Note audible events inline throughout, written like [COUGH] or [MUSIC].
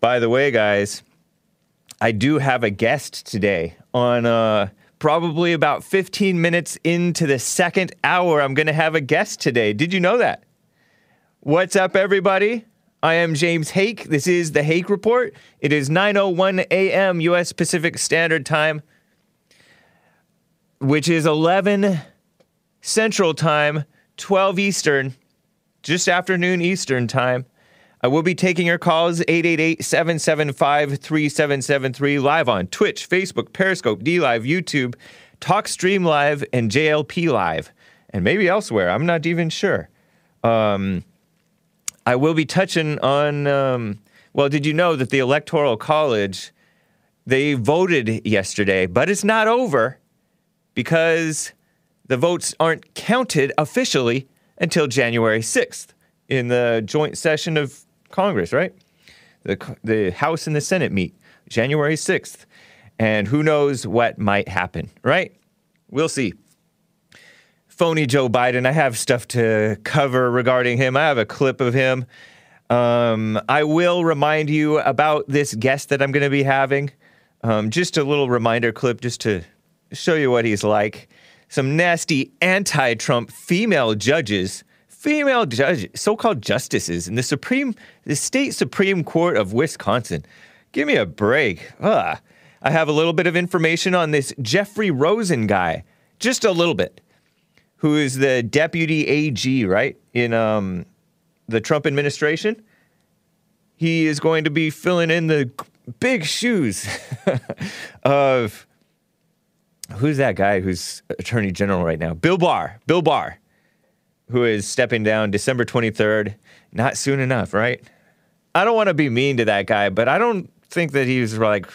By the way, guys, I do have a guest today on uh, probably about 15 minutes into the second hour. I'm going to have a guest today. Did you know that? What's up, everybody? I am James Hake. This is the Hake Report. It is 9:01 a.m. U.S. Pacific Standard Time, which is 11 Central Time, 12 Eastern, just afternoon Eastern Time. I will be taking your calls 888-775-3773 live on Twitch, Facebook, Periscope, DLive, YouTube, TalkStream Live, and JLP Live, and maybe elsewhere. I'm not even sure. Um, I will be touching on. Um, well, did you know that the Electoral College they voted yesterday, but it's not over because the votes aren't counted officially until January 6th in the joint session of Congress, right? The, the House and the Senate meet January 6th. And who knows what might happen, right? We'll see. Phony Joe Biden, I have stuff to cover regarding him. I have a clip of him. Um, I will remind you about this guest that I'm going to be having. Um, just a little reminder clip just to show you what he's like. Some nasty anti Trump female judges female judges, so-called justices in the Supreme, the state Supreme Court of Wisconsin. Give me a break. Ugh. I have a little bit of information on this Jeffrey Rosen guy, just a little bit, who is the deputy AG, right, in um, the Trump administration. He is going to be filling in the big shoes [LAUGHS] of who's that guy who's attorney general right now? Bill Barr. Bill Barr who is stepping down December 23rd. Not soon enough, right? I don't want to be mean to that guy, but I don't think that he's like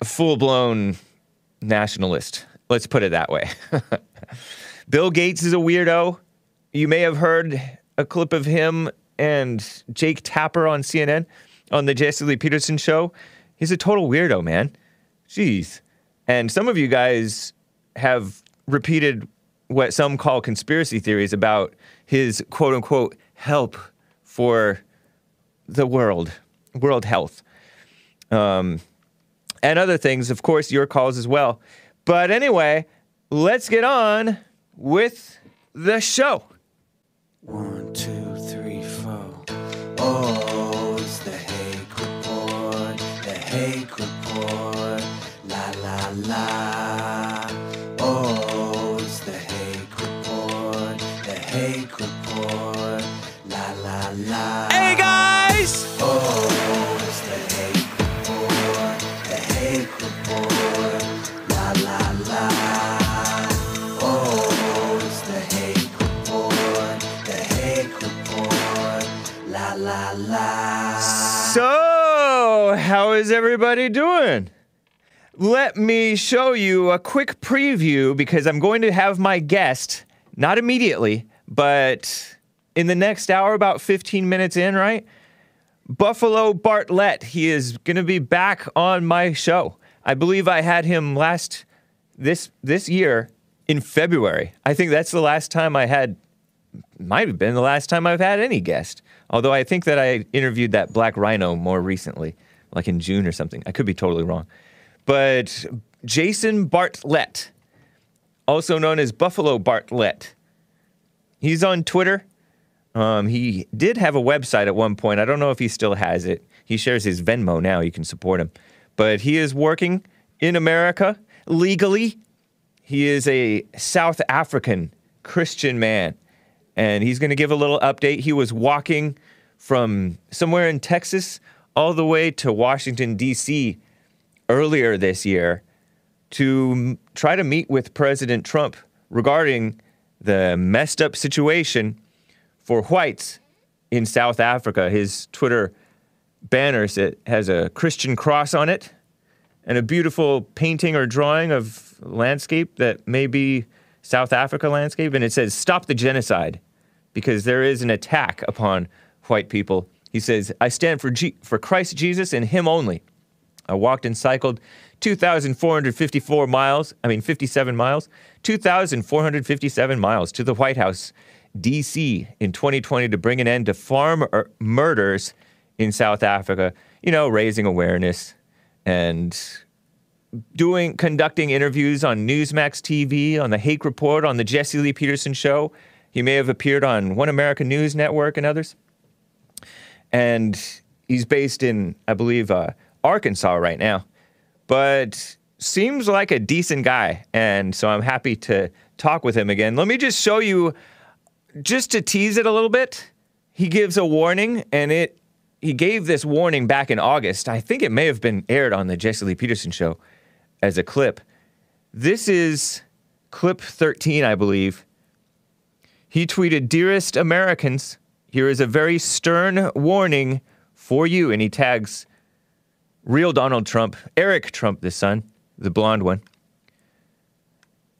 a full blown nationalist. Let's put it that way. [LAUGHS] Bill Gates is a weirdo. You may have heard a clip of him and Jake Tapper on CNN on the Jesse Lee Peterson show. He's a total weirdo, man. Jeez. And some of you guys have repeated what some call conspiracy theories about his quote unquote help for the world, world health, um, and other things. Of course, your calls as well. But anyway, let's get on with the show. One, two, three, four. Oh, is everybody doing? Let me show you a quick preview because I'm going to have my guest, not immediately, but in the next hour, about 15 minutes in, right? Buffalo Bartlett. He is going to be back on my show. I believe I had him last this this year in February. I think that's the last time I had might have been the last time I've had any guest. Although I think that I interviewed that Black Rhino more recently, like in June or something. I could be totally wrong. But Jason Bartlett, also known as Buffalo Bartlett, he's on Twitter. Um, he did have a website at one point. I don't know if he still has it. He shares his Venmo now. You can support him. But he is working in America legally. He is a South African Christian man. And he's going to give a little update. He was walking from somewhere in Texas all the way to Washington, D.C. earlier this year to try to meet with President Trump regarding the messed up situation for whites in South Africa. His Twitter banner has a Christian cross on it and a beautiful painting or drawing of landscape that may be South Africa landscape. And it says, Stop the genocide because there is an attack upon white people. He says, I stand for, G- for Christ Jesus and Him only. I walked and cycled 2,454 miles, I mean 57 miles, 2,457 miles to the White House, D.C. in 2020 to bring an end to farm er- murders in South Africa. You know, raising awareness and doing conducting interviews on Newsmax TV, on the Hake Report, on the Jesse Lee Peterson show. He may have appeared on One American News Network and others. And he's based in, I believe, uh, Arkansas right now, but seems like a decent guy. And so I'm happy to talk with him again. Let me just show you, just to tease it a little bit. He gives a warning, and it he gave this warning back in August. I think it may have been aired on the Jesse Lee Peterson show as a clip. This is clip 13, I believe. He tweeted, Dearest Americans, here is a very stern warning for you. And he tags real Donald Trump, Eric Trump, the son, the blonde one.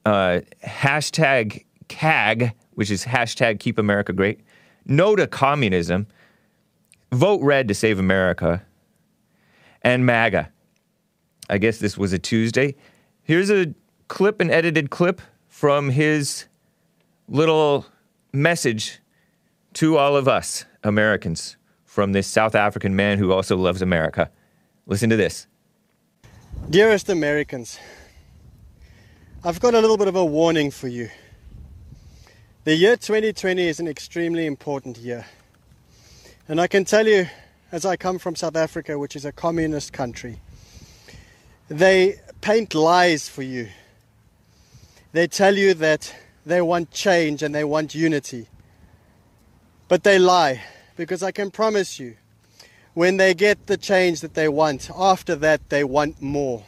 Uh, hashtag KAG, which is hashtag Keep America Great. No to communism. Vote red to save America. And MAGA. I guess this was a Tuesday. Here's a clip, an edited clip from his little message to all of us Americans from this South African man who also loves America. Listen to this. Dearest Americans, I've got a little bit of a warning for you. The year 2020 is an extremely important year. And I can tell you, as I come from South Africa, which is a communist country, they paint lies for you. They tell you that they want change and they want unity. But they lie, because I can promise you, when they get the change that they want, after that they want more.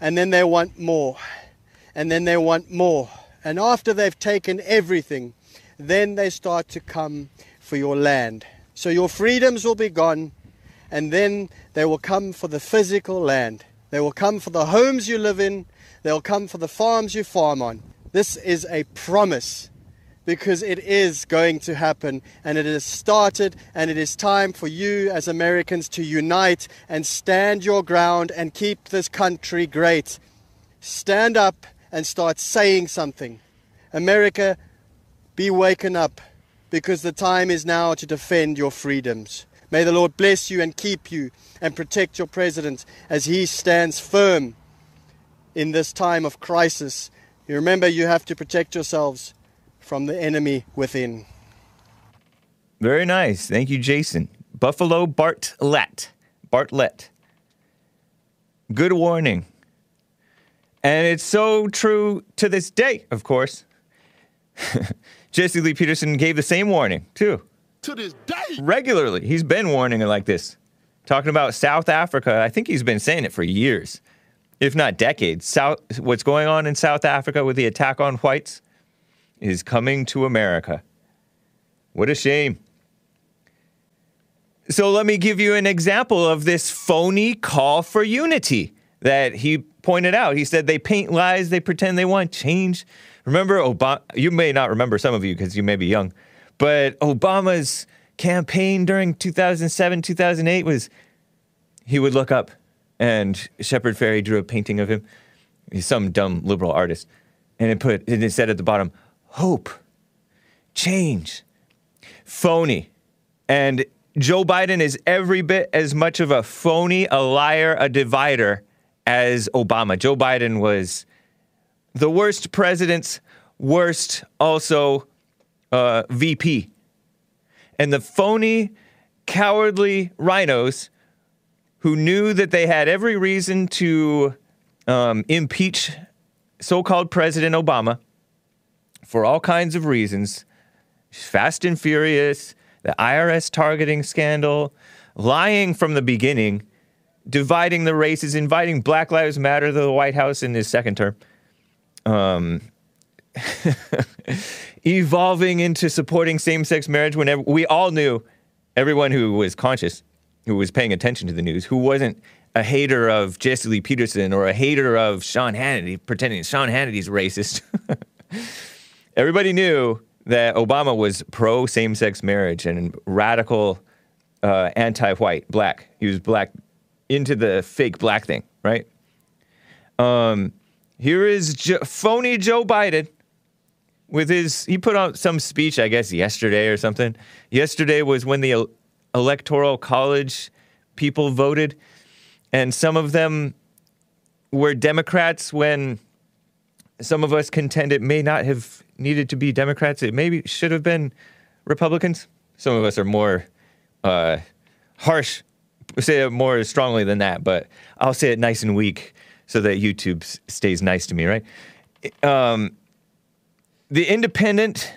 And then they want more. And then they want more. And after they've taken everything, then they start to come for your land. So your freedoms will be gone, and then they will come for the physical land. They will come for the homes you live in, they'll come for the farms you farm on. This is a promise because it is going to happen and it has started and it is time for you as Americans to unite and stand your ground and keep this country great. Stand up and start saying something. America, be waken up because the time is now to defend your freedoms. May the Lord bless you and keep you and protect your president as he stands firm in this time of crisis. You remember you have to protect yourselves from the enemy within. Very nice. Thank you, Jason. Buffalo Bartlett. Bartlett. Good warning. And it's so true to this day, of course. [LAUGHS] Jesse Lee Peterson gave the same warning, too. to this day. Regularly. He's been warning it like this. Talking about South Africa. I think he's been saying it for years, if not decades. South, what's going on in South Africa with the attack on whites is coming to America. What a shame. So let me give you an example of this phony call for unity that he pointed out. He said they paint lies, they pretend they want change. Remember Obama? You may not remember some of you because you may be young, but Obama's campaign during 2007, 2008 was he would look up and Shepard Fairey drew a painting of him. He's some dumb liberal artist. And it put and it said at the bottom, hope, change, phony. And Joe Biden is every bit as much of a phony, a liar, a divider as Obama. Joe Biden was the worst president's worst, also uh, VP. And the phony, cowardly RINOs who knew that they had every reason to um, impeach so called President Obama for all kinds of reasons Fast and Furious, the IRS targeting scandal, lying from the beginning, dividing the races, inviting Black Lives Matter to the White House in his second term, um, [LAUGHS] evolving into supporting same sex marriage whenever we all knew, everyone who was conscious, who was paying attention to the news, who wasn't a hater of Jesse Lee Peterson or a hater of Sean Hannity, pretending Sean Hannity's racist. [LAUGHS] Everybody knew that Obama was pro same sex marriage and radical uh, anti white, black. He was black into the fake black thing, right? Um, here is jo- phony Joe Biden with his. He put out some speech, I guess, yesterday or something. Yesterday was when the el- electoral college people voted, and some of them were Democrats when some of us contend it may not have needed to be Democrats. It maybe should have been Republicans. Some of us are more uh, harsh, say it more strongly than that, but I'll say it nice and weak so that YouTube stays nice to me, right? Um, the independent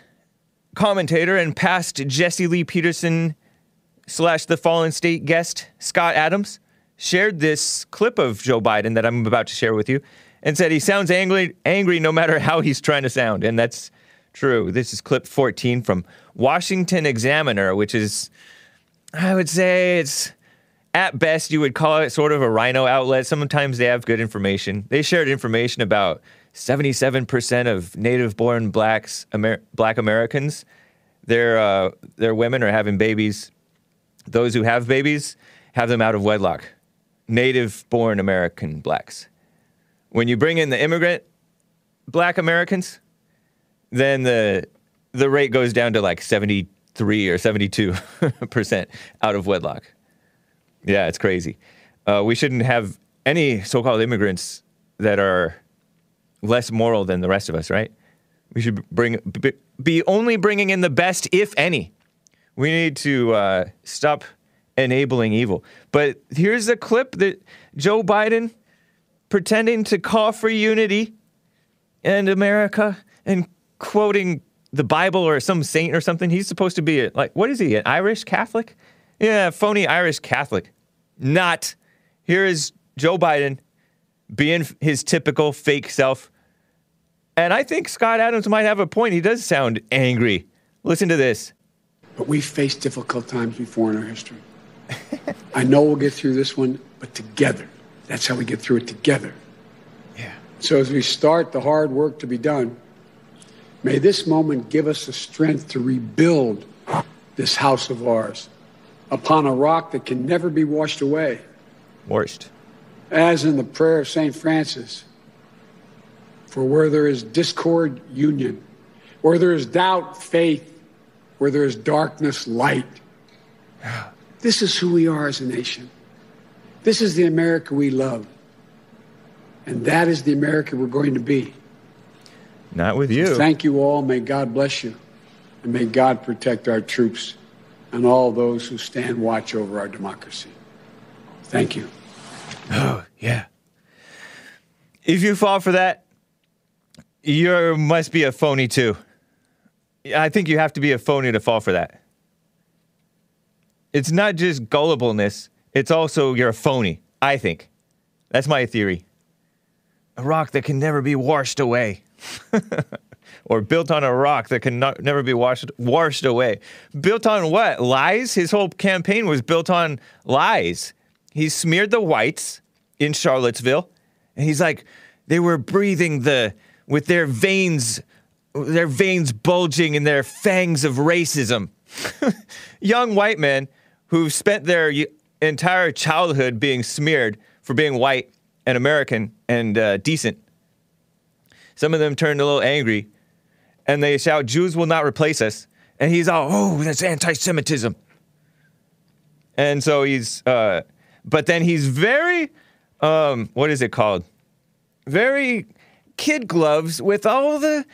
commentator and past Jesse Lee Peterson slash the Fallen State guest, Scott Adams, shared this clip of Joe Biden that I'm about to share with you and said he sounds angry, angry no matter how he's trying to sound. And that's true. This is clip 14 from Washington Examiner, which is, I would say, it's at best you would call it sort of a RINO outlet. Sometimes they have good information. They shared information about 77% of native born blacks, Amer- black Americans, their, uh, their women are having babies those who have babies have them out of wedlock. Native born American blacks. When you bring in the immigrant black Americans, then the the rate goes down to like 73 or 72 [LAUGHS] percent out of wedlock. Yeah, it's crazy. Uh, we shouldn't have any so-called immigrants that are less moral than the rest of us, right? We should bring be, only bringing in the best, if any. We need to uh, stop enabling evil. But here's a clip that Joe Biden pretending to call for unity and America and quoting the Bible or some saint or something. He's supposed to be a, like, what is he, an Irish Catholic? Yeah, phony Irish Catholic. Not. Here is Joe Biden being his typical fake self. And I think Scott Adams might have a point. He does sound angry. Listen to this. But we've faced difficult times before in our history. [LAUGHS] I know we'll get through this one, but together. That's how we get through it together. Yeah. So as we start the hard work to be done, may this moment give us the strength to rebuild this house of ours upon a rock that can never be washed away. Worst. As in the prayer of St. Francis, for where there is discord, union, where there is doubt, faith, where there is darkness, light. This is who we are as a nation. This is the America we love. And that is the America we're going to be. Not with you. Thank you all. May God bless you. And may God protect our troops and all those who stand watch over our democracy. Thank you. Oh, yeah. If you fall for that, you must be a phony too. I think you have to be a phony to fall for that. It's not just gullibleness, it's also you're a phony, I think. That's my theory. A rock that can never be washed away. [LAUGHS] or built on a rock that can not, never be washed washed away. Built on what? Lies? His whole campaign was built on lies. He smeared the whites in Charlottesville, and he's like, they were breathing the with their veins, their veins bulging in their fangs of racism. [LAUGHS] Young white men who spent their entire childhood being smeared for being white and American and uh, decent. Some of them turned a little angry and they shout, Jews will not replace us. And he's all, oh, that's anti Semitism. And so he's, uh, but then he's very, um, what is it called? Very kid gloves with all the,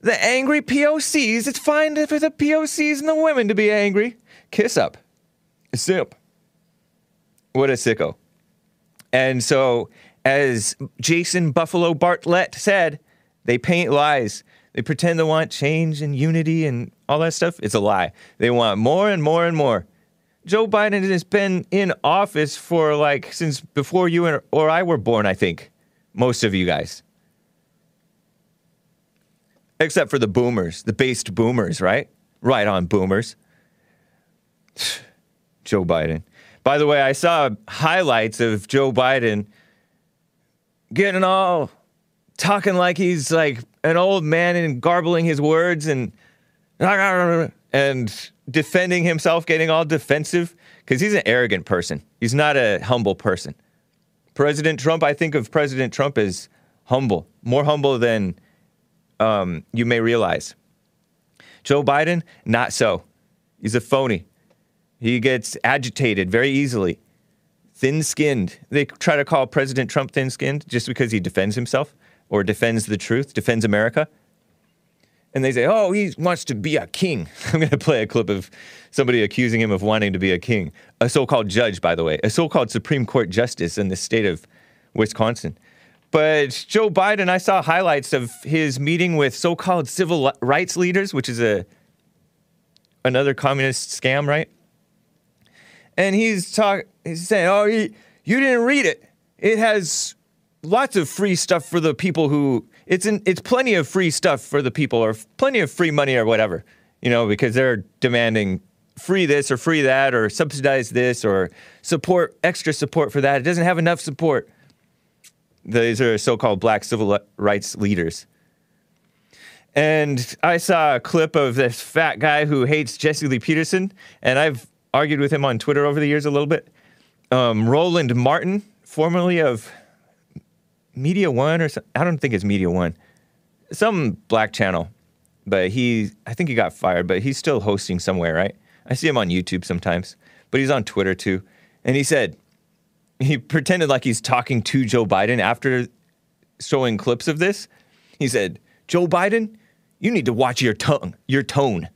the angry POCs. It's fine for the POCs and the women to be angry. Kiss up. Simp. What a sicko. And so, as Jason Buffalo Bartlett said, they paint lies. They pretend they want change and unity and all that stuff. It's a lie. They want more and more and more. Joe Biden has been in office for like since before you or I were born, I think. Most of you guys. Except for the boomers, the based boomers, right? Right on, boomers. [SIGHS] Joe Biden. By the way, I saw highlights of Joe Biden getting all talking like he's like an old man and garbling his words and and defending himself, getting all defensive because he's an arrogant person. He's not a humble person. President Trump, I think of President Trump as humble, more humble than um, you may realize. Joe Biden, not so. He's a phony. He gets agitated very easily, thin skinned. They try to call President Trump thin skinned just because he defends himself or defends the truth, defends America. And they say, oh, he wants to be a king. [LAUGHS] I'm going to play a clip of somebody accusing him of wanting to be a king. A so called judge, by the way, a so called Supreme Court justice in the state of Wisconsin. But Joe Biden, I saw highlights of his meeting with so called civil rights leaders, which is a another communist scam, right? And he's talk he's saying, "Oh, he, you didn't read it. It has lots of free stuff for the people who it's in, it's plenty of free stuff for the people or plenty of free money or whatever, you know, because they're demanding free this or free that or subsidize this or support extra support for that. It doesn't have enough support. These are so-called black civil rights leaders. And I saw a clip of this fat guy who hates Jesse Lee Peterson, and I've argued with him on Twitter over the years a little bit. Um, Roland Martin, formerly of Media One, or some, I don't think it's Media One, some black channel, but he, I think he got fired, but he's still hosting somewhere, right? I see him on YouTube sometimes, but he's on Twitter too. And he said, he pretended like he's talking to Joe Biden after showing clips of this. He said, Joe Biden, you need to watch your tongue, your tone.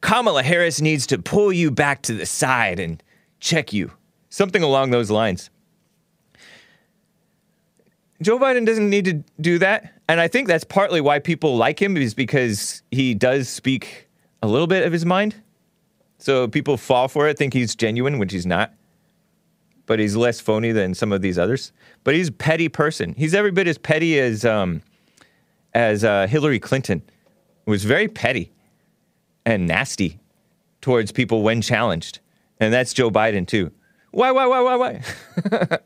Kamala Harris needs to pull you back to the side and check you. Something along those lines. Joe Biden doesn't need to do that. And I think that's partly why people like him is because he does speak a little bit of his mind. So people fall for it, think he's genuine, which he's not. But he's less phony than some of these others. But he's a petty person. He's every bit as petty as um, as uh, Hillary Clinton was very petty and nasty towards people when challenged. And that's Joe Biden, too. Why, why, why, why, why? [LAUGHS]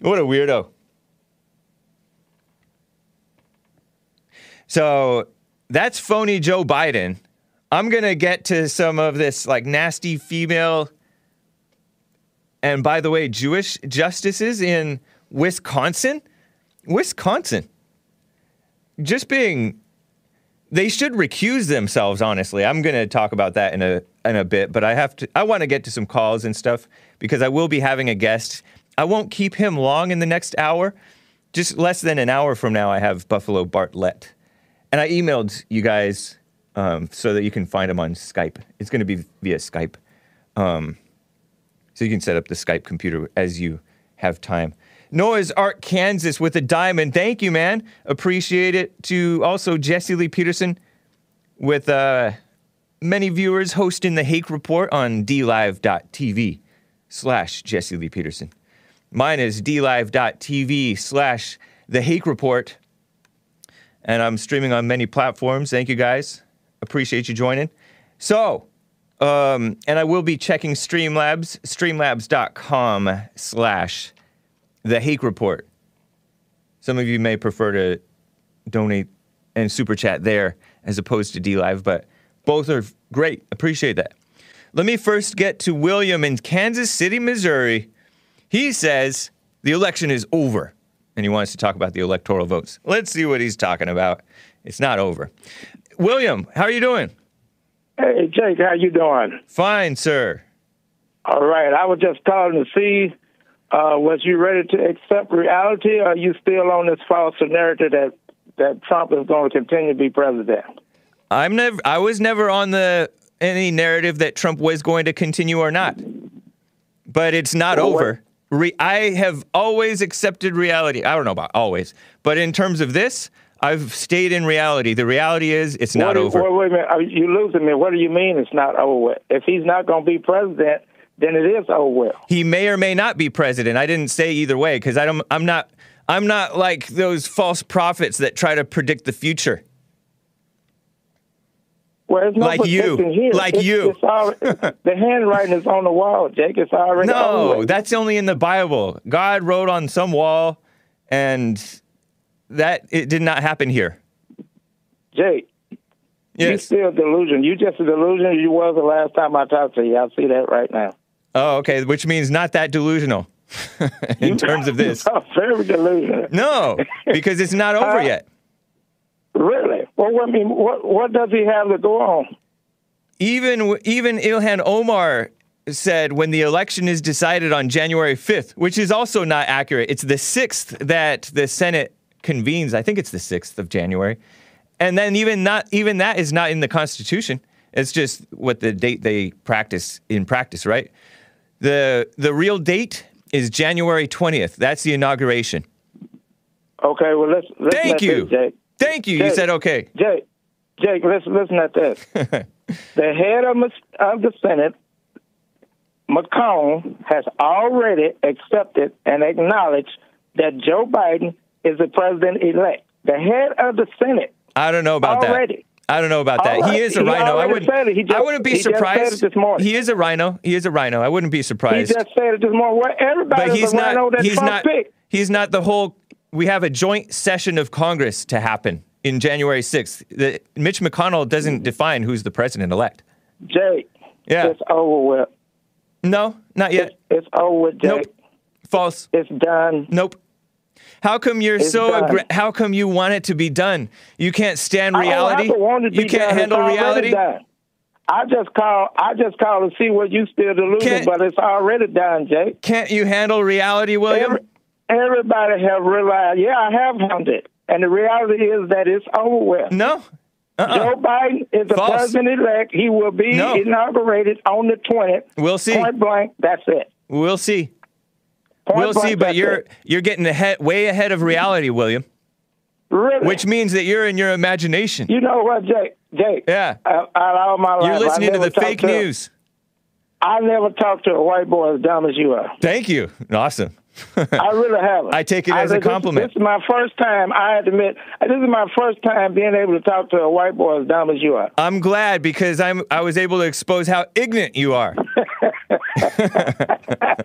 what a weirdo. So that's phony Joe Biden. I'm going to get to some of this like nasty female and by the way, Jewish justices in Wisconsin. Wisconsin just being they should recuse themselves honestly. I'm going to talk about that in a in a bit but i have to i want to get to some calls and stuff because i will be having a guest. I won't keep him long in the next hour. Just less than an hour from now i have buffalo bartlett. And i emailed you guys um, so that you can find him on skype. It's going to be via skype. Um, so you can set up the skype computer as you have time Noah's Ark, Kansas with a diamond. Thank you, man. Appreciate it. To also Jesse Lee Peterson with uh, many viewers hosting the Hake Report on dlive.tv slash Jesse Lee Peterson. Mine is dlive.tv slash the Hake Report. And I'm streaming on many platforms. Thank you guys. Appreciate you joining. So, um, and I will be checking Streamlabs, streamlabs.com slash the Hake Report. Some of you may prefer to donate and super chat there as opposed to DLive, but both are great. Appreciate that. Let me first get to William in Kansas City, Missouri. He says the election is over and he wants to talk about the electoral votes. Let's see what he's talking about. It's not over. William, how are you doing? Hey, Jake, how you doing? Fine, sir. All right, I was just calling to see uh, was you ready to accept reality, or are you still on this false narrative that that Trump is going to continue to be president? I'm never. I was never on the any narrative that Trump was going to continue or not. But it's not Well, over. Re- I have always accepted reality. I don't know about always, but in terms of this, I've stayed in reality. The reality is it's not you- over. Wait, wait a minute, are you losing me? What do you mean it's not over? If he's not going to be president, then it is oh, over. with. he may or may not be president. I didn't say either way because I don't. I'm not. I'm not like those false prophets that try to predict the future. Well, no Like you. Here. Like It's- you. It's already, [LAUGHS] the handwriting is on the wall, Jake. It's already. No, that's only in the Bible. God wrote on some wall, and that it did not happen here. Jake. You Yes. still delusion. You just a delusion. You was the last time I talked to you. I see that right now. Oh, okay. Which means not that delusional [LAUGHS] in terms of this. [LAUGHS] Very delusional. No, because it's not over Uh, yet. Really? Well, what, I mean, what what does he have to go on? Even even Ilhan Omar said when the election is decided on January 5th, which is also not accurate. It's the 6th that the Senate convenes. I think it's the 6th of January. And then even not even that is not in the Constitution. It's just what the date they practice in practice, right? The the real date is January 20th. That's the inauguration. Okay, well let's. listen Thank you. This, Jake. Thank you. You said okay. Jake, Jake, listen, listen at this. [LAUGHS] the head of, of the Senate, McConnell, has already accepted and acknowledged that Joe Biden is the president elect. The head of the Senate. I don't know about Already. I don't know about that. Already. He is a He RINO. I wouldn't. said it. He just- I wouldn't be he surprised. it this morning. He is a RINO. He is a RINO. I wouldn't be surprised. He just said it this morning. Well, everybody but he's a RINO not. that He's Trump not. picked. He's not the whole. We have a joint session of Congress to happen in January 6th. The, Mitch McConnell doesn't define who's the president elect. Jake, Yeah. it's over with. No, not yet. It's over with, Jake. Nope. False. It's done. Nope. How come you're It's so? Aggra- how come you want it to be done? You can't stand I don't reality. have to want it to You can't done. handle reality. Done. I just call. I just call to see what you still Can't- but it's already done, Jake. Can't you handle reality, William? Every, everybody have realized. Yeah, I have handled it, and the reality is that it's over with. no. Uh-uh. Joe Biden is the False. president elect. He will be No. inaugurated on the twentieth. We'll see. Point blank. That's it. We'll see. We'll see, but you're you're getting ahead, way ahead of reality, William. really. Which means that you're in your imagination. you know what, Jake? Jake. Yeah. Out of all my life, You're listening to the fake to- news. I never talked to a white boy as dumb as you are. Thank you. Awesome. I really haven't. [LAUGHS] I take it as a said, this- compliment. This, is my first time. I admit, this is my first time being able to talk to a white boy as dumb as you are. I'm glad because I'm I was able to expose how ignorant you are. [LAUGHS] [LAUGHS]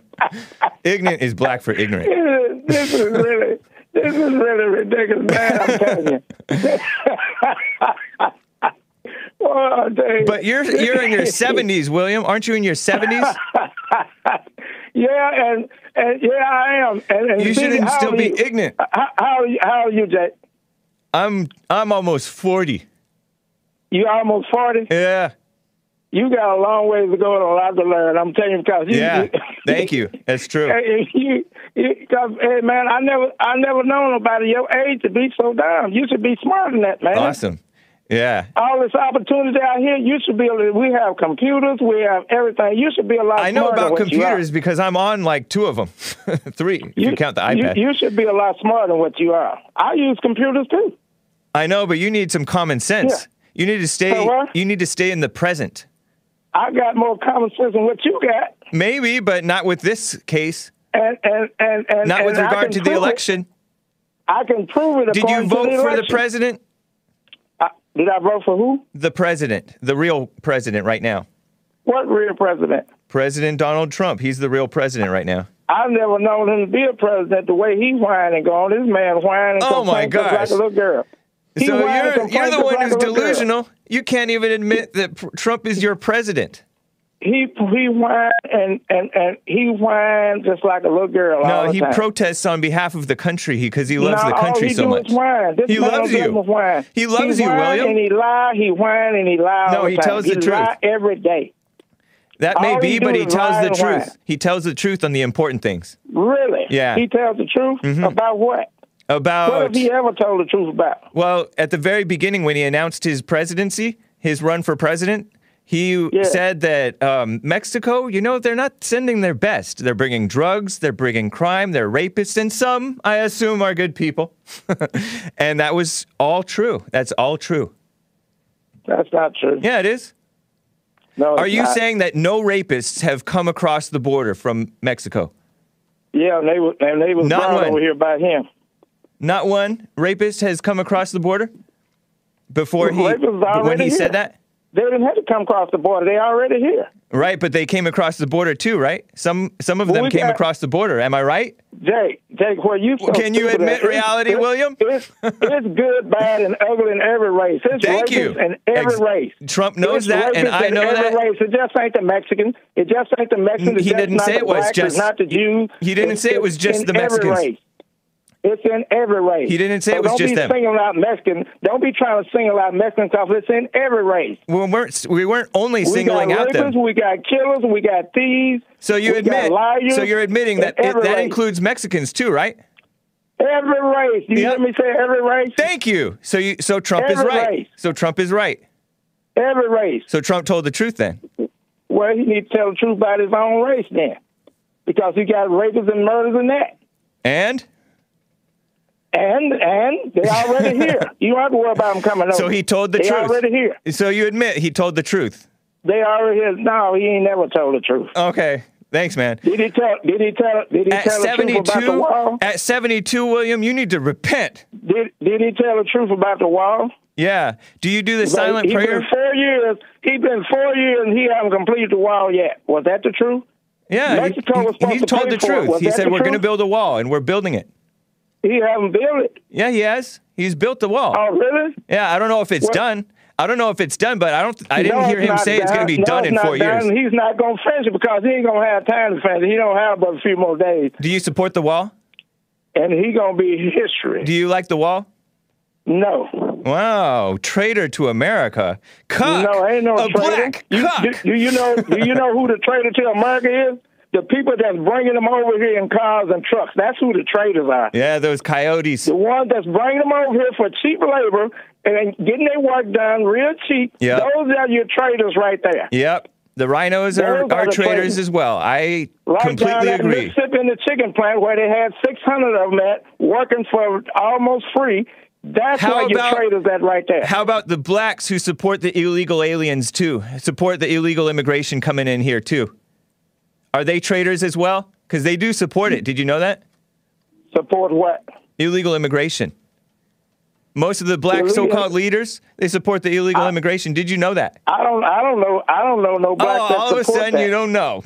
ignorant is black for ignorant. [LAUGHS] this is really, this is really ridiculous, man. I'm telling you. [LAUGHS] oh, dang. But you're you're in your 70s, William. Aren't you in your 70s? yeah, and and yeah, I am. And, and You shouldn't still be you? ignorant. Uh, how, how are you? How are you, Jake? I'm I'm almost 40. You almost forty. Yeah. You got a long ways to go and a lot to learn. I'm telling you because you, Yeah. [LAUGHS] Thank you. That's true. You, you, cause, hey, man, I never, I never known nobody your age to be so dumb. You should be smarter than that, man. Awesome. Yeah. All this opportunity out here, you should be able to. We have computers, we have everything. You should be a lot. I know about you computers because I'm on like two of them. [LAUGHS] Three, if you, count the iPad. You, you should be a lot smarter than what you are. I use computers too. I know, but you need some common sense. Yeah. You need to stay. You need to stay in the present. I got more common sense than what you got, Maybe, but not with this case. and and and, and Not with and regard to the prove it. election. I can prove it. Did you vote the for the president? I- Did I vote for who? The president, the real president right now. What real president? President Donald Trump. He's the real president right now. I've never known him to be a president the way he whining and go on. This man whining. Oh, my gosh. like a little girl. He so you're, you're the one who's little girl. delusional. You can't even admit that pr- Trump is your president. He he whine and and and he whine just like a little girl. all No, the he time. protests on behalf of the country because he loves no, the country so much. This He loves you. whine. He loves he you, William. And he lie. He whine and he lie. No, all he time. tells the he truth. Lie every day. That may all be, he but he tells the truth. He tells the truth on the important things. Really? Yeah. Mm-hmm. He tells the truth about what? What About have he ever told the truth about? Well, at the very beginning, when he announced his presidency, his run for president, he Yeah. said that um, Mexico, you know, they're not sending their best. They're bringing drugs, they're bringing crime, they're rapists, and some, I assume, are good people. [LAUGHS] and that was all true. That's all true. That's not true. Yeah, it is. No, Are you not. saying that no rapists have come across the border from Mexico? Yeah, and they were and they was Not over here by him. Not one rapist has come across the border before he when he here. said that. They didn't have to come across the border. They already here. Right, but they came across the border too, right? Some some of Well, them came got- across the border. Am I right? Jake, Jake, where you so Can you admit at- it's- reality, it's- William? It's, it's good, bad, and ugly in every race. It's Thank you. in every Ex- race. Trump knows It's that, and I know that. Race. It just ain't the Mexican. It just ain't the Mexican. He didn't say it was just- not the Jews. he didn't say it was just the Mexicans. Every. It's in every race. He didn't say so it was just them. don't just be them. singling out Mexican. Don't be trying to single out Mexican because it's in every race. We weren't we weren't only singling we got out them. We got killers. We got thieves. So you admit so you're admitting that it, that race. includes Mexicans too, right? every race. You Yep. hear me say every race? Thank you. So you so Trump is right. race. So Trump is right. Every race. So Trump told the truth then. Well, he needs to tell the truth about his own race then, because he got rapists and murders in that. And And and they already [LAUGHS] here. You don't have to worry about them coming over. so he told the they truth. They already here. So you admit he told the truth. They already here. No, he ain't never told the truth. Okay. Thanks, man. Did he tell? Did he tell? Did he At tell the truth about the wall? at 72, William, you need to repent. Did Did he tell the truth about the wall? Yeah. Do you do the silent he prayer? been four years. He been four years and he haven't completed the wall yet. Was that the truth? Yeah. he- was he, he to told the truth. He said we're going to build a wall, and we're building it. He haven't built it. Yeah, he has. He's built the wall. Oh, really? Yeah, I don't know if it's What? done. I don't know if it's done, but I don't. I didn't No, hear him say it's going to be No, done in four done. years. He's not going to finish it because he ain't going to have time to finish it. He don't have but a few more days, Do you support the wall? and he going to be history. Do you like the wall? no. Wow, traitor to America. Cuck. No, ain't no a traitor. black You- do, do you know? Do you know who the traitor to America is? The people that's bringing them over here in cars and trucks. That's who the traders are. yeah, those coyotes. The ones that's bringing them over here for cheap labor and getting their work done real cheap. Yeah. Those are your traders right there. Yep. The RINOs are, are are traitors. as well. I Right completely at agree. Mississippi in the chicken plant where they had 600 of them at working for almost free. That's How where your about- traitors at right there. How about the blacks who support the illegal aliens too? Support the illegal immigration coming in here too? Are they traitors as well? Because they do support it. Did you know that? Support what? Illegal immigration. Most of the black Illegal- so-called leaders, they support the illegal immigration. Did you know that? I don't. I don't know. I don't know no black oh, that all of a sudden that. you don't know.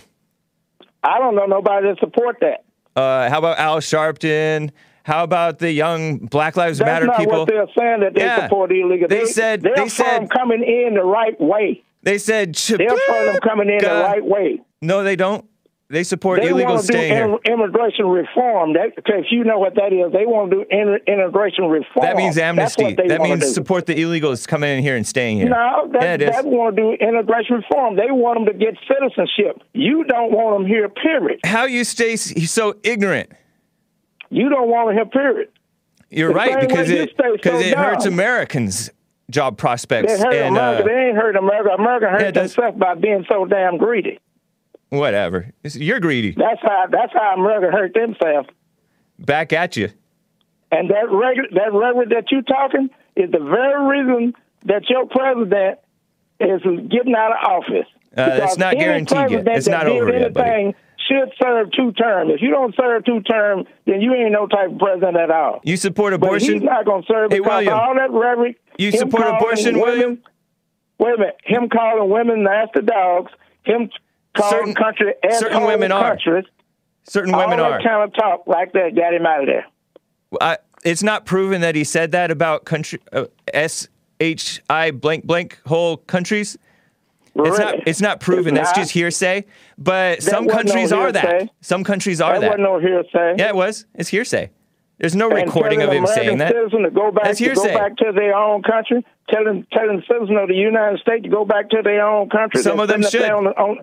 I don't know nobody that support that. Uh, how about Al Sharpton? How about the young Black Lives That's Matter not people? what they're saying that they Yeah. support illegal. They said- they're they from said- coming in the right way. They said They're from them coming in the right way. No, they don't. They support They illegal want to do staying here. immigration reform. That, if you know what that is, they want to do in, immigration reform. That means amnesty. That means support the illegals coming in here and staying here. No, that, yeah, that want to do immigration reform. They want them to get citizenship. You don't want them here. Period. How you stay so ignorant? You don't want them here. Period. You're The right because it because so it hurts. Americans' job prospects They hurt and America. uh, they ain't hurt America. America Yeah, hurt does. themselves by being so damn greedy. Whatever. It's- You're greedy. That's how. That's how America hurt themselves. Back at you. And that regular, that rhetoric that you talking is the very reason that your president is getting out of office. Uh, that's not guaranteed yet. It's not over yet, buddy. Should serve two terms. If you don't serve two terms, then you ain't no type of president at all. You support But abortion? he's not going to serve Hey, because William, all that rhetoric. you support abortion, women- William? Wait a minute. Him calling women nasty dogs. Him calling Certain- country certain women are. countries. Certain all women that are. kind of talk like that got him out of there. I, it's not proven that he said that about country uh, S H I blank blank whole countries. It's not. It's not proven. It's That's not. just hearsay. But some wasn't no countries are that. Some countries are That, that. wasn't no hearsay. yeah, it was. It's hearsay. There's no And recording of him saying that. Citizen to go back That's to go back to their own country, telling telling citizens of the United States to go back to their own country. Some of them should. On, on,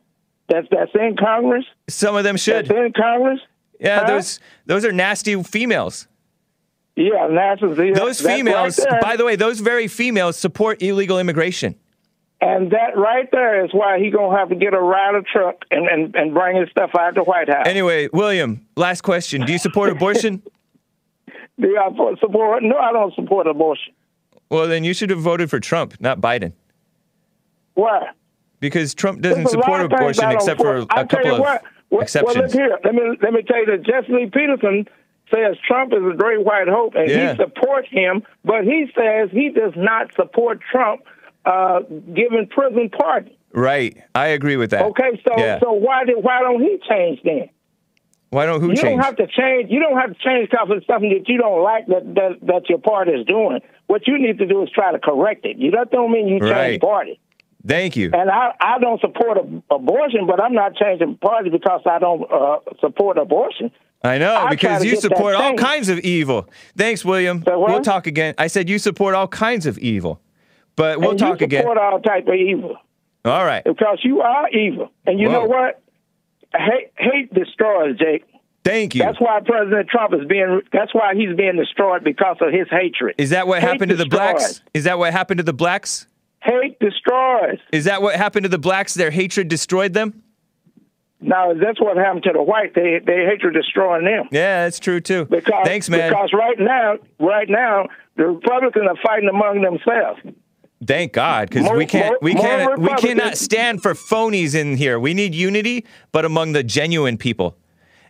that's that's in Congress. Some of them should. That's in Congress. Yeah, Huh? those those are nasty females. Yeah, nasty. Those right females, there. by the way, those very females support illegal immigration. and that right there is why he gonna have to get a Ryder truck and, and, and bring his stuff out of the White House. Anyway, William, last question. Do you support abortion? [LAUGHS] Do I support- support? No, I don't support abortion. well, then you should have voted for Trump, not Biden. Why? Because Trump doesn't There's a lot support abortion except for a I'll couple of what. Exceptions. Well, look here. Let me let me tell you that Jesse Lee Peterson says Trump is a great white hope, and Yeah. he supports him, but he says he does not support Trump uh, giving prison pardon. Right. I agree with that. Okay, so Yeah. so why did why don't he change then? Why don't who you change? don't have to change. You don't have to change because it's something that you don't like that, that that your party is doing. What you need to do is try to correct it. You that don't mean you change Right. party. Thank you. And I I don't support ab- abortion, but I'm not changing party because I don't uh, support abortion. I know I because you support all thing. kinds of evil. Thanks, William. What? We'll talk again. I said you support all kinds of evil, but we'll and talk you again. support all type of evil All right. because you are evil. And you Whoa. know what? Hate hate destroys, Jake. Thank you. That's why President Trump is being. That's why he's being destroyed because of his hatred. Is that what Hate happened to the blacks? Is that what happened to the blacks? Hate destroys. Is that what happened to the blacks? Their hatred destroyed them? Now that's what happened to the white. They they hatred destroying them. Yeah, that's true too. Because Thanks, man. Because right now, right now, the Republicans are fighting among themselves. Thank God, because we can't, we can't, we cannot stand for phonies in here. We need unity, but among the genuine people.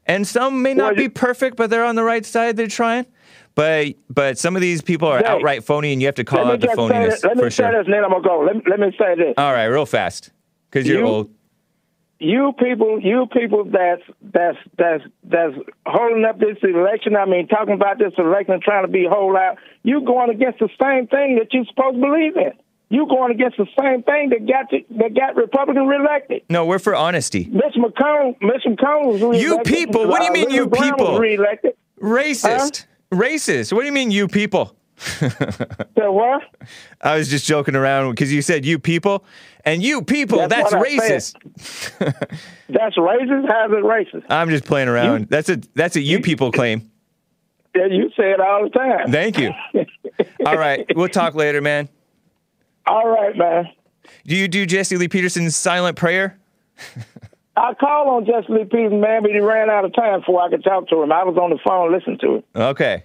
And some may not Well, be perfect, but they're on the right side. They're trying. But but some of these people are outright phony, and you have to call out the phoniness this, let me for say sure. this, and then I'm gonna go. Let, me- let me say this. All right, real fast, because you're You- old. you people, you people that's that's that's that's holding up this election. I mean, talking about this election, trying to be whole out. You going against the same thing that you're supposed to believe in. You going against the same thing that got you, that got Republican reelected. No, we're for honesty. Mitch McConnell, Mitch McConnell was reelected. You people? What do you Uh, mean, you Brown was people? reelected. Racist, racist. What do you mean, you people? So what? I was just joking around because you said you people, and you people. That's That's, what I said. racist. [LAUGHS] That's racist. How's it racist? I'm just playing around. You- that's a that's a you people claim. Yeah, you say it all the time. Thank you. [LAUGHS] All right, we'll talk later, man. all right, man. Do you do Jesse Lee Peterson's silent prayer? [LAUGHS] I called on Jesse Lee Peterson, man, but he ran out of time before I could talk to him. I was on the phone listening to him. Okay.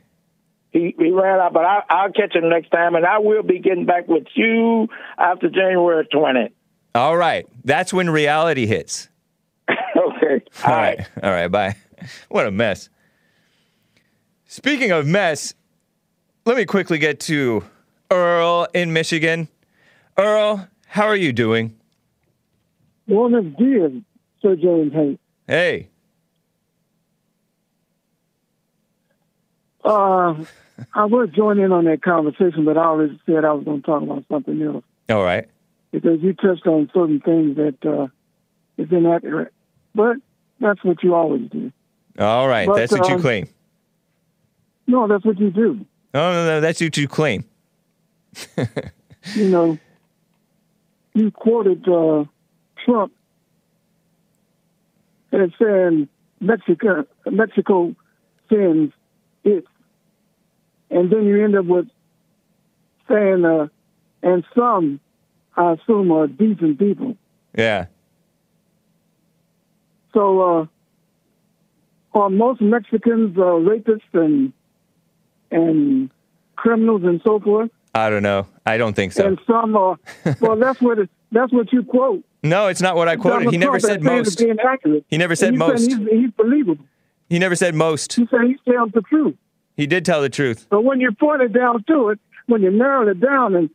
He, he ran out, but I, I'll catch him next time, and I will be getting back with you after January 20th. All right. That's when reality hits. [LAUGHS] okay. All right. [LAUGHS] All right. Bye. [LAUGHS] What a mess. Speaking of mess, let me quickly get to Earl in Michigan. Earl, how are you doing? Buenos dias, Sir James Hay. Hey. Uh, I was joining in on that conversation, but I already said I was going to talk about something else All right. because you touched on certain things that uh, is inaccurate. But that's what you always do. All right. But, that's what you um, claim. No, that's what you do. Oh, no, no. That's what you claim. [LAUGHS] You know, you quoted uh, Trump as saying Mexico, Mexico sends it, and then you end up with saying, uh, and some, I assume, are decent people. Yeah. So, uh, are most Mexicans uh, rapists and and criminals and so forth? I don't know. I don't think so. And some are. well, that's what it, that's what you quote. No, it's not what I quoted. Donald He never Trump said most. He never said most. He's, he's believable. He never said most. He said he tells the truth. He did tell the truth. But when you point it down to it, when you narrow it down and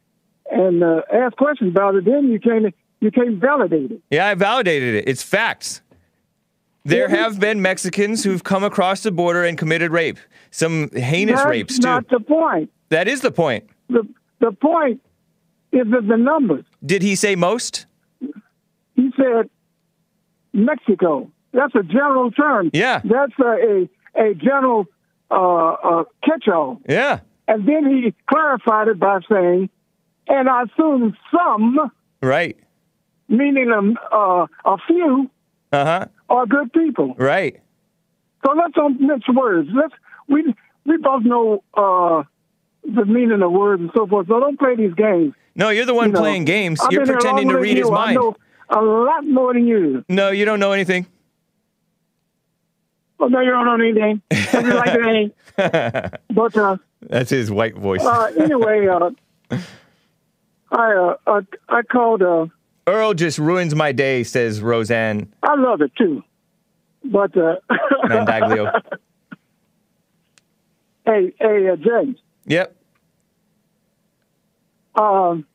and uh, ask questions about it, then you can't you can't validate it. Yeah, I validated it. It's facts. There Yeah. have been Mexicans who've come across the border and committed rape. Some heinous That's rapes, too. not the point. That is the point. The the point is that the numbers. Did he say most? Said Mexico. That's a general term. Yeah. That's a a, a general uh, uh, catch-all. Yeah. And then he clarified it by saying, and I assume some, Right. meaning a, uh, a few, Uh huh. are good people. Right. So let's don't mix words. Let's we we both know uh, the meaning of words and so forth. So don't play these games. No, you're the one you know. playing games. You're pretending to read his you. I mind. know a lot more than you. No, you don't know anything. Well, no, you don't know anything. Something like that. [LAUGHS] But uh, That's his white voice. uh, anyway, uh, I uh, I called. Uh, Earl just ruins my day, says Roseanne I love it too. But uh, [LAUGHS] Mandaglio. hey, hey, uh, James. yep. Um,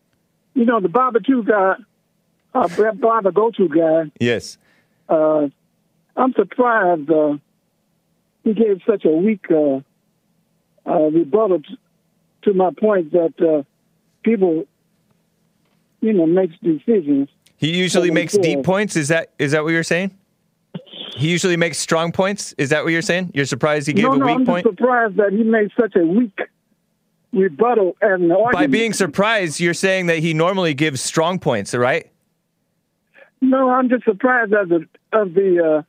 you know, the two guy, uh, Bible go to guy. Yes. Uh, I'm surprised uh, he gave such a weak uh, uh, rebuttal t- to my point that uh, people, you know, makes decisions. He usually makes deep points. Is that is that what you're saying? He usually makes strong points. Is that what you're saying? You're surprised he gave no, a no, weak I'm point? just surprised that he made such a weak rebuttal and argument. By being surprised, you're saying that he normally gives strong points, right? No, I'm just surprised of the of the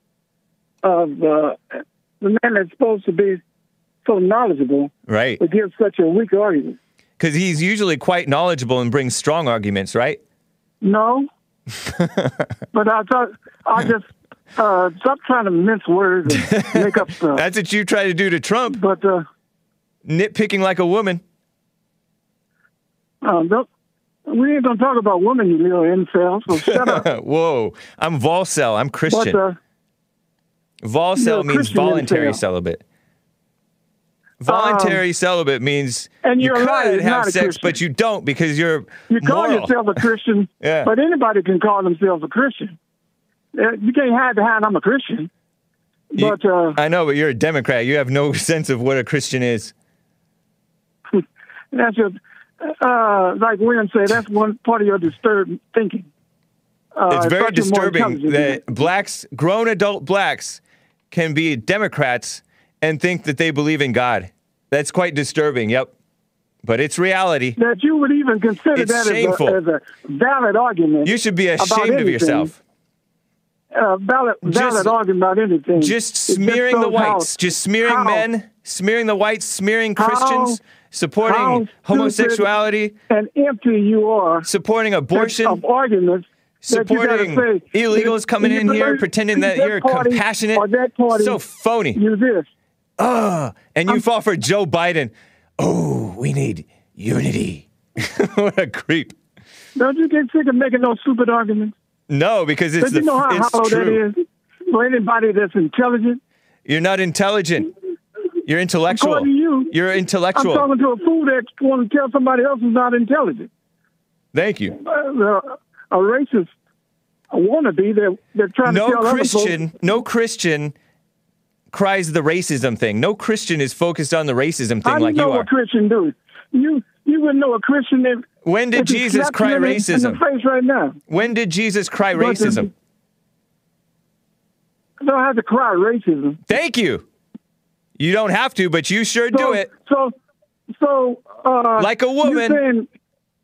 uh, of uh, the man that's supposed to be so knowledgeable Right. give such a weak argument. Because he's usually quite knowledgeable and brings strong arguments, right? No, [LAUGHS] but I thought I just uh, stop trying to mince words and make up stuff. [LAUGHS] That's what you try to do to Trump, But uh, nitpicking like a woman. uh, don't, we ain't gonna talk about women, you little incel. So shut up. [LAUGHS] Whoa, I'm Volcel. I'm Christian. uh, Volcel means Christian voluntary incel. celibate. Voluntary celibate means and you you're could right, have sex, Christian. but you don't because you're you call moral. yourself a Christian, [LAUGHS] Yeah. but anybody can call themselves a Christian. Uh, You can't hide behind I'm a Christian. You- But uh, I know, but you're a Democrat. You have no [LAUGHS] sense of what a Christian is. that's just uh, like William said. That's one part of your disturbed thinking. Uh, it's very thought you were more disturbing that blacks, grown adult blacks, can be Democrats and think that they believe in God. That's quite disturbing. Yep, but it's reality. that you would even consider It's that as a, as a valid argument. You should be ashamed of yourself. Uh, valid, valid Just- argument about anything. Just smearing the shows how- whites, just smearing how- men, smearing the whites, smearing How- Christians, supporting how homosexuality, and empty you are supporting abortion. of arguments. that supporting illegals coming in here pretending that this you're party compassionate. That party, So phony. You're this. and you fall for Joe Biden. Oh, we need unity. [LAUGHS] what a creep. Don't you get sick of making those stupid arguments? No, because it's the you know how it's hollow true. that is for anybody that's intelligent? You're not intelligent. You're intellectual. According to you, You're I'm talking to a fool that want to tell somebody else is not intelligent. Thank you. Uh, a racist, a wannabe that they're trying No to tell Christian, no Christian cries the racism thing. No Christian is focused on the racism thing like know you what are. Christian do? You you wouldn't know a Christian if When did if Jesus cry you in the- racism? face right now. When did Jesus cry But the- racism? I don't have to cry racism. Thank you. You don't have to, but you sure do it. So, so uh, Like a woman, saying-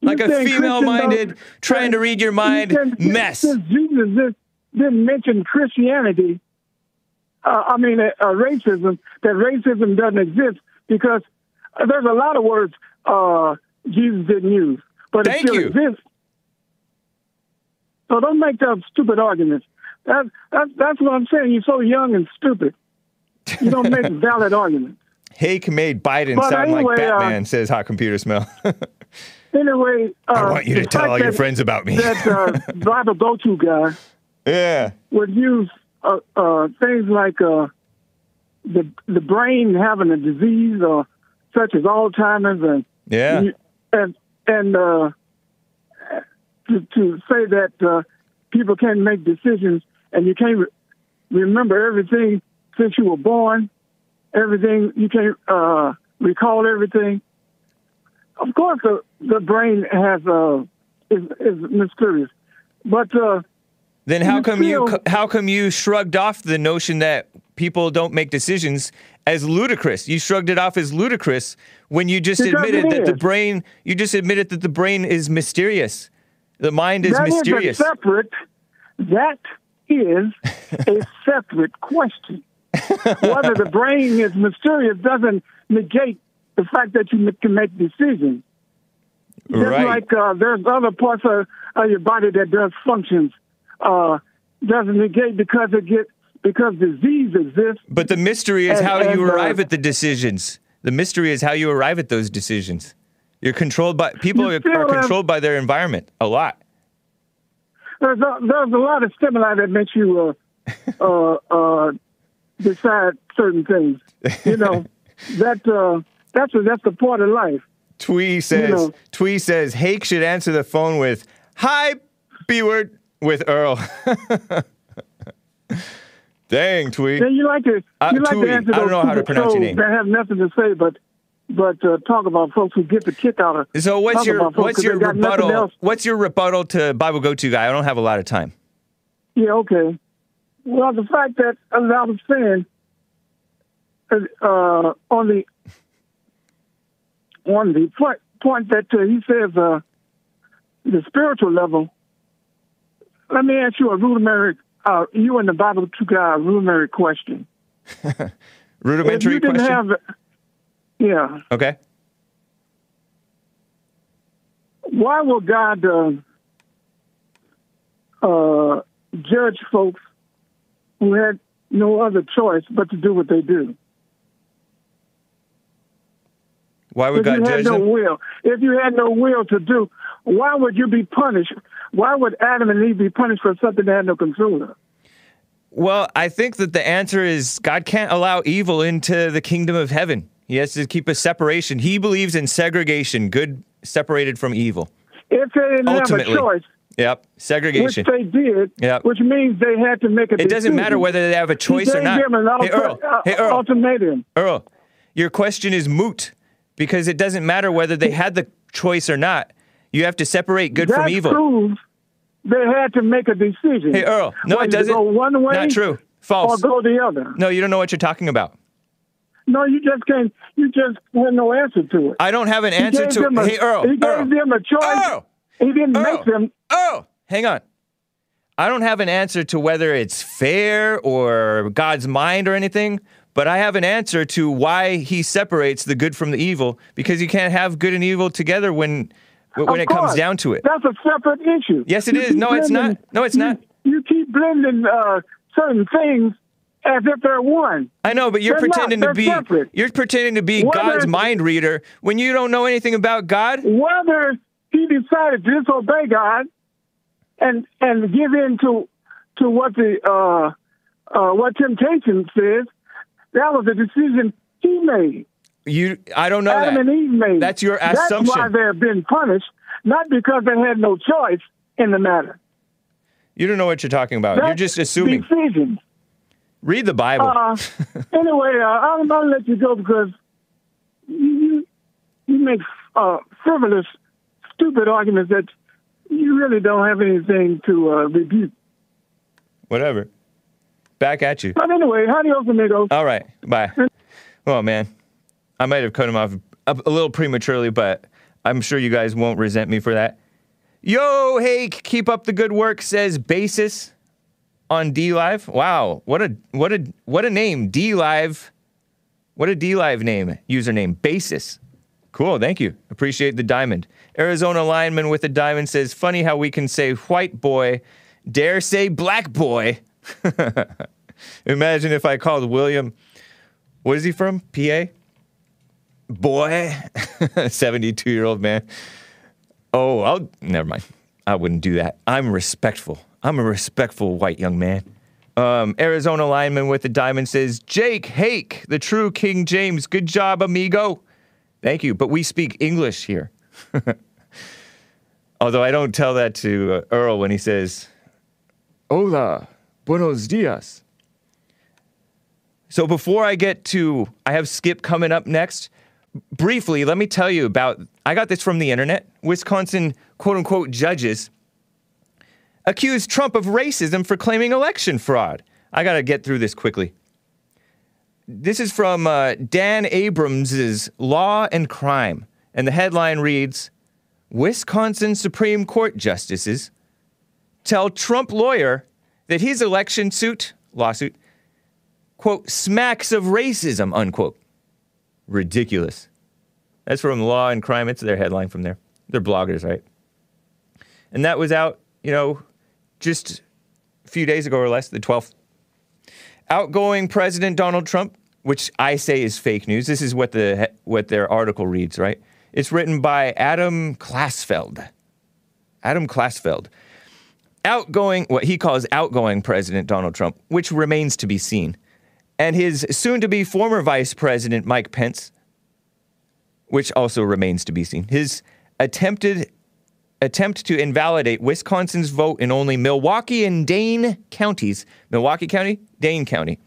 Like a female-minded, trying to read your mind mess. Since Jesus did, didn't mention Christianity, uh, I mean uh, uh, racism, that racism doesn't exist because there's a lot of words uh, Jesus didn't use, but Thank it still you. exists. So don't make those stupid arguments. That, that, that's what I'm saying. You're so young and stupid. You don't make valid arguments. Hake made Biden But sound anyway, like uh, Batman, says Hot Computer Smell. [LAUGHS] Anyway, uh, I want you to tell all your that- friends about me. that uh, [LAUGHS] Bible go-to guy yeah. would use uh, uh, things like uh, the the brain having a disease or such as Alzheimer's and Yeah. and and uh, to, to say that uh, people can't make decisions and you can't re- remember everything since you were born, everything you can't uh, recall everything. Of course, the the brain has uh, is is mysterious, but uh, Then how come you how come you shrugged off the notion that people don't make decisions as ludicrous? You shrugged it off as ludicrous when you just admitted it that the brain you just admitted that the brain is mysterious. The mind is That is mysterious. a separate. That is a [LAUGHS] separate question. [LAUGHS] Whether the brain is mysterious doesn't negate the fact that you can make decisions. Just right. like uh, there's other parts of, of your body that does functions, uh, doesn't negate because it get because disease exists. but the mystery is and- how and, you uh, arrive at the decisions. The mystery is how you arrive at those decisions. You're controlled by people are, are controlled by their environment a lot. There's a, there's a lot of stimuli that makes you uh, [LAUGHS] uh, uh, decide certain things. You know [LAUGHS] that uh, that's a, that's a part of life. Twee says know. Twee says Hake should answer the phone with "Hi, B word" with Earl. [LAUGHS] Dang, Twee. Then you like to Uh, like Tui. to answer I don't know how to pronounce your name. that have nothing to say but but uh, talk about folks who get the kick out of. So what's your what's your they got nothing rebuttal? What's your rebuttal to Bible Go To guy? I don't have a lot of time. Yeah, okay. Well, the fact that, as I was saying, uh, on the on the point point that uh, he says uh, the spiritual level. Let me ask you a rudimentary, uh, you and the Bible guy a rudimentary question. [LAUGHS] If Rudimentary you question. have, yeah, okay. why will God uh, uh, judge folks who had no other choice but to do what they do? Why would if God you had judge no them? will, if you had no will to do, why would you be punished? Why would Adam and Eve be punished for something they had no control of? Well, I think that the answer is God can't allow evil into the kingdom of heaven. He has to keep a separation. He believes in segregation, good separated from evil. If they didn't Ultimately. have a choice, Yep, Segregation. which they did, Yep. which means they had to make a decision. It doesn't matter whether they have a choice or not. Hey, Earl. uh, Hey, Earl. ultimatum. Earl, your question is moot because it doesn't matter whether they had the choice or not. You have to separate good that from evil. proves they had to make a decision. Hey, Earl. No, it doesn't. Go one way Not true. or False. go the other. No, you don't know what you're talking about. No, you just can't. You just had no answer to it. I don't have an answer to them a- Hey, Earl. He gave Earl. them a choice. Earl. He didn't Earl. make them. Oh, hang on. I don't have an answer to whether it's fair or God's mind or anything, but I have an answer to why he separates the good from the evil because you can't have good and evil together when when Of it comes down to it. That's a separate issue. Yes, it You is. No, it's not. No, it's you- not. You keep blending uh, certain things as if they're one. I know, but you're They're pretending to be separate. you're pretending to be Whether- God's mind reader when you don't know anything about God. Whether he decided to disobey God and and give in to to what the uh, uh, what temptation says, that was a decision he made. You I don't know Adam that. and Eve made. That's your That's why they're being punished, not because they had no choice in the matter. You don't know what you're talking about. You're just assuming. Decisions. Read the Bible. Uh, [LAUGHS] anyway, uh, I'm going to let you go because you you, you make uh, frivolous, stupid arguments that you really don't have anything to uh, rebuke. Whatever. Back at you. But anyway, adios, amigos. All right. Bye. Oh man, I might have cut him off a, a little prematurely, but I'm sure you guys won't resent me for that. Yo, hey, keep up the good work. Says Basis on DLive. Wow, what a what a what a name, DLive. What a DLive name, username, Basis. Cool, thank you. Appreciate the diamond. Arizona lineman with a diamond says, "Funny how we can say white boy, dare say black boy." [LAUGHS] Imagine if I called William. What is he from? PA? Boy, [LAUGHS] 72 year old man. Oh, I'll never mind. I wouldn't do that. I'm respectful. I'm a respectful white young man. Um, Arizona lineman with the diamond says, Jake Hake, the true King James. Good job, amigo. Thank you. But we speak English here. [LAUGHS] Although I don't tell that to uh, Earl when he says, Hola, buenos dias. So before I get to, I have Skip coming up next. Briefly, let me tell you about. I got this from the internet. Wisconsin quote unquote judges accused Trump of racism for claiming election fraud. I got to get through this quickly. This is from uh, Dan Abrams' Law and Crime. And the headline reads Wisconsin Supreme Court justices tell Trump lawyer that his election suit, lawsuit, quote, smacks of racism, unquote. Ridiculous. That's from Law and Crime. It's their headline from there. They're bloggers, right? And that was out, you know, just a few days ago or less, the 12th. Outgoing President Donald Trump, which I say is fake news. This is what the what their article reads, right? It's written by Adam Klasfeld. Adam Klasfeld. Outgoing, what he calls outgoing President Donald Trump, which remains to be seen, and his soon to be former Vice President Mike Pence which also remains to be seen. His attempted attempt to invalidate Wisconsin's vote in only Milwaukee and Dane counties, Milwaukee County, Dane County,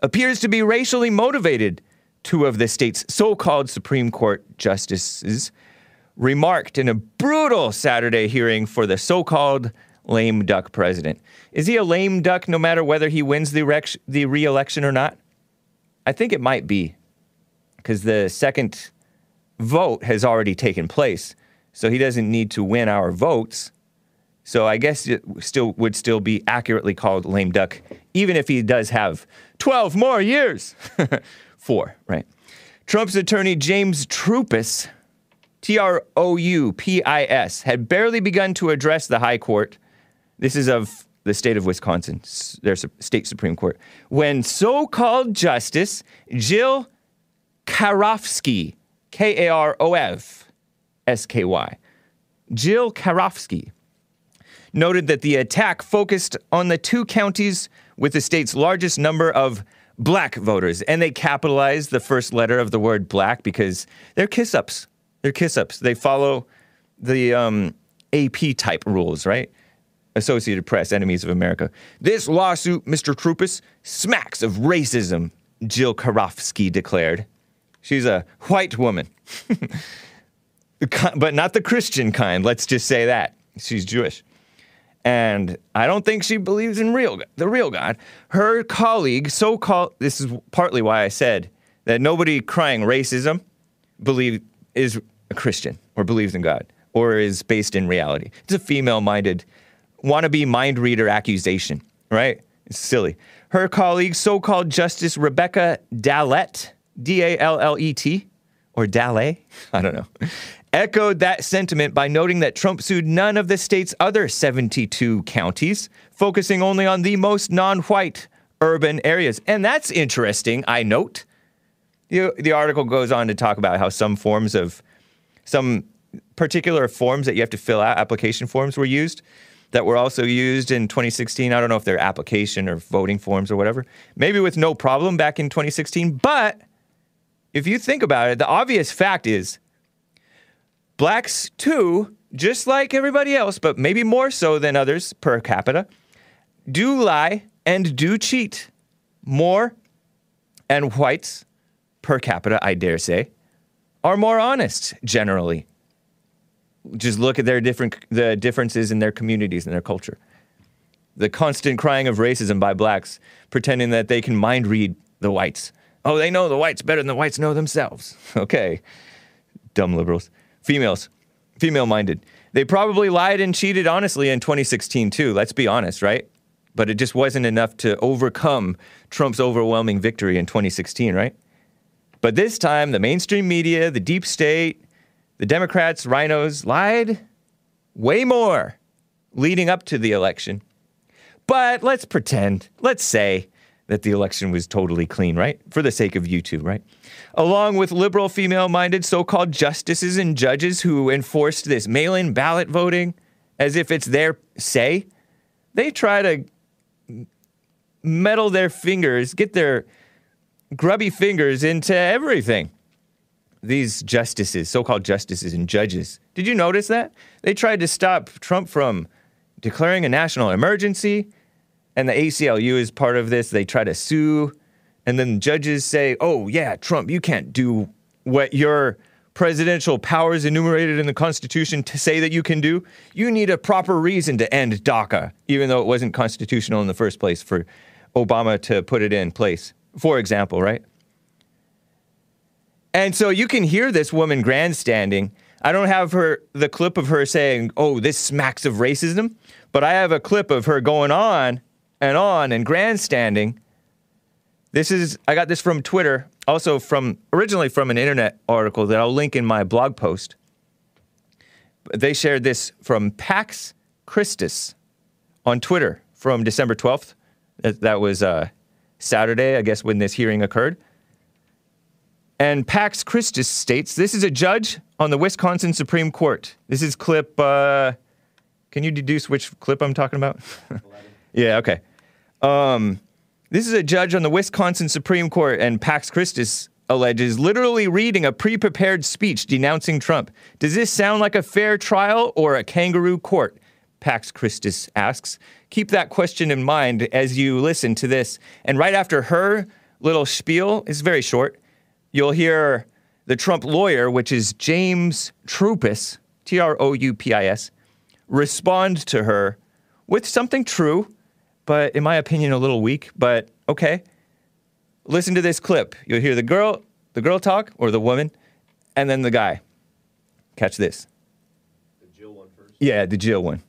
appears to be racially motivated. Two of the state's so called Supreme Court justices remarked in a brutal Saturday hearing for the so called lame duck president. Is he a lame duck no matter whether he wins the, rec- the re election or not? I think it might be because the second vote has already taken place. So he doesn't need to win our votes. So I guess it still would still be accurately called lame duck, even if he does have 12 more years. [LAUGHS] Four, right? Trump's attorney James Troupis, T R O U P I S, had barely begun to address the High Court. This is of the state of Wisconsin, their state Supreme Court, when so called Justice Jill Karofsky, K A R O F S K Y, Jill Karofsky, noted that the attack focused on the two counties with the state's largest number of black voters. And they capitalized the first letter of the word black because they're kiss ups. They're kiss ups. They follow the um, AP type rules, right? Associated Press, Enemies of America. This lawsuit, Mr. Troupis, smacks of racism, Jill Karofsky declared. She's a white woman, [LAUGHS] but not the Christian kind, let's just say that. She's Jewish. And I don't think she believes in real the real God. Her colleague, so-called this is partly why I said that nobody crying racism believe is a Christian or believes in God or is based in reality. It's a female-minded wannabe mind reader accusation, right? It's silly. Her colleague, so-called Justice Rebecca Dallet, D-A-L-L-E-T, or Dallet, [LAUGHS] I don't know, echoed that sentiment by noting that Trump sued none of the state's other 72 counties, focusing only on the most non white urban areas. And that's interesting, I note. The, the article goes on to talk about how some forms of, some particular forms that you have to fill out, application forms were used that were also used in 2016. I don't know if they're application or voting forms or whatever. Maybe with no problem back in 2016. But if you think about it, the obvious fact is blacks too, just like everybody else, but maybe more so than others per capita, do lie and do cheat more, and whites per capita, I dare say, are more honest generally. Just look at their different the differences in their communities and their culture. The constant crying of racism by blacks, pretending that they can mind read the whites. Oh, they know the whites better than the whites know themselves. [LAUGHS] Okay. Dumb liberals. Females, female minded. They probably lied and cheated honestly in 2016 too, let's be honest, right? But it just wasn't enough to overcome Trump's overwhelming victory in 2016, right? But this time, the mainstream media, the deep state, the Democrats, RINOs lied way more leading up to the election. But let's pretend, let's say that the election was totally clean, right? For the sake of YouTube, right? Along with liberal female minded so called justices and judges who enforced this mail in ballot voting as if it's their say, they try to meddle their fingers, get their grubby fingers into everything. These justices, so called justices and judges. Did you notice that? They tried to stop Trump from declaring a national emergency, and the ACLU is part of this. They try to sue, and then judges say, oh, yeah, Trump, you can't do what your presidential powers enumerated in the Constitution to say that you can do. You need a proper reason to end DACA, even though it wasn't constitutional in the first place for Obama to put it in place, for example, right? And so you can hear this woman grandstanding. I don't have her the clip of her saying, "Oh, this smacks of racism," but I have a clip of her going on and on and grandstanding. This is I got this from Twitter, also from originally from an internet article that I'll link in my blog post. They shared this from Pax Christus on Twitter from December 12th. That, that was uh, Saturday, I guess, when this hearing occurred. And Pax Christus states this is a judge on the Wisconsin Supreme Court. This is clip. Uh, can you deduce which clip I'm talking about? [LAUGHS] yeah, okay. Um, this is a judge on the Wisconsin Supreme Court, and Pax Christus alleges, literally reading a pre prepared speech denouncing Trump. Does this sound like a fair trial or a kangaroo court? Pax Christus asks. Keep that question in mind as you listen to this. And right after her little spiel, it's very short, you'll hear the Trump lawyer, which is James Troupis, T R O U P I S, respond to her with something true, but in my opinion, a little weak, but okay. Listen to this clip. You'll hear the girl, the girl talk, or the woman, and then the guy. Catch this. The Jill one first? Yeah, the Jill one.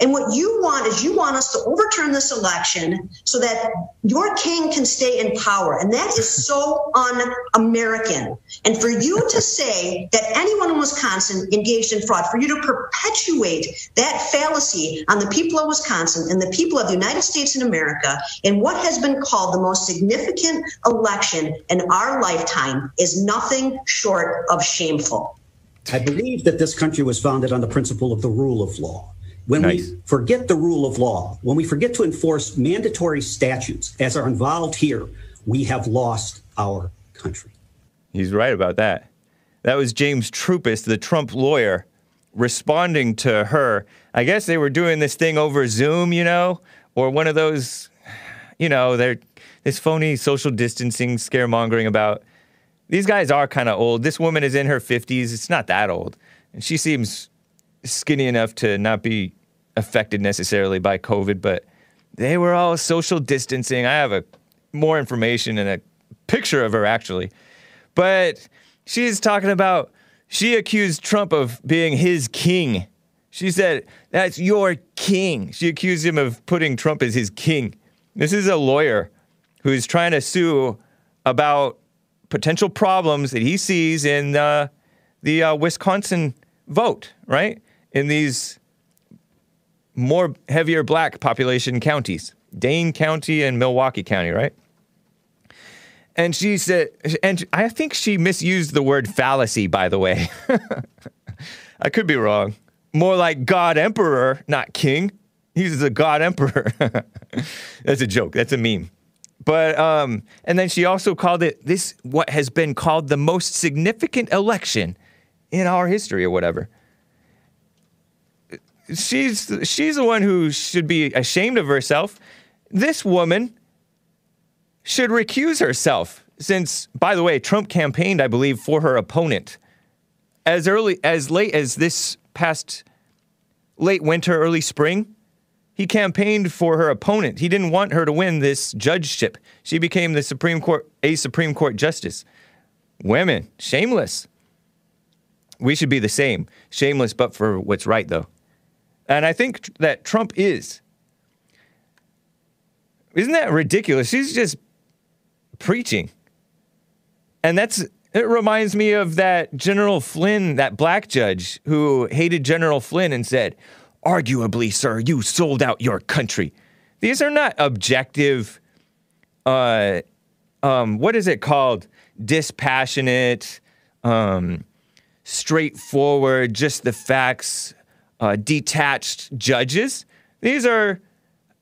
And what you want is you want us to overturn this election so that your king can stay in power. And that is so un American. And for you to say that anyone in Wisconsin engaged in fraud, for you to perpetuate that fallacy on the people of Wisconsin and the people of the United States and America in what has been called the most significant election in our lifetime is nothing short of shameful. I believe that this country was founded on the principle of the rule of law. When Nice. we forget the rule of law, when we forget to enforce mandatory statutes as are involved here, we have lost our country. He's right about that. That was James Troupis, the Trump lawyer, responding to her. I guess they were doing this thing over Zoom, you know, or one of those, you know, they're this phony social distancing scaremongering about. These guys are kind of old. This woman is in her 50s. It's not that old. And she seems skinny enough to not be affected necessarily by COVID, but they were all social distancing. I have a more information and a picture of her actually. But she's talking about she accused Trump of being his king. She said, That's your king. She accused him of putting Trump as his king. This is a lawyer who's trying to sue about potential problems that he sees in uh, the uh, Wisconsin vote, right? In these more heavier black population counties, Dane County and Milwaukee County, right? And she said, and I think she misused the word fallacy, by the way. [LAUGHS] I could be wrong. More like God Emperor, not King. He's a God Emperor. [LAUGHS] That's a joke. That's a meme. But um, and then she also called it this what has been called the most significant election in our history or whatever. She's she's the one who should be ashamed of herself. This woman should recuse herself since by the way Trump campaigned I believe for her opponent as early as late as this past late winter early spring he campaigned for her opponent. He didn't want her to win this judgeship. She became the Supreme Court, a Supreme Court justice. Women, shameless. We should be the same. Shameless, but for what's right, though. And I think that Trump is. Isn't that ridiculous? She's just preaching. And that's, it reminds me of that General Flynn, that black judge who hated General Flynn and said, arguably, sir, you sold out your country. These are not objective, uh, um, what is it called? Dispassionate, um, straightforward, just the facts, uh, detached judges. These are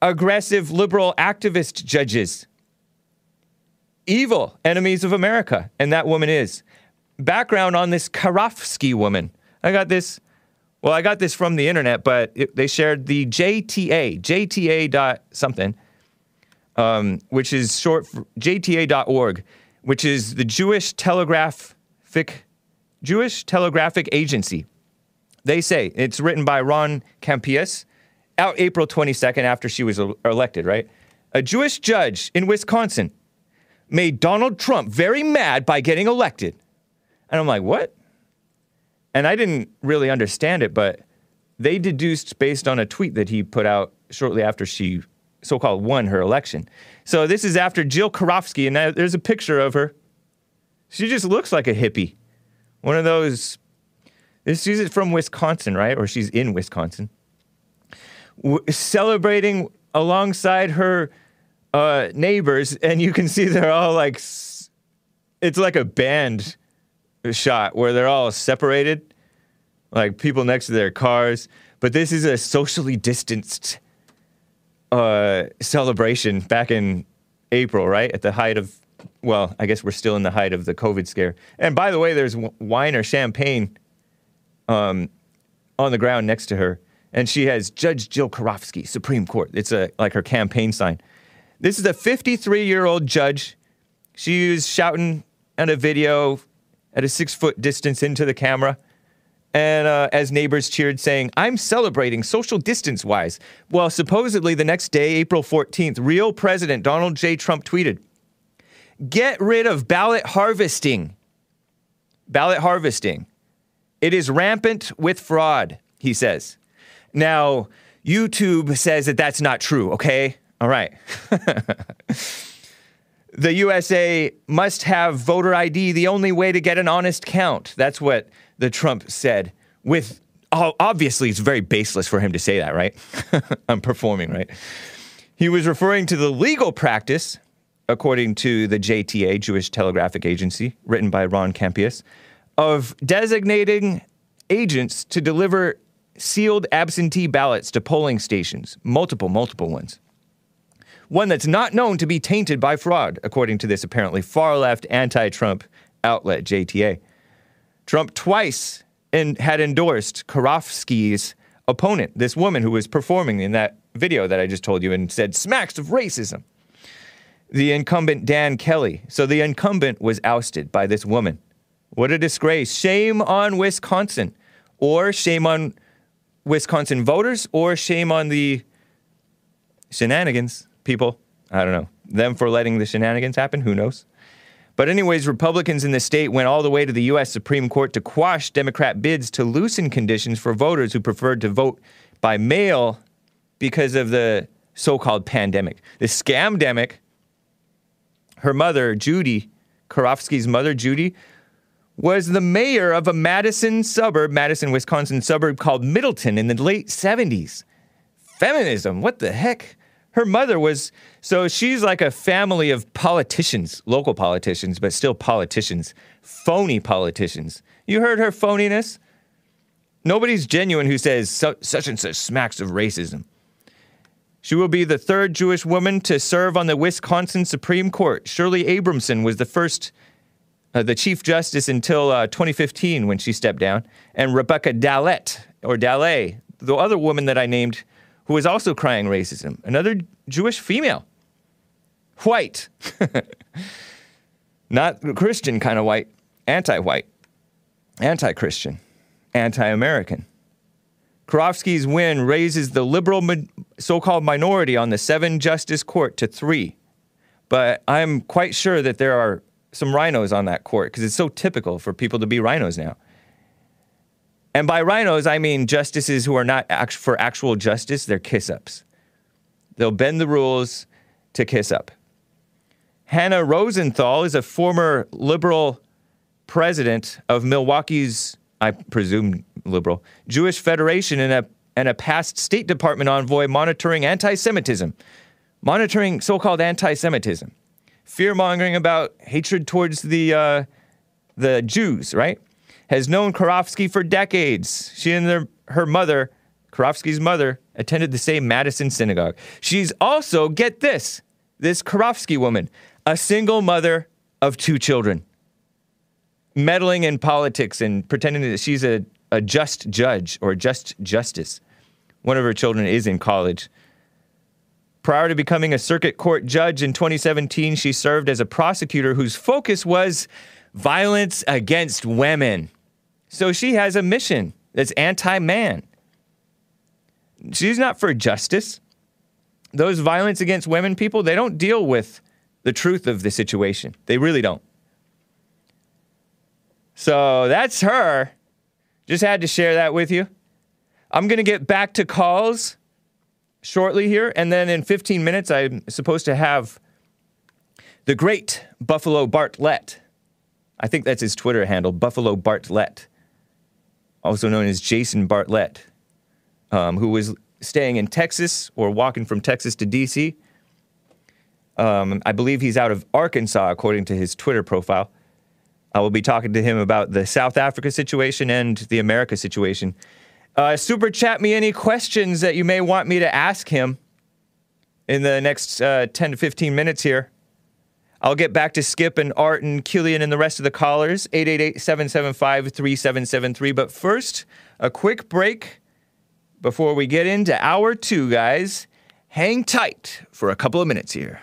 aggressive liberal activist judges. Evil enemies of America, and that woman is. Background on this Karofsky woman. I got this well, I got this from the internet, but it, they shared the JTA, JTA dot something, um, which is short for JTA.org, which is the Jewish Telegraphic Jewish Telegraphic Agency. They say it's written by Ron Kampeas, out April 22nd after she was elected. Right, a Jewish judge in Wisconsin made Donald Trump very mad by getting elected, and I'm like, what? and I didn't really understand it, but they deduced based on a tweet that he put out shortly after she so-called won her election. So this is after Jill Karofsky, and there's a picture of her. She just looks like a hippie, one of those. She's from Wisconsin, right? Or she's in Wisconsin, w- celebrating alongside her uh, neighbors, and you can see they're all like, s- it's like a band shot where they're all separated, like people next to their cars. But this is a socially distanced uh, celebration back in April, right? At the height of well, I guess we're still in the height of the COVID scare. And by the way, there's w- wine or champagne um, on the ground next to her, and she has Judge Jill Karofsky, Supreme Court. It's a like her campaign sign. This is a 53 year old judge. She was shouting at a video at a six foot distance into the camera. And uh, as neighbors cheered, saying, I'm celebrating social distance wise. Well, supposedly the next day, April 14th, real President Donald J. Trump tweeted, Get rid of ballot harvesting. Ballot harvesting. It is rampant with fraud, he says. Now, YouTube says that that's not true, okay? All right. [LAUGHS] the USA must have voter ID, the only way to get an honest count. That's what the Trump said. With obviously, it's very baseless for him to say that, right? [LAUGHS] I'm performing, right? He was referring to the legal practice, according to the JTA, Jewish Telegraphic Agency, written by Ron Kampeas, of designating agents to deliver sealed absentee ballots to polling stations, multiple, multiple ones. One that's not known to be tainted by fraud, according to this apparently far left anti Trump outlet, JTA. Trump twice and had endorsed Karofsky's opponent, this woman who was performing in that video that I just told you and said smacks of racism. The incumbent Dan Kelly. So the incumbent was ousted by this woman. What a disgrace. Shame on Wisconsin. Or shame on Wisconsin voters, or shame on the shenanigans people. I don't know. Them for letting the shenanigans happen. Who knows? But, anyways, Republicans in the state went all the way to the U.S. Supreme Court to quash Democrat bids to loosen conditions for voters who preferred to vote by mail because of the so called pandemic. The scamdemic, her mother, Judy, Karofsky's mother, Judy, was the mayor of a Madison suburb, Madison, Wisconsin suburb called Middleton in the late 70s. Feminism, what the heck? Her mother was, so she's like a family of politicians, local politicians, but still politicians, phony politicians. You heard her phoniness? Nobody's genuine who says such and such smacks of racism. She will be the third Jewish woman to serve on the Wisconsin Supreme Court. Shirley Abrahamson was the first uh, the Chief Justice until uh, 2015 when she stepped down, and Rebecca Dallet, or Dallet, the other woman that I named, who was also crying racism, another Jewish female. White. [LAUGHS] Not Christian kind of white, anti white, anti Christian, anti American. Karofsky's win raises the liberal so called minority on the seven justice court to three. But I'm quite sure that there are some RINOs on that court because it's so typical for people to be RINOs now. And by RINOs, I mean justices who are not act- for actual justice, they're kiss ups. They'll bend the rules to kiss up. Hannah Rosenthal is a former liberal president of Milwaukee's, I presume, liberal, Jewish Federation and a, and a past State Department envoy monitoring anti Semitism, monitoring so called anti Semitism fear mongering about hatred towards the uh, the Jews, right? Has known Karofsky for decades. She and their, her mother, Karofsky's mother, attended the same Madison synagogue. She's also, get this, this Karofsky woman, a single mother of two children, meddling in politics and pretending that she's a, a just judge or just justice. One of her children is in college. Prior to becoming a circuit court judge in 2017, she served as a prosecutor whose focus was violence against women. So she has a mission that's anti man. She's not for justice. Those violence against women people, they don't deal with the truth of the situation. They really don't. So that's her. Just had to share that with you. I'm going to get back to calls shortly here. And then in 15 minutes, I'm supposed to have the great Buffalo Bartlett. I think that's his Twitter handle, Buffalo Bartlett, also known as Jason Bartlett, um, who was staying in Texas or walking from Texas to DC. Um, I believe he's out of Arkansas, according to his Twitter profile. I will be talking to him about the South Africa situation and the America situation. Uh, super chat me any questions that you may want me to ask him in the next uh, 10 to 15 minutes here. I'll get back to Skip and Art and Killian and the rest of the callers, 888 775 3773. But first, a quick break before we get into hour two, guys. Hang tight for a couple of minutes here.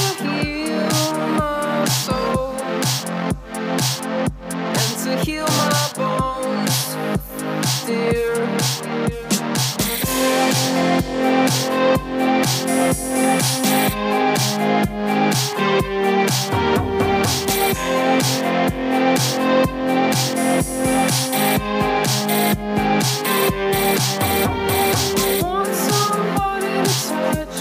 to heal my bones, dear. Want somebody to touch.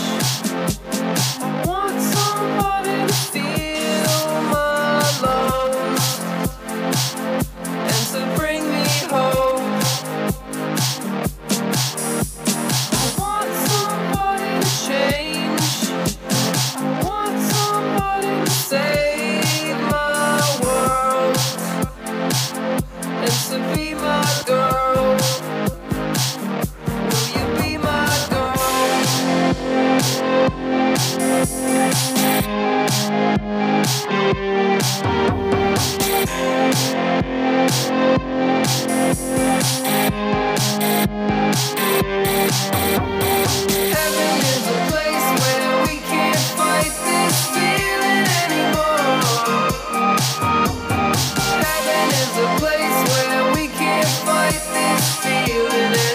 Want somebody to feel my love and to Is a place where we can't fight this feeling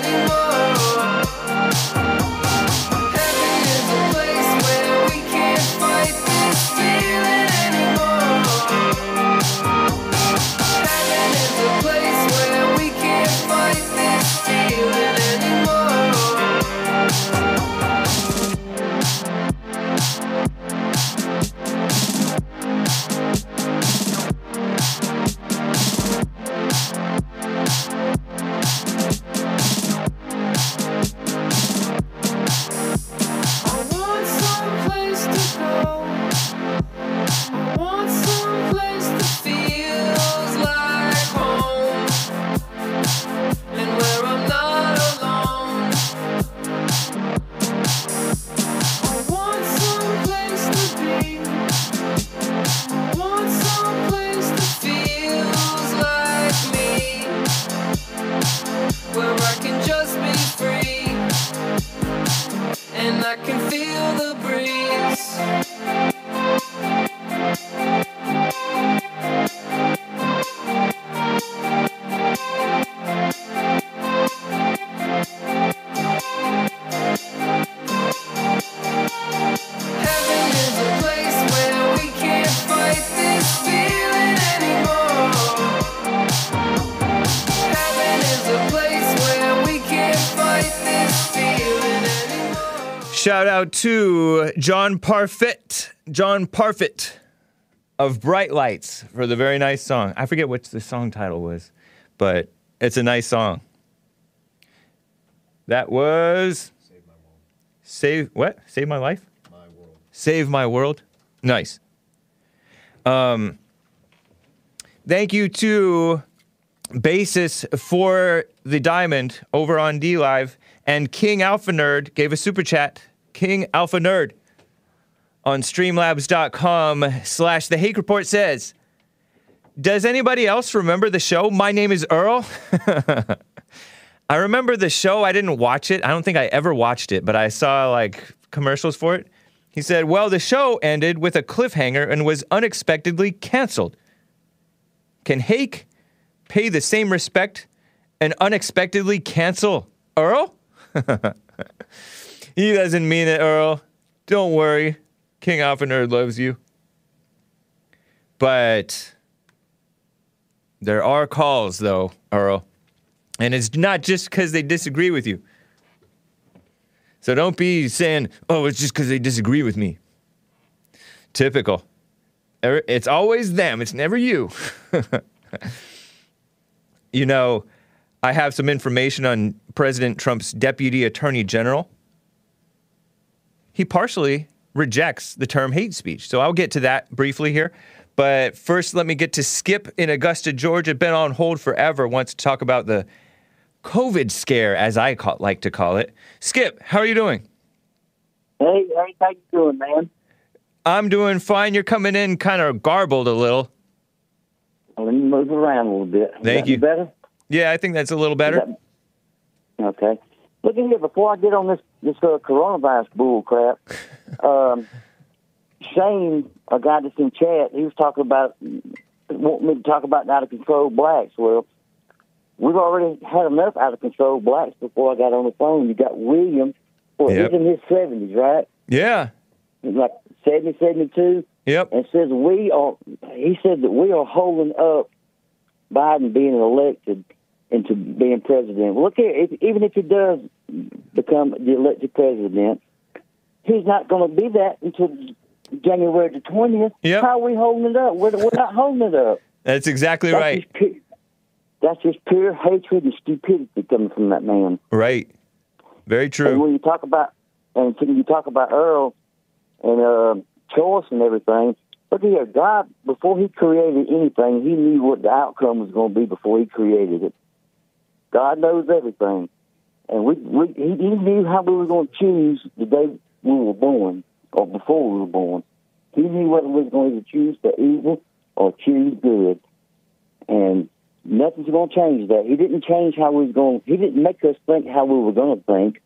out to John Parfit, John Parfit of Bright Lights for the very nice song. I forget what the song title was, but it's a nice song. That was Save what? Save my life? My world. Save my world. Nice. Um thank you to Basis for the Diamond over on DLive and King Alpha Nerd gave a super chat. King Alpha Nerd on streamlabs.com slash the Hake Report says, Does anybody else remember the show? My name is Earl. [LAUGHS] I remember the show. I didn't watch it. I don't think I ever watched it, but I saw like commercials for it. He said, Well, the show ended with a cliffhanger and was unexpectedly canceled. Can Hake pay the same respect and unexpectedly cancel Earl? [LAUGHS] he doesn't mean it, Earl. Don't worry. King Alpha Nerd loves you. But there are calls, though, Earl. And it's not just because they disagree with you. So don't be saying, oh, it's just because they disagree with me. Typical. It's always them, it's never you. [LAUGHS] you know, I have some information on President Trump's deputy attorney general. He partially rejects the term hate speech. So I'll get to that briefly here. But first, let me get to Skip in Augusta, Georgia. Been on hold forever. Wants to talk about the COVID scare, as I like to call it. Skip, how are you doing? Hey, hey, how you doing, man? I'm doing fine. You're coming in kind of garbled a little. Let me move around a little bit. Thank you. Better. Yeah, I think that's a little better. Okay. Look at here. Before I get on this this uh, coronavirus bull crap, [LAUGHS] um, Shane, a guy that's in chat, he was talking about wanting me to talk about out of control blacks. Well, we've already had enough out of control blacks before I got on the phone. You got William. Well, Yep. he's in his seventies, right? Yeah. He's like 70, 72. Yep. And says we are. He said that we are holding up Biden being elected into being president. Look here, if, even if he does become the elected president, he's not going to be that until January the twentieth. Yep. How are we holding it up? We're, we're not holding it up. That's exactly That's right. Just pu- that's just pure hatred and stupidity coming from that man. Right. Very And true. when you talk about and when you talk about Earl and uh, choice and everything, look here, God before He created anything, He knew what the outcome was going to be before He created it. God knows everything, and we, we He, he knew how we were going to choose the day we were born or before we were born. He knew whether we were going to choose the evil or choose good, and nothing's going to change that. He didn't change how we was going. He didn't make us think how we were going to think.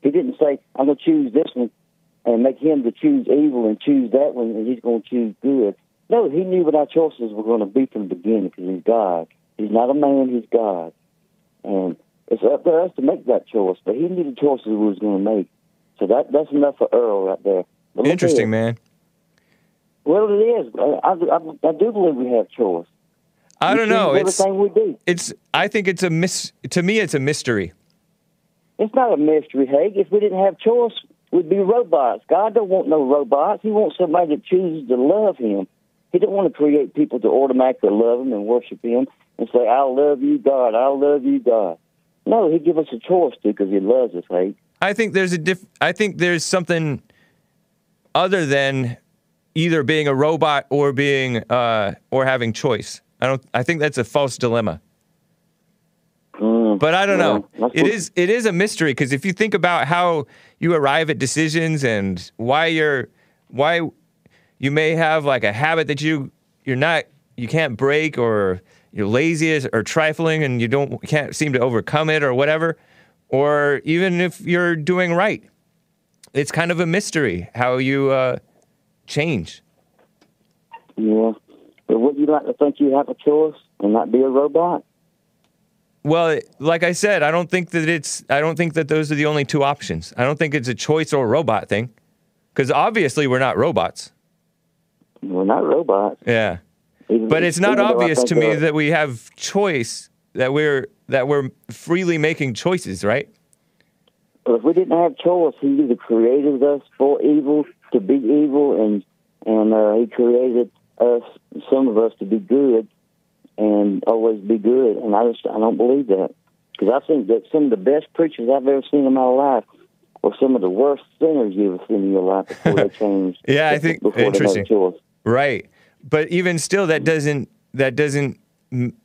He didn't say, "I'm going to choose this one," and make him to choose evil and choose that one, and he's going to choose good. No, he knew what our choices were going to be from the beginning because he's God. He's not a man; he's God, and it's up to us to make that choice. But he knew the choices we was going to make. So that that's enough for Earl right there. Interesting, man. Well, it is. I, I, I do believe we have choice. I don't know. It's we do. it's. I think it's a mis. To me, it's a mystery. It's not a mystery, Hake. If we didn't have choice, we'd be robots. God don't want no robots. He wants somebody that chooses to love Him. He don't want to create people to automatically love Him and worship Him and say, "I'll love you, God. I'll love you, God." No, He give us a choice to because He loves us, Hake. I think there's a diff. I think there's something other than either being a robot or being uh, or having choice. I don't. I think that's a false dilemma. But I don't know. Mm, that's It is. It is a mystery because if you think about how you arrive at decisions and why you're why you may have like a habit that you you're not you can't break or you're lazy or trifling and you don't can't seem to overcome it or whatever or even if you're doing right it's kind of a mystery how you uh, change Yeah. But would you like to think you have a choice and not be a robot? well like i said i don't think that it's i don't think that those are the only two options i don't think it's a choice or a robot thing because obviously we're not robots We're not robots. yeah but it's not even though I obvious to me that we have choice that we're that we're freely making choices right But if we didn't have choice, He either created us for evil to be evil, and and uh, He created us, some of us, to be good, and always be good. And I just I don't believe that because I think that some of the best preachers I've ever seen in my life were some of the worst sinners you ever seen in your life before they [LAUGHS] changed. Yeah, I think- before interesting. had a choice. Right. But even still, that doesn't that doesn't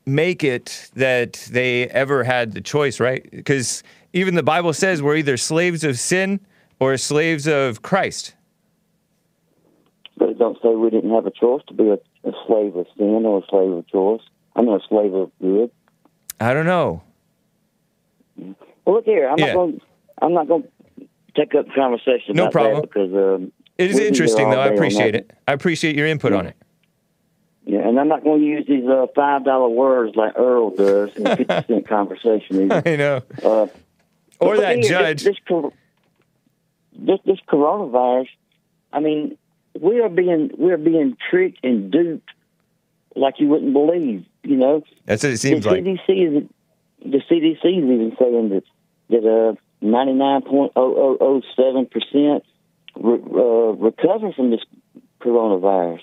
make it that they ever had the choice, right? Because even the Bible says we're either slaves of sin or slaves of Christ. But it don't say we didn't have a choice to be a, a slave of sin or a slave of choice. I mean, a slave of good. I don't know. Well, look here. I'm Yeah. not going. I'm not going to take up the conversation No about problem. that because um, It is we'll be here interesting, though. I appreciate it. I appreciate your input on it. Yeah, and I'm not going to use these uh, five dollar words like Earl does in a [LAUGHS] fifty cent conversation. Either. I know. Uh, Or that here, judge. This, this, this this coronavirus. I mean, we are being we are being tricked and duped like you wouldn't believe. You know, That's what it seems the like. CDC is the CDC is even saying that that uh, 99.0007 percent re- uh, recover from this coronavirus.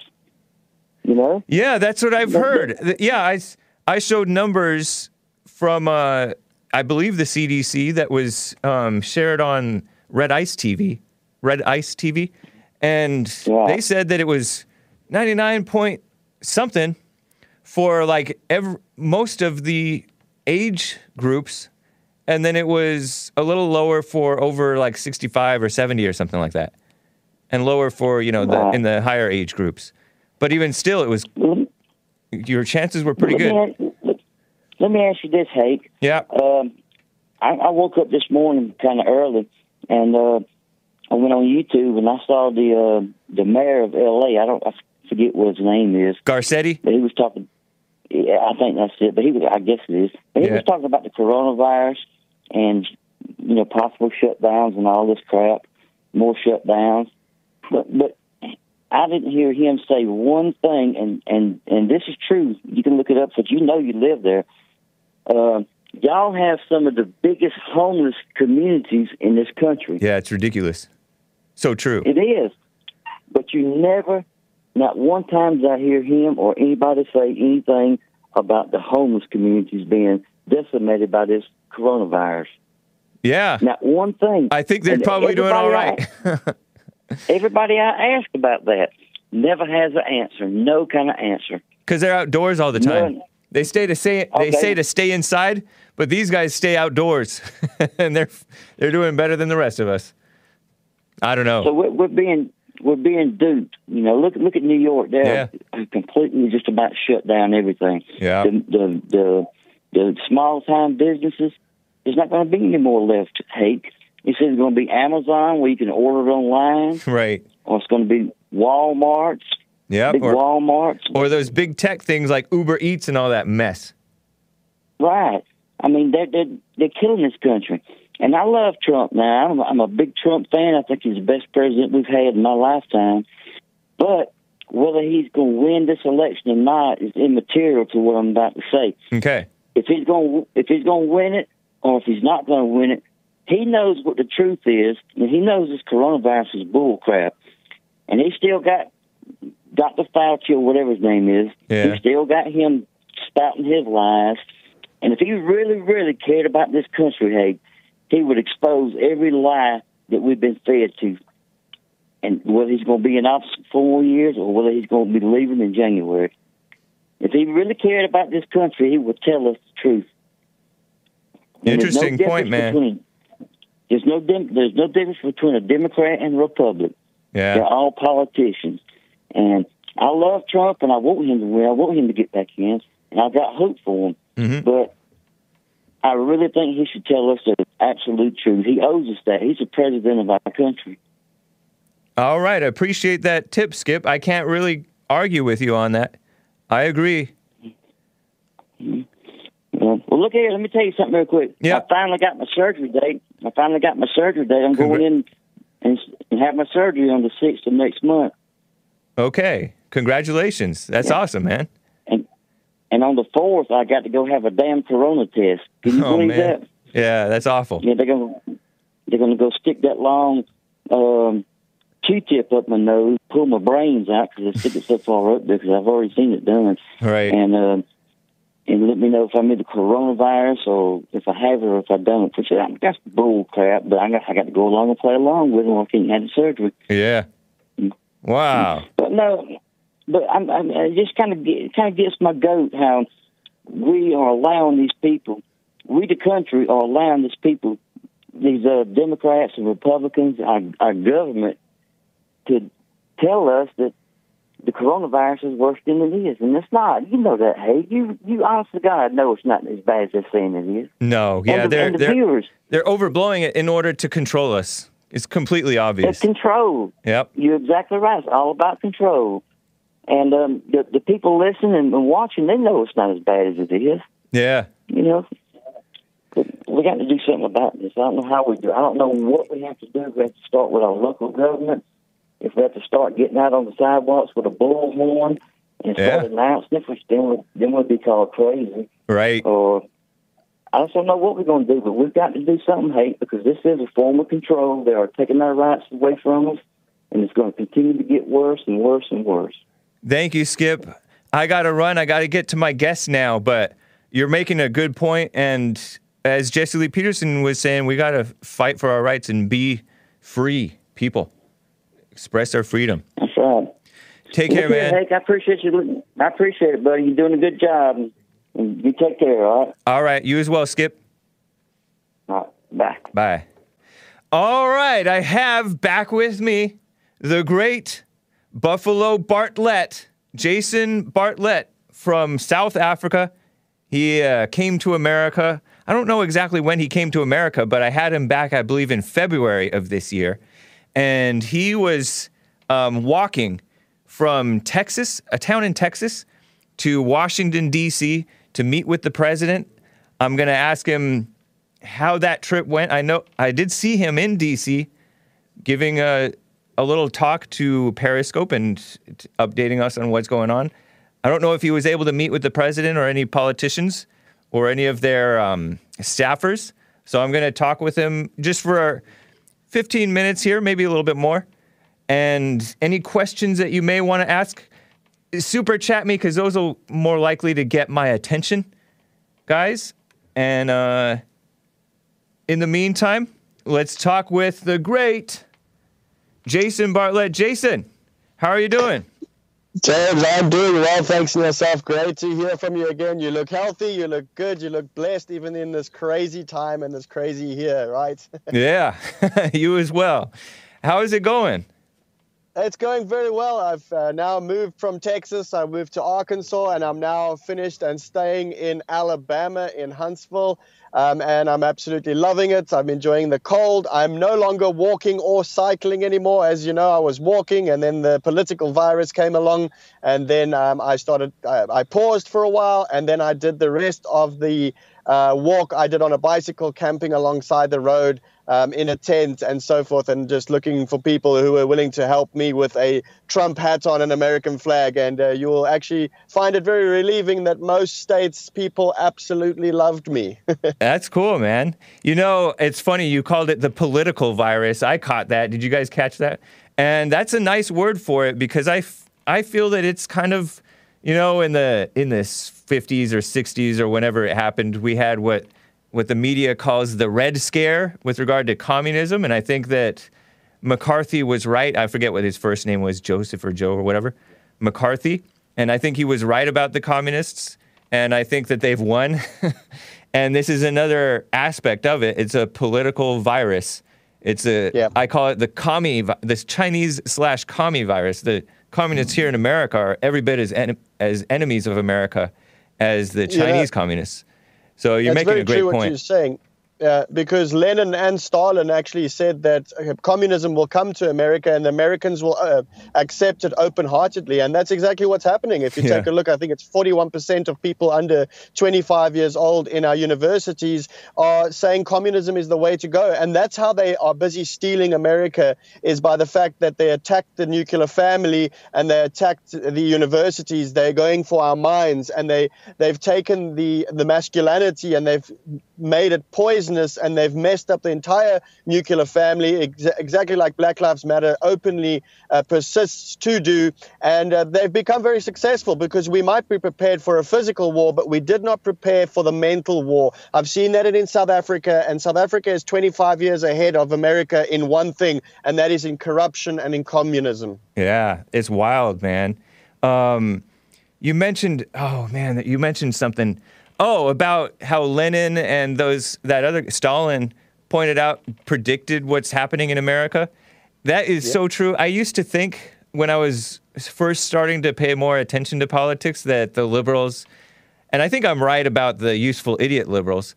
You know? Yeah, that's what I've heard. Yeah, I showed numbers from, uh, I believe, the CDC that was um, shared on Red Ice TV, Red Ice TV. And they said that it was 99 point something for like ev- most of the age groups. And then it was a little lower for over like 65 or 70 or something like that. And lower for, you know, the, in the higher age groups. But even still, it was your chances were pretty let good. Me ask, let, let me ask you this, Hake. Yeah. Um, I, I woke up this morning kind of early, and uh, I went on YouTube and I saw the uh, the mayor of L.A. I don't I forget what his name is. Garcetti. But he was talking. Yeah, I think that's it. But he was. I guess it is. But he Yeah. was talking about the coronavirus and you know possible shutdowns and all this crap, more shutdowns. But but I didn't hear him say one thing, and and and this is true. You can look it up, but you know you live there. Uh, y'all have some of the biggest homeless communities in this country. Yeah, it's ridiculous. So true. It is. But you never, not one time did I hear him or anybody say anything about the homeless communities being decimated by this coronavirus. Yeah. Not one thing. I think they're And probably doing all right. [LAUGHS] everybody I- asked about that never has an answer. No kind of answer. Because they're outdoors all the time. None. They stay to say they Okay. say to stay inside, but these guys stay outdoors, [LAUGHS] and they're they're doing better than the rest of us. I don't know. So we're, we're being we're being duped. You know, look look at New York. They're completely just about shut down everything. Yeah. The the the, the small time businesses. There's not going to be any more left. Hake. He said it's going to be Amazon where you can order it online, [LAUGHS] right. or it's going to be Walmart's. Yep. Big Or, Walmart's. or those big tech things like Uber Eats and all that mess. Right. I mean, they're they're, they're killing this country. And I love Trump. Now I'm, I'm a big Trump fan. I think he's the best president we've had in my lifetime. But whether he's going to win this election or not is immaterial to what I'm about to say. Okay. If he's going if he's going to win it or if he's not going to win it, he knows what the truth is, and he knows this coronavirus is bull crap. And he still got Dr. Fauci or whatever his name is. Yeah. He still got him spouting his lies. And if he really, really cared about this country, hey, he would expose every lie that we've been fed to. And whether he's going to be in office for four years or whether he's going to be leaving in January. If he really cared about this country, he would tell us the truth. And there's no Interesting point, man. between- there's no dim- there's no difference between a Democrat and a Republican. They're all politicians. And I love Trump and I want him to win. I want him to get back in. And I've got hope for him. Mhm. But I really think he should tell us the absolute truth. He owes us that. He's the president of our country. All right. I appreciate that tip, Skip. I can't really argue with you on that. I agree. Uh, well, look here. Let me tell you something real quick. Yeah. I finally got my surgery date. I finally got my surgery date. I'm going in and, and have my surgery on the 6th of next month. Okay. Congratulations. That's awesome, man. And and on the 4th, I got to go have a damn corona test. Can you Oh, believe man. that? Yeah, that's awful. Yeah, they're gonna they're gonna go stick that long um, Q-tip up my nose, pull my brains out because they stick it so far up because I've already seen it done, Right. and uh, and let me know if I'm in the coronavirus or if I have it or if I don't. Which I, that's bull crap, but I got I got to go along and play along with it or I can't have the surgery. Yeah. Wow. But no, but I'm, I'm it just kind of get, kind of gets my goat how we are allowing these people, we the country are allowing these people, these uh, Democrats and Republicans, our, our government, to tell us that the coronavirus is worse than it is, and it's not. You know that, hey, you you honest to God know it's not as bad as they're saying it is. No. Yeah, and the, they're and the they're viewers, they're overblowing it in order to control us. It's completely obvious. controlled. Yep. You're exactly right. It's all about control. And um, the the people listening and watching, they know it's not as bad as it is. Yeah. You know, we got to do something about this. I don't know how we do. I don't know what we have to do. We have to start with our local government. If we have to start getting out on the sidewalks with a bullhorn and start Yeah. announcing it, which then would then would be called crazy. Right. Or I just don't know what we're going to do, but we've got to do something, Hake, because this is a form of control. They are taking our rights away from us, and it's going to continue to get worse and worse and worse. Thank you, Skip. I got to run. I got to get to my guest now, but you're making a good point. And as Jesse Lee Peterson was saying, we got to fight for our rights and be free people, express our freedom. That's right. Take care, man. Hake, I appreciate you. I appreciate it, buddy. You're doing a good job. You take care, all right? All right. You as well, Skip. All right. Bye. Bye. All right, I have back with me the great Buffalo Bartlett, Jason Bartlett from South Africa. He uh, came to America. I don't know exactly when he came to America, but I had him back, I believe, in February of this year. And he was um, walking from Texas, a town in Texas, to Washington, D.C. to meet with the president. I'm going to ask him how that trip went. I know I did see him in DC giving a, a little talk to Periscope and t- updating us on what's going on. I don't know if he was able to meet with the president or any politicians or any of their um, staffers. So I'm going to talk with him just for 15 minutes here, maybe a little bit more. And any questions that you may want to ask, super chat me because those are more likely to get my attention, guys. And uh, in the meantime, let's talk with the great Jason Bartlett. Jason, how are you doing? James, I'm doing well. Thanks to yourself. Great to hear from you again. You look healthy, you look good, you look blessed, even in this crazy time and this crazy year, right? [LAUGHS] yeah, [LAUGHS] you as well. How is it going? It's going very well. I've uh, now moved from Texas. I moved to Arkansas, and I'm now finished and staying in Alabama in Huntsville. Um, and I'm absolutely loving it. I'm enjoying the cold. I'm no longer walking or cycling anymore. As you know, I was walking, and then the political virus came along, and then um, I started. I, I paused for a while, and then I did the rest of the uh, walk I did on a bicycle, camping alongside the road um, in a tent and so forth, and just looking for people who were willing to help me with a Trump hat on an American flag. And uh, you will actually find it very relieving that most states people absolutely loved me. [LAUGHS] That's cool, man. You know, it's funny you called it the political virus. I caught that. Did you guys catch that? And that's a nice word for it because I, f- I feel that it's kind of, you know, in the in the 50s or 60s or whenever it happened, we had what what the media calls the red scare with regard to communism and I think that McCarthy was right. I forget what his first name was, Joseph or Joe or whatever. McCarthy, and I think he was right about the communists and I think that they've won. [LAUGHS] and this is another aspect of it. It's a political virus. It's a I call it the commie, this Chinese slash commie virus. The communists here in America are every bit as en- as enemies of America as the Yeah. Chinese communists. So you're That's making very a great true what point. you're saying. Uh, because Lenin and Stalin actually said that uh, communism will come to America and the Americans will uh, accept it open heartedly. And that's exactly what's happening. If you Yeah. take a look, I think it's 41% of people under 25 years old in our universities are saying communism is the way to go. And that's how they are busy stealing America, is by the fact that they attacked the nuclear family and they attacked the universities. They're going for our minds and they, they've taken the, the masculinity and they've made it poisonous and they've messed up the entire nuclear family, ex- exactly like Black Lives Matter openly uh, persists to do. And uh, they've become very successful because we might be prepared for a physical war, but we did not prepare for the mental war. I've seen that in South Africa, and South Africa is 25 years ahead of America in one thing, and that is in corruption and in communism. Yeah, it's wild, man. Um, you mentioned, oh man, you mentioned something. Oh, about how Lenin and those that other Stalin pointed out predicted what's happening in America. That is so true. I used to think when I was first starting to pay more attention to politics that the liberals, and I think I'm right about the useful idiot liberals,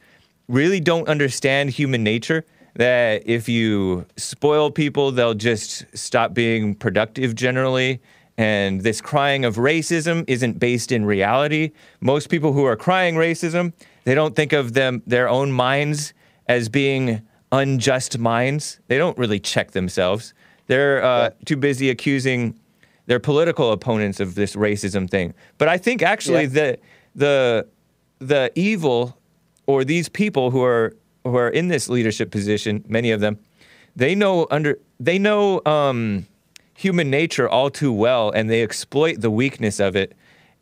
really don't understand human nature. That if you spoil people, they'll just stop being productive generally. And this crying of racism isn't based in reality. Most people who are crying racism, they don't think of them their own minds as being unjust minds. They don't really check themselves. They're uh, too busy accusing their political opponents of this racism thing. But I think actually Yeah. the the the evil or these people who are who are in this leadership position, many of them, they know under they know um, human nature all too well, and they exploit the weakness of it.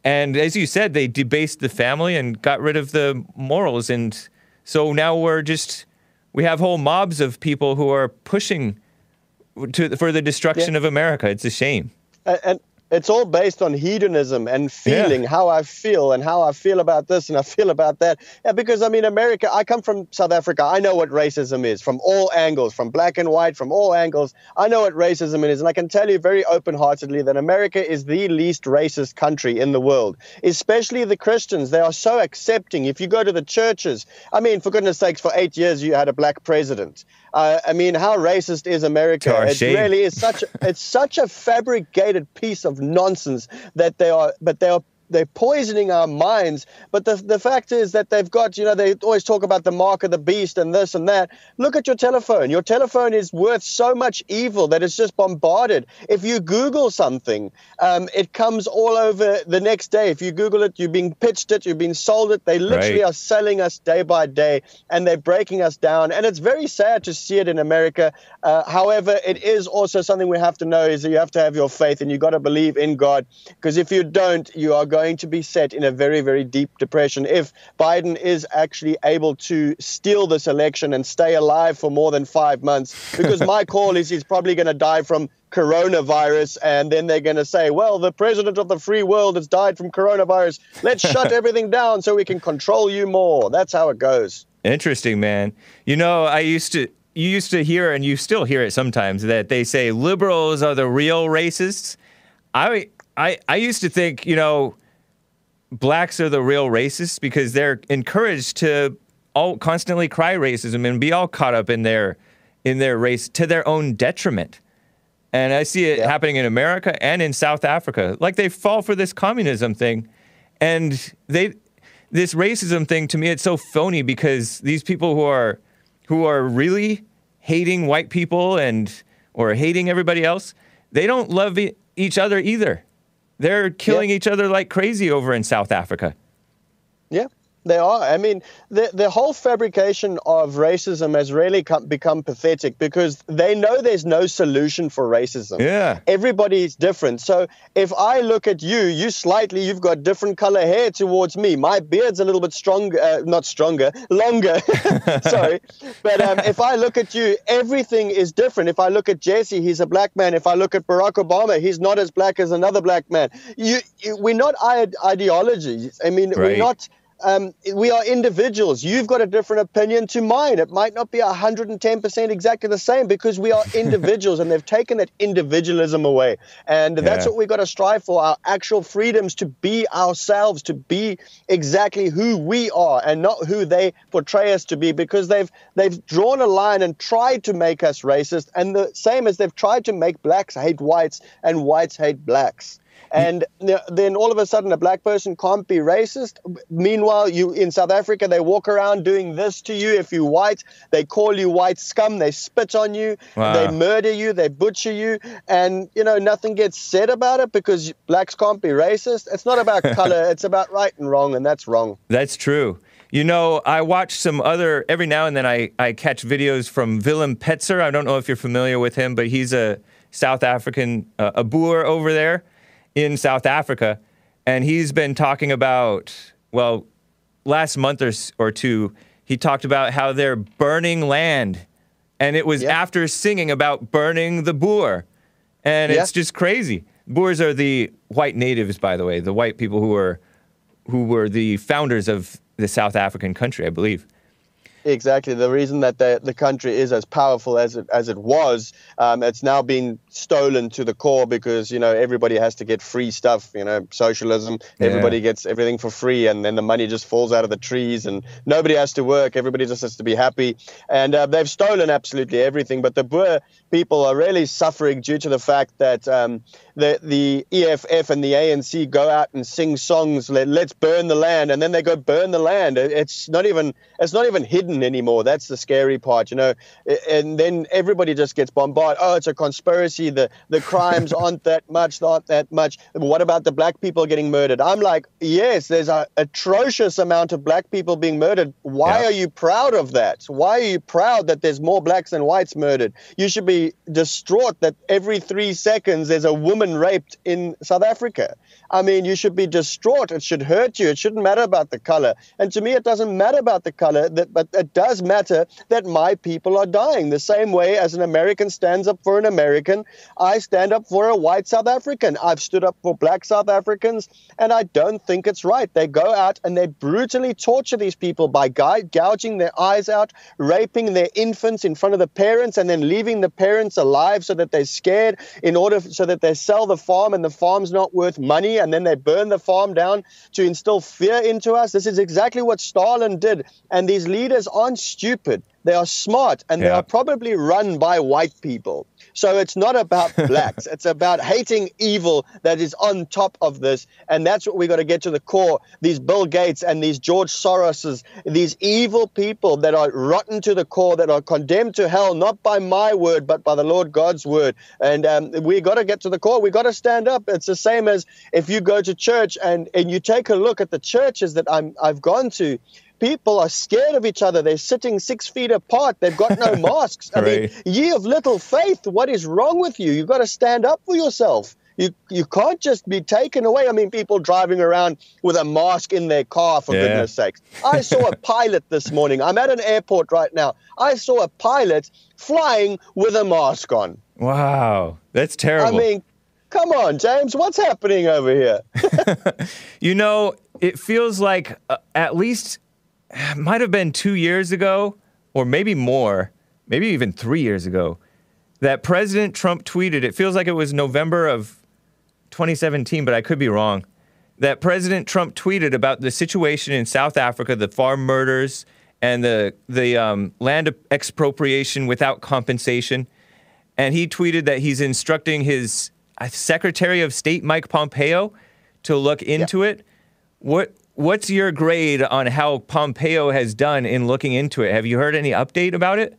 And as you said, they debased the family and got rid of the morals, and so now we're just we have whole mobs of people who are pushing to for the destruction of America. It's a shame. and it's all based on hedonism and feeling how I feel and how I feel about this and I feel about that. Yeah, because I mean, America, I come from South Africa. I know what racism is from all angles, from black and white, from all angles. I know what racism is. And I can tell you very open heartedly that America is the least racist country in the world, especially the Christians. They are so accepting. If you go to the churches, I mean, for goodness sakes, for eight years you had a black president. Uh, I mean, how racist is America? It shame. really is such. A, It's such a fabricated piece of nonsense that they are. But they are. They're poisoning our minds. But the the fact is that they've got. You know, they always talk about the mark of the beast and this and that. Look at your telephone. Your telephone is worth so much evil that it's just bombarded. If you Google something, um, it comes all over the next day. If you Google it, you've been pitched it, you've been sold it. They literally Right. are selling us day by day and they're breaking us down. And it's very sad to see it in America. Uh, however, it is also something we have to know is that you have to have your faith and you've got to believe in God. Because if you don't, you are going to be set in a very, very deep depression. If Biden is actually able to steal this election and stay alive for more than five months, because [LAUGHS] my call is he's probably going to die from coronavirus and then they're going to say well the president of the free world has died from coronavirus let's shut [LAUGHS] everything down so we can control you more that's how it goes Interesting, man. You know, I used to you used to hear and you still hear it sometimes that they say liberals are the real racists. I I I used to think, you know, blacks are the real racists because they're encouraged to all constantly cry racism and be all caught up in their in their race to their own detriment. And I see it happening in America and in South Africa. Like they fall for this communism thing and they this racism thing to me it's so phony because these people who are who are really hating white people and or hating everybody else, they don't love e- each other either. They're killing each other like crazy over in South Africa. Yeah, they are. I mean, the the whole fabrication of racism has really come, become pathetic because they know there's no solution for racism. Yeah. Everybody's different. So if I look at you, you slightly, you've got different color hair towards me. My beard's a little bit stronger, uh, not stronger, longer. [LAUGHS] Sorry. But um, if I look at you, everything is different. If I look at Jesse, he's a black man. If I look at Barack Obama, he's not as black as another black man. You, you we're not ide- ideologies. I mean, we're not um, we are individuals. You've got a different opinion to mine. It might not be 110% exactly the same because we are [LAUGHS] individuals and they've taken that individualism away. And that's what we've got to strive for our actual freedoms to be ourselves, to be exactly who we are and not who they portray us to be because they've, they've drawn a line and tried to make us racist. And the same as they've tried to make blacks hate whites and whites hate blacks. And then all of a sudden, a black person can't be racist. Meanwhile, you in South Africa, they walk around doing this to you. If you're white, they call you white scum. They spit on you. Wow. They murder you. They butcher you. And you know nothing gets said about it because blacks can't be racist. It's not about [LAUGHS] color. It's about right and wrong, and that's wrong. That's true. You know, I watch some other every now and then I, I catch videos from Willem Petzer. I don't know if you're familiar with him, but he's a South African uh, a Boer over there in South Africa, and he's been talking about well, last month or or two, he talked about how they're burning land, and it was after singing about burning the Boer, and Yeah. it's just crazy. Boers are the white natives, by the way, the white people who were who were the founders of the South African country, I believe. Exactly. The reason that the, the country is as powerful as it, as it was, um, it's now been stolen to the core because, you know, everybody has to get free stuff, you know, socialism. Yeah. Everybody gets everything for free and then the money just falls out of the trees and nobody has to work. Everybody just has to be happy. And uh, they've stolen absolutely everything. But the Boer people are really suffering due to the fact that um, the, the EFF and the ANC go out and sing songs, Let, let's burn the land. And then they go burn the land. It's not even, it's not even hidden hidden anymore. That's the scary part, you know. And then everybody just gets bombarded. Oh, it's a conspiracy. The the crimes aren't that much, aren't that much. What about the black people getting murdered? I'm like, yes, there's an atrocious amount of black people being murdered. Why Yeah. are you proud of that? Why are you proud that there's more blacks than whites murdered? You should be distraught that every three seconds there's a woman raped in South Africa. I mean, you should be distraught. It should hurt you. It shouldn't matter about the color. And to me, it doesn't matter about the color, that, but it does matter that my people are dying. The same way as an American stands up for an American, I stand up for a white South African. I've stood up for black South Africans, and I don't think it's right. They go out and they brutally torture these people by gouging their eyes out, raping their infants in front of the parents, and then leaving the parents alive so that they're scared in order so that they sell the farm and the farm's not worth money, and then they burn the farm down to instill fear into us. This is exactly what Stalin did. And these leaders aren't stupid. They are smart and they are probably run by white people. So it's not about [LAUGHS] blacks. it's about hating evil that is on top of this. And that's what we got to get to the core. These Bill Gates and these George Soroses, these evil people that are rotten to the core, that are condemned to hell, not by my word, but by the Lord God's word. And um, we got to get to the core. We got to stand up. It's the same as if you go to church and, and you take a look at the churches that I'm, I've gone to people are scared of each other. They're sitting six feet apart. They've got no [LAUGHS] masks. I mean, Right. ye of little faith, what is wrong with you? You've got to stand up for yourself. You you can't just be taken away. I mean, people driving around with a mask in their car, for Yeah. goodness sakes. I saw a [LAUGHS] pilot this morning. I'm at an airport right now. I saw a pilot flying with a mask on. Wow, that's terrible. I mean, come on, James, what's happening over here? [LAUGHS] You know, it feels like uh, at least [SIGHS] might have been two years ago, or maybe more, maybe even three years ago, that President Trump tweeted. It feels like it was November of 2017, but I could be wrong. That President Trump tweeted about the situation in South Africa, the farm murders, and the the um, land expropriation without compensation. And he tweeted that he's instructing his uh, Secretary of State Mike Pompeo to look into it. What what's your grade on how Pompeo has done in looking into it? Have you heard any update about it?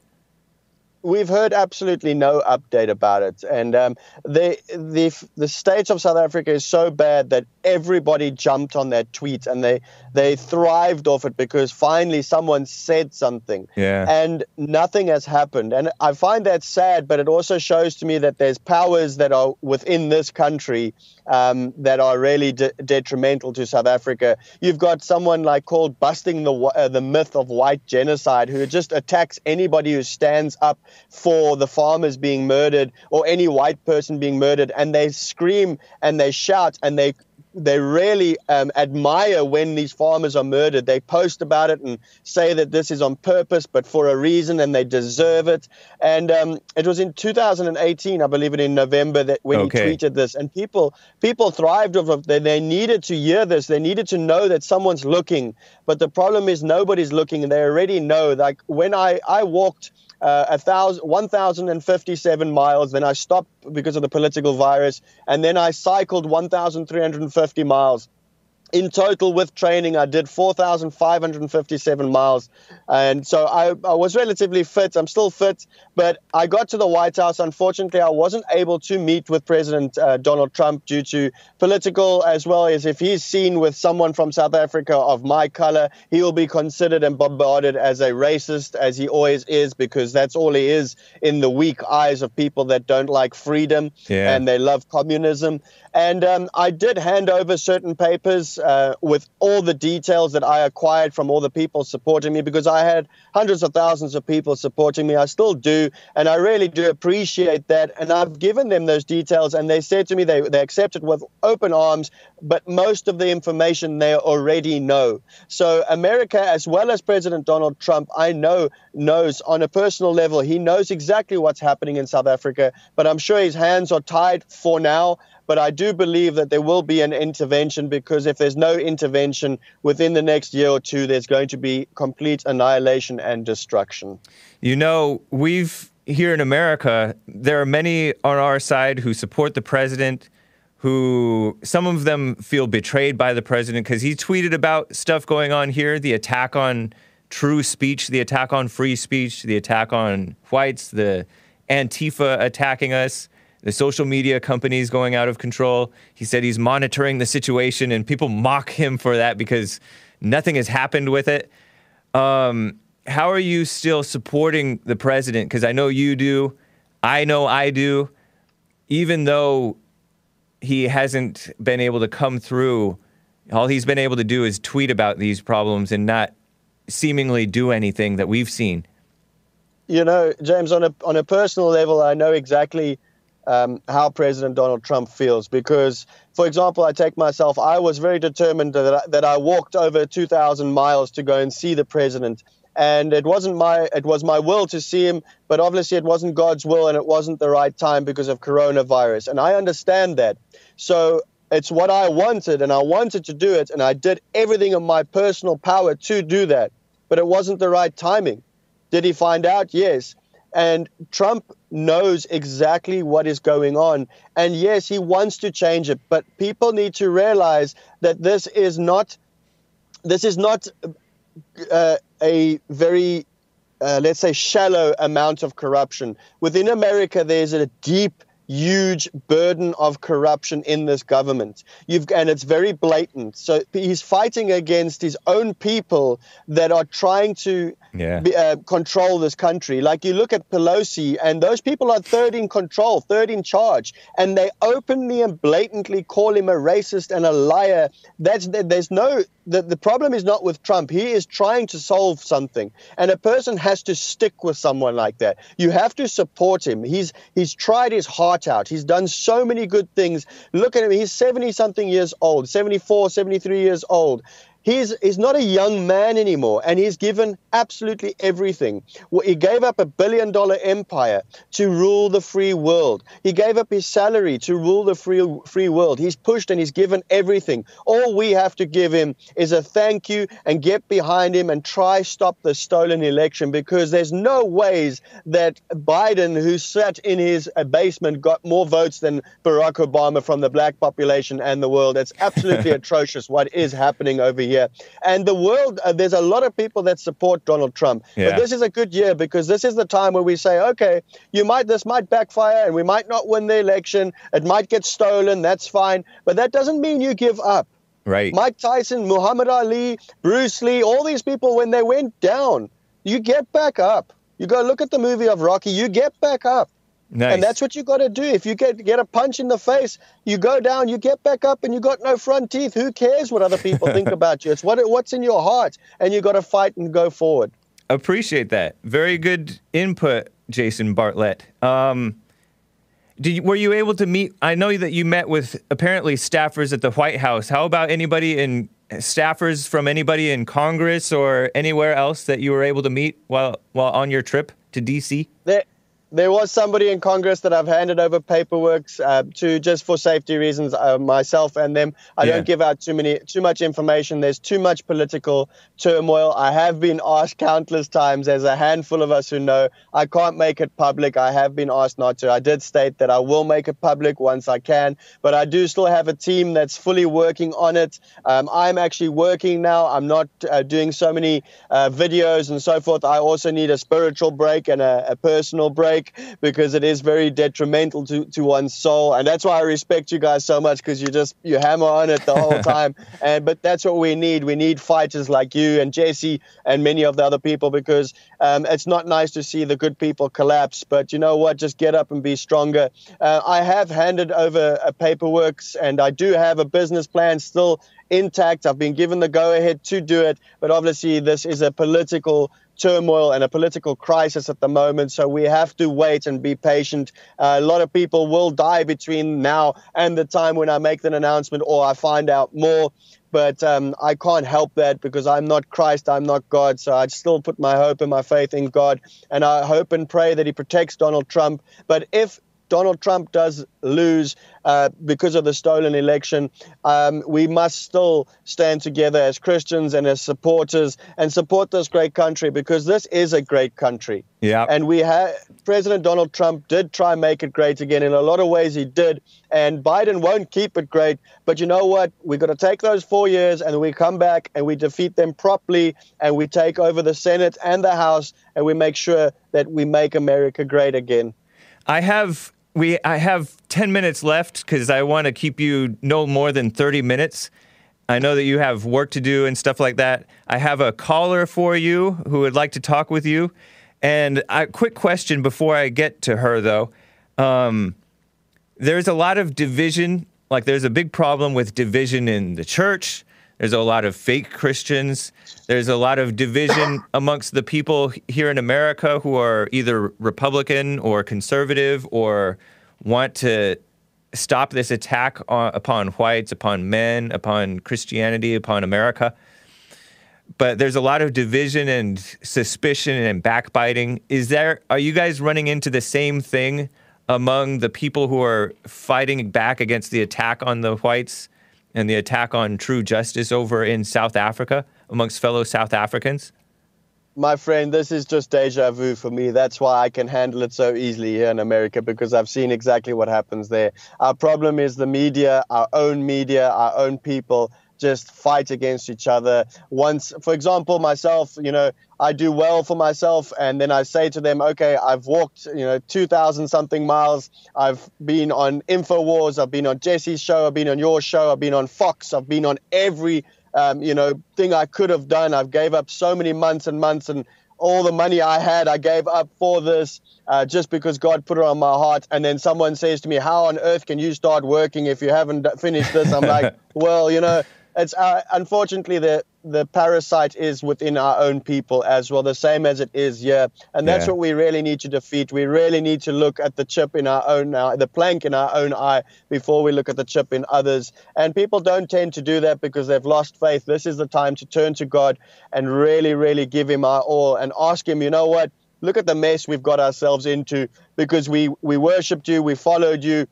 We've heard absolutely no update about it, and um, the the the state of South Africa is so bad that everybody jumped on that tweet and they they thrived off it because finally someone said something. Yeah. And nothing has happened, and I find that sad. But it also shows to me that there's powers that are within this country um, that are really de- detrimental to South Africa. You've got someone like called busting the uh, the myth of white genocide, who just attacks anybody who stands up for the farmers being murdered or any white person being murdered, and they scream and they shout and they they really um, admire when these farmers are murdered. They post about it and say that this is on purpose, but for a reason, and they deserve it. And um, it was in 2018, I believe it in November, that when Okay. he tweeted this, and people people thrived off of. They, they needed to hear this. They needed to know that someone's looking. But the problem is nobody's looking, and they already know. Like when I I walked uh, a thousand, 1,057 miles. Then I stopped because of the political virus, and then I cycled 1,350 miles. In total, with training, I did 4,557 miles. And so I, I was relatively fit. I'm still fit, but I got to the White House. Unfortunately, I wasn't able to meet with President uh, Donald Trump due to political, as well as if he's seen with someone from South Africa of my color, he will be considered and bombarded as a racist, as he always is, because that's all he is in the weak eyes of people that don't like freedom Yeah. and they love communism. And um, I did hand over certain papers uh, with all the details that I acquired from all the people supporting me because I had hundreds of thousands of people supporting me. I still do. And I really do appreciate that. And I've given them those details, and they said to me they, they accepted with open arms, but most of the information they already know. So, America, as well as President Donald Trump, I know knows on a personal level, he knows exactly what's happening in South Africa, but I'm sure his hands are tied for now. But I do believe that there will be an intervention because if there's no intervention within the next year or two, there's going to be complete annihilation and destruction. You know, we've here in America, there are many on our side who support the president, who some of them feel betrayed by the president because he tweeted about stuff going on here, the attack on true speech, the attack on free speech, the attack on whites, the Antifa attacking us, the social media companies going out of control. He said he's monitoring the situation, and people mock him for that because nothing has happened with it. Um, how are you still supporting the president? Because I know you do. I know I do. Even though he hasn't been able to come through, all he's been able to do is tweet about these problems and not seemingly do anything that we've seen. You know, James, on a on a personal level, I know exactly um, how President Donald Trump feels because, for example, I take myself. I was very determined that I, that I walked over 2,000 miles to go and see the president, and it wasn't my it was my will to see him, but obviously it wasn't God's will, and it wasn't the right time because of coronavirus, and I understand that. So it's what I wanted, and I wanted to do it, and I did everything in my personal power to do that, but it wasn't the right timing. Did he find out? Yes. And Trump knows exactly what is going on. And yes, he wants to change it, but people need to realize that this is not this is not uh, a very uh, let's say shallow amount of corruption. Within America there's a deep huge burden of corruption in this government. You've and it's very blatant. So he's fighting against his own people that are trying to Yeah. be, uh, control this country. Like you look at Pelosi, and those people are third in control, third in charge, and they openly and blatantly call him a racist and a liar. That's there's no the, the problem is not with Trump. He is trying to solve something, and a person has to stick with someone like that. You have to support him. He's he's tried his heart out. He's done so many good things. Look at him. He's 70 something years old, 74, 73 years old. He's, he's not a young man anymore, and he's given absolutely everything. He gave up a billion dollar empire to rule the free world. He gave up his salary to rule the free, free world. He's pushed and he's given everything. All we have to give him is a thank you and get behind him and try stop the stolen election because there's no ways that Biden, who sat in his basement, got more votes than Barack Obama from the black population and the world. It's absolutely [LAUGHS] atrocious what is happening over here. And the world, uh, there's a lot of people that support Donald Trump. Yeah. But this is a good year because this is the time where we say, okay, you might this might backfire and we might not win the election. It might get stolen. That's fine. But that doesn't mean you give up. Right. Mike Tyson, Muhammad Ali, Bruce Lee, all these people, when they went down, you get back up. You go look at the movie of Rocky, you get back up. Nice. And that's what you got to do. If you get get a punch in the face, you go down, you get back up, and you got no front teeth. Who cares what other people think [LAUGHS] about you? It's what what's in your heart, and you got to fight and go forward. Appreciate that. Very good input, Jason Bartlett. Um, did you, were you able to meet? I know that you met with apparently staffers at the White House. How about anybody in staffers from anybody in Congress or anywhere else that you were able to meet while while on your trip to DC? There, there was somebody in Congress that I've handed over paperwork uh, to just for safety reasons, uh, myself and them. I Yeah. don't give out too many, too much information. There's too much political turmoil. I have been asked countless times. There's a handful of us who know I can't make it public. I have been asked not to. I did state that I will make it public once I can, but I do still have a team that's fully working on it. Um, I'm actually working now. I'm not uh, doing so many uh, videos and so forth. I also need a spiritual break and a, a personal break because it is very detrimental to, to one's soul. And that's why I respect you guys so much because you just you hammer on it the whole [LAUGHS] time. And but that's what we need. We need fighters like you and Jesse and many of the other people because um, it's not nice to see the good people collapse. But you know what? Just get up and be stronger. Uh, I have handed over a paperwork and I do have a business plan still intact. I've been given the go ahead to do it, but obviously this is a political turmoil and a political crisis at the moment. So we have to wait and be patient. Uh, a lot of people will die between now and the time when I make the announcement or I find out more. But um, I can't help that because I'm not Christ, I'm not God. So I still put my hope and my faith in God. And I hope and pray that He protects Donald Trump. But if Donald Trump does lose uh, because of the stolen election, um, we must still stand together as Christians and as supporters and support this great country because this is a great country. Yeah. And we had President Donald Trump did try and make it great again. In a lot of ways, he did. And Biden won't keep it great. But you know what? We're going to take those four years and we come back and we defeat them properly and we take over the Senate and the House and we make sure that we make America great again. I have we I have 10 minutes left cuz I want to keep you no more than 30 minutes. I know that you have work to do and stuff like that. I have a caller for you who would like to talk with you. And a quick question before I get to her though. Um, there's a lot of division, like there's a big problem with division in the church. There's a lot of fake Christians. There's a lot of division [COUGHS] amongst the people here in America who are either Republican or conservative or want to stop this attack on, upon whites, upon men, upon Christianity, upon America. But there's a lot of division and suspicion and backbiting. Is there are you guys running into the same thing among the people who are fighting back against the attack on the whites and the attack on true justice over in South Africa amongst fellow South Africans? My friend, this is just deja vu for me. That's why I can handle it so easily here in America because I've seen exactly what happens there. Our problem is the media, our own media, our own people just fight against each other. Once, for example, myself, you know, I do well for myself, and then I say to them, okay, I've walked, you know, 2,000 something miles. I've been on InfoWars, I've been on Jesse's show, I've been on your show, I've been on Fox, I've been on every, um, you know, thing I could have done. I've gave up so many months and months and all the money I had, I gave up for this uh, just because God put it on my heart. And then someone says to me, How on earth can you start working if you haven't finished this? I'm like, [LAUGHS] Well, you know, it's uh, unfortunately the the parasite is within our own people as well, the same as it is here, and that's Yeah. what we really need to defeat. We really need to look at the chip in our own eye, the plank in our own eye, before we look at the chip in others. And people don't tend to do that because they've lost faith. This is the time to turn to God and really, really give Him our all and ask Him. You know what? Look at the mess we've got ourselves into because we we worshipped you, we followed you,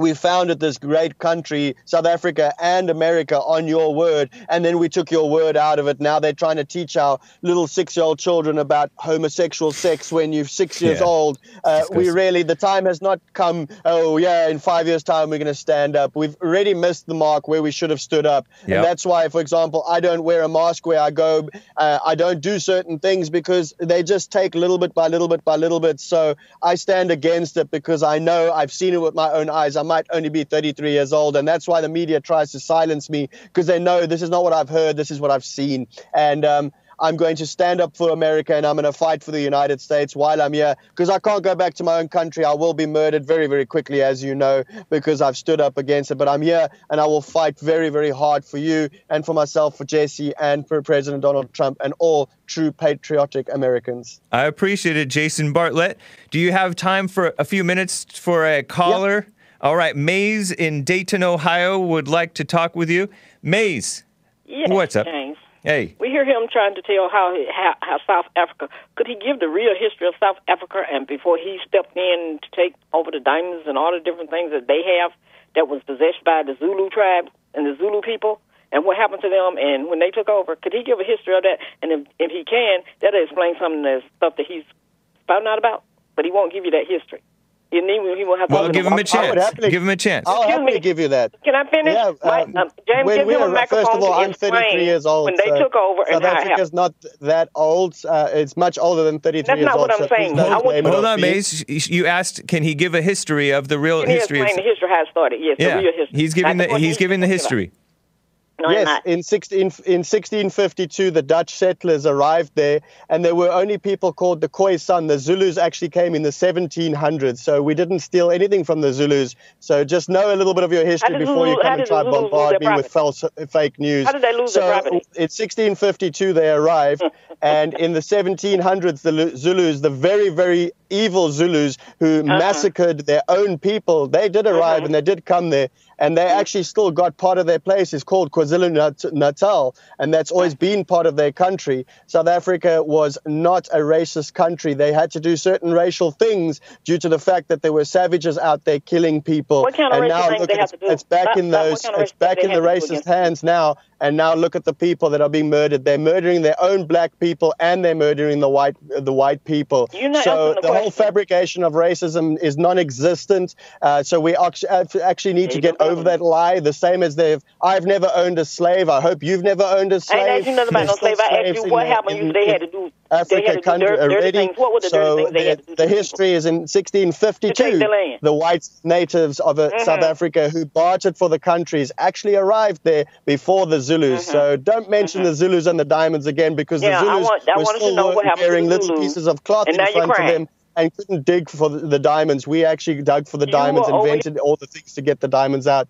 we founded this great country, South Africa and America, on your word, and then we took your word out of it. Now they're trying to teach our little six-year-old children about homosexual sex when you're six years Yeah. old. Uh, we really, the time has not come. Oh yeah, in five years' time we're going to stand up. We've already missed the mark where we should have stood up, Yep. and that's why, for example, I don't wear a mask where I go. Uh, I don't do certain things because they just take little bit by little bit by little bit. So I stand against it because I know I've seen it with my own eyes. I might only be 33 years old, and that's why the media tries to silence me because they know this is not what I've heard, this is what I've seen, and um, I'm going to stand up for America and I'm going to fight for the United States while I'm here because I can't go back to my own country. I will be murdered very, very quickly, as you know, because I've stood up against it. But I'm here and I will fight very, very hard for you and for myself, for Jesse, and for President Donald Trump and all true patriotic Americans. I appreciate it, Jason Bartlett. Do you have time for a few minutes for a caller? All right, Maze in Dayton, Ohio would like to talk with you. Maze, Yes, What's up? James. hey. We hear him trying to tell how, he, how how South Africa could he give the real history of South Africa and before he stepped in to take over the diamonds and all the different things that they have that was possessed by the Zulu tribe and the Zulu people and what happened to them and when they took over could he give a history of that and if if he can that'll explain some of the stuff that he's spouting out about but he won't give you that history. You need he won't have Well, give him a I would chance. happily- Give him a chance. I'll Excuse me. give you that. Can I finish? Yeah, My- um, um, James, when give we him a are- microphone first of all, I'm 33 years old. when they so took over and South how it Africa's not that old. Uh, it's much older than 33 That's years old. That's not what I'm so saying. don't I want- blame it Hold on, me. Maze. You asked, can he give a history of the real Can you history? explain of, the history how it started? Yes, yeah, the real history. he's giving Not the what he's giving the talking about. history. Yes, in 16 in 1652, the Dutch settlers arrived there, and there were only people called the Khoisan. The Zulus actually came in the 1700s, so we didn't steal anything from the Zulus. So just know a little bit of your history before you Zulu- how come and try to bombard me with false, fake news. How did they lose so their property? in 1652, they arrived, [LAUGHS] and in the 1700s, the Zulus, the very very evil Zulus who Uh-huh. massacred their own people, they did arrive and they did come there. And they actually still got part of their place is called KwaZulu Natal, and that's always been part of their country. South Africa was not a racist country. They had to do certain racial things due to the fact that there were savages out there killing people. What kind of and now look, they have it's, to do? it's back in those, it's back in the have to do racist hands now. And now look at the people that are being murdered. They're murdering their own black people and they're murdering the white the white people. You're so the the whole fabrication of racism is non-existent. Uh, so we actually need to get over that lie. The same as they've. I've never owned a slave. I hope you've never owned a I ain't slave. asked you nothing about no slave. I asked you what happened. You they had to do. Africa had to do country already. things. What were the so dirty things they the, had to do? the history is in 1652. The. The white natives of uh, Mhm. South Africa who bartered for the countries actually arrived there before the Zulus. So don't mention the Zulus and the diamonds again because Mm-hmm. Yeah, the Zulus want- I were still know what were- to wearing little pieces of cloth And in front of them and couldn't dig for the, the diamonds. We actually dug for the You diamonds, were always- invented all the things to get the diamonds out.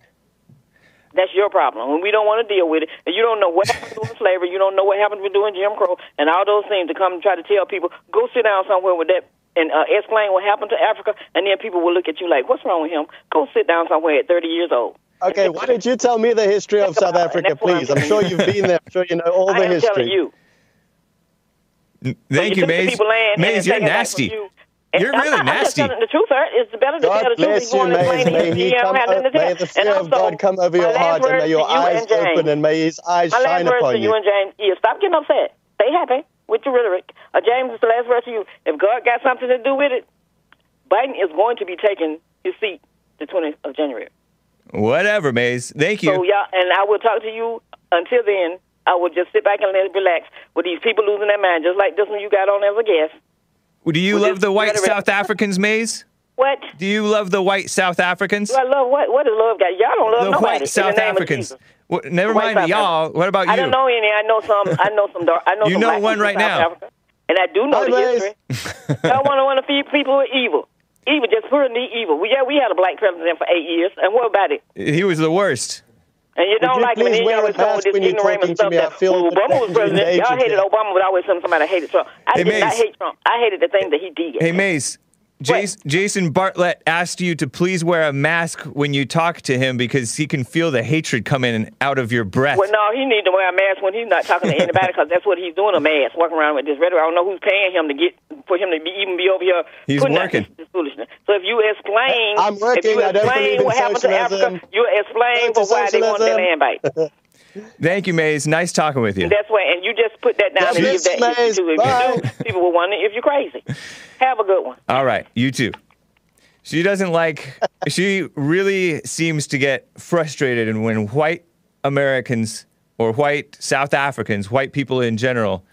That's your problem. When we don't want to deal with it, and you don't know what happened during slavery, you don't know what happened with doing Jim Crow, and all those things to come and try to tell people, go sit down somewhere with that and uh, explain what happened to Africa, and then people will look at you like, what's wrong with him? Go sit down somewhere at 30 years old. Okay, why don't you tell me the history of South Africa, That's I'm please? I'm sure you've been there. I'm sure you know all I the am history. telling you. Thank you, took the Maze. people land and Maze, you're take it back nasty. you. And You're I'm really not- I'm just nasty. telling the truth, sir. It's better to God tell the truth. bless He's you, to may, explain may he He come, have may the fear of God come over your heart, and may your to you eyes open, and may His eyes My last shine words upon to you you. and James is stop getting upset. Stay happy with your rhetoric. Uh, James, it's the last word to you. If God got something to do with it, Biden is going to be taking his seat the 20th of January. Whatever, Maze. Thank you. So, yeah, and I will talk to you until then. I will just sit back and let it relax with these people losing their mind, just like this one you got on as a guest. Do you Well, love the white. South Africans, Maze? What? Do you love the white South Africans? Do I love what? What does love got? Y'all don't love The nobody. white South the Africans. Jesus. Well, never White mind South y'all. Africans. What about you? I don't know any. I know some. I know some dark. I know You some know black one right South now. Africa, and I do know Hi, the Maze. history. [LAUGHS] Y'all want to want to feed people with evil. Evil, just pure and evil. We, yeah, we had a black president for eight years, and what about it? He was the worst. And you don't you like him, and please then wear you a always come with this when you're ignoramus talking to stuff? I that feel when that Obama was president, y'all hated. Obama, but I always saying somebody hated Trump. I Hey, did not hate Trump. I hated the thing that he did. Hey, Maze. Jason, Jason Bartlett asked you to please wear a mask when you talk to him because he can feel the hatred coming out of your breath. Well, no, he needs to wear a mask when he's not talking to anybody because that's what he's doing—a mask, walking around with this rhetoric. I don't know who's paying him to get for him to be, even be over here. He's putting out working. This, this foolishness. So if you explain, I'm working, if you explain believe what happened to. Africa, you explain for why they want their socialism. land back. Thank you, Maze. Nice talking with you. That's why, and you just put that down God and give that you, history to. If Bye. you do, people will wonder if you're crazy. Have a good one. All right, you too. She doesn't like, she really seems to get frustrated and when white Americans or white South Africans, white people in general,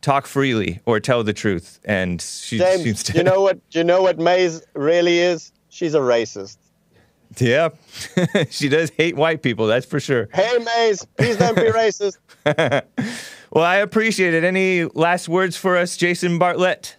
talk freely or tell the truth. And she seems James, to. you know what? You know what Maze really is? She's a racist. Yeah. [LAUGHS] she does hate white people, that's for sure. Hey, Maze, please don't be [LAUGHS] racist. Well, I appreciate it. Any last words for us, Jason Bartlett?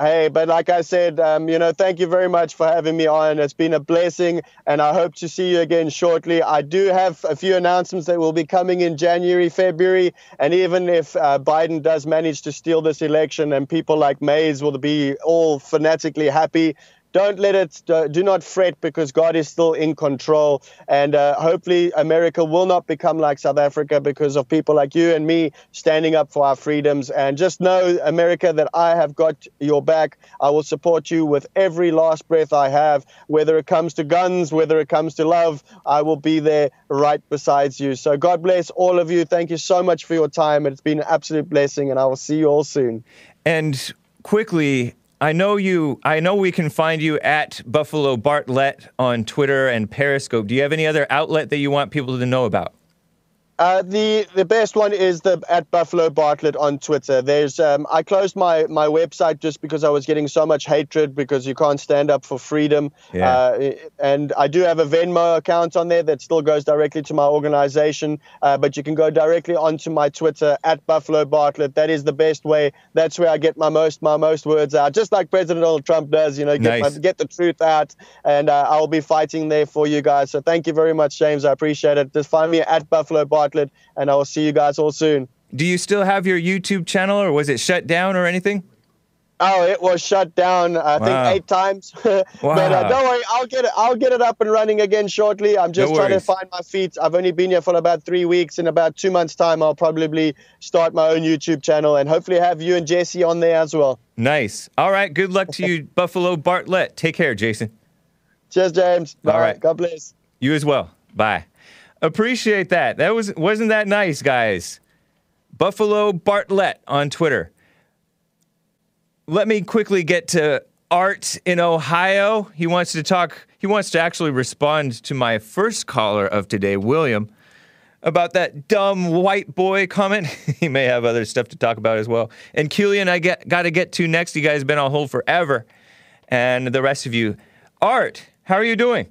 Hey, but like I said, um, you know, thank you very much for having me on. It's been a blessing, and I hope to see you again shortly. I do have a few announcements that will be coming in January, February, and even if uh, Biden does manage to steal this election and people like Maze will be all fanatically happy, don't let it, do not fret because God is still in control. And uh, hopefully, America will not become like South Africa because of people like you and me standing up for our freedoms. And just know, America, that I have got your back. I will support you with every last breath I have, whether it comes to guns, whether it comes to love, I will be there right beside you. So, God bless all of you. Thank you so much for your time. It's been an absolute blessing, and I will see you all soon. And quickly, I know you. I know we can find you at Buffalo Bartlett on Twitter and Periscope. Do you have any other outlet that you want people to know about? Uh, the the best one is the at Buffalo Bartlett on Twitter. There's um, I closed my my website just because I was getting so much hatred because you can't stand up for freedom. Yeah. Uh, and I do have a Venmo account on there that still goes directly to my organization. Uh, but you can go directly onto my Twitter at Buffalo Bartlett. That is the best way. That's where I get my most my most words out, just like President Donald Trump does. You know, get Nice. my, get the truth out, and uh, I'll be fighting there for you guys. So thank you very much, James. I appreciate it. Just find me at Buffalo Bartlett, and I will see you guys all soon. Do you still have your YouTube channel, or was it shut down or anything? Oh, it was shut down. I think eight times. [LAUGHS] but Wow. uh, don't worry, I'll get it. I'll get it up and running again shortly. I'm just No trying to find my feet. I've only been here for about three weeks. In about two months' time, I'll probably start my own YouTube channel and hopefully have you and Jesse on there as well. Nice. All right. Good luck to you, [LAUGHS] Buffalo Bartlett. Take care, Jason. Cheers, James. All Bye. right. God bless. You as well. Bye. Appreciate that. That was wasn't that nice, guys. Buffalo Bartlett on Twitter. Let me quickly get to Art in Ohio. He wants to talk. He wants to actually respond to my first caller of today, William, about that dumb white boy comment. [LAUGHS] he may have other stuff to talk about as well. And Killian, I get got to get to next. You guys been on hold forever, and the rest of you. Art, how are you doing?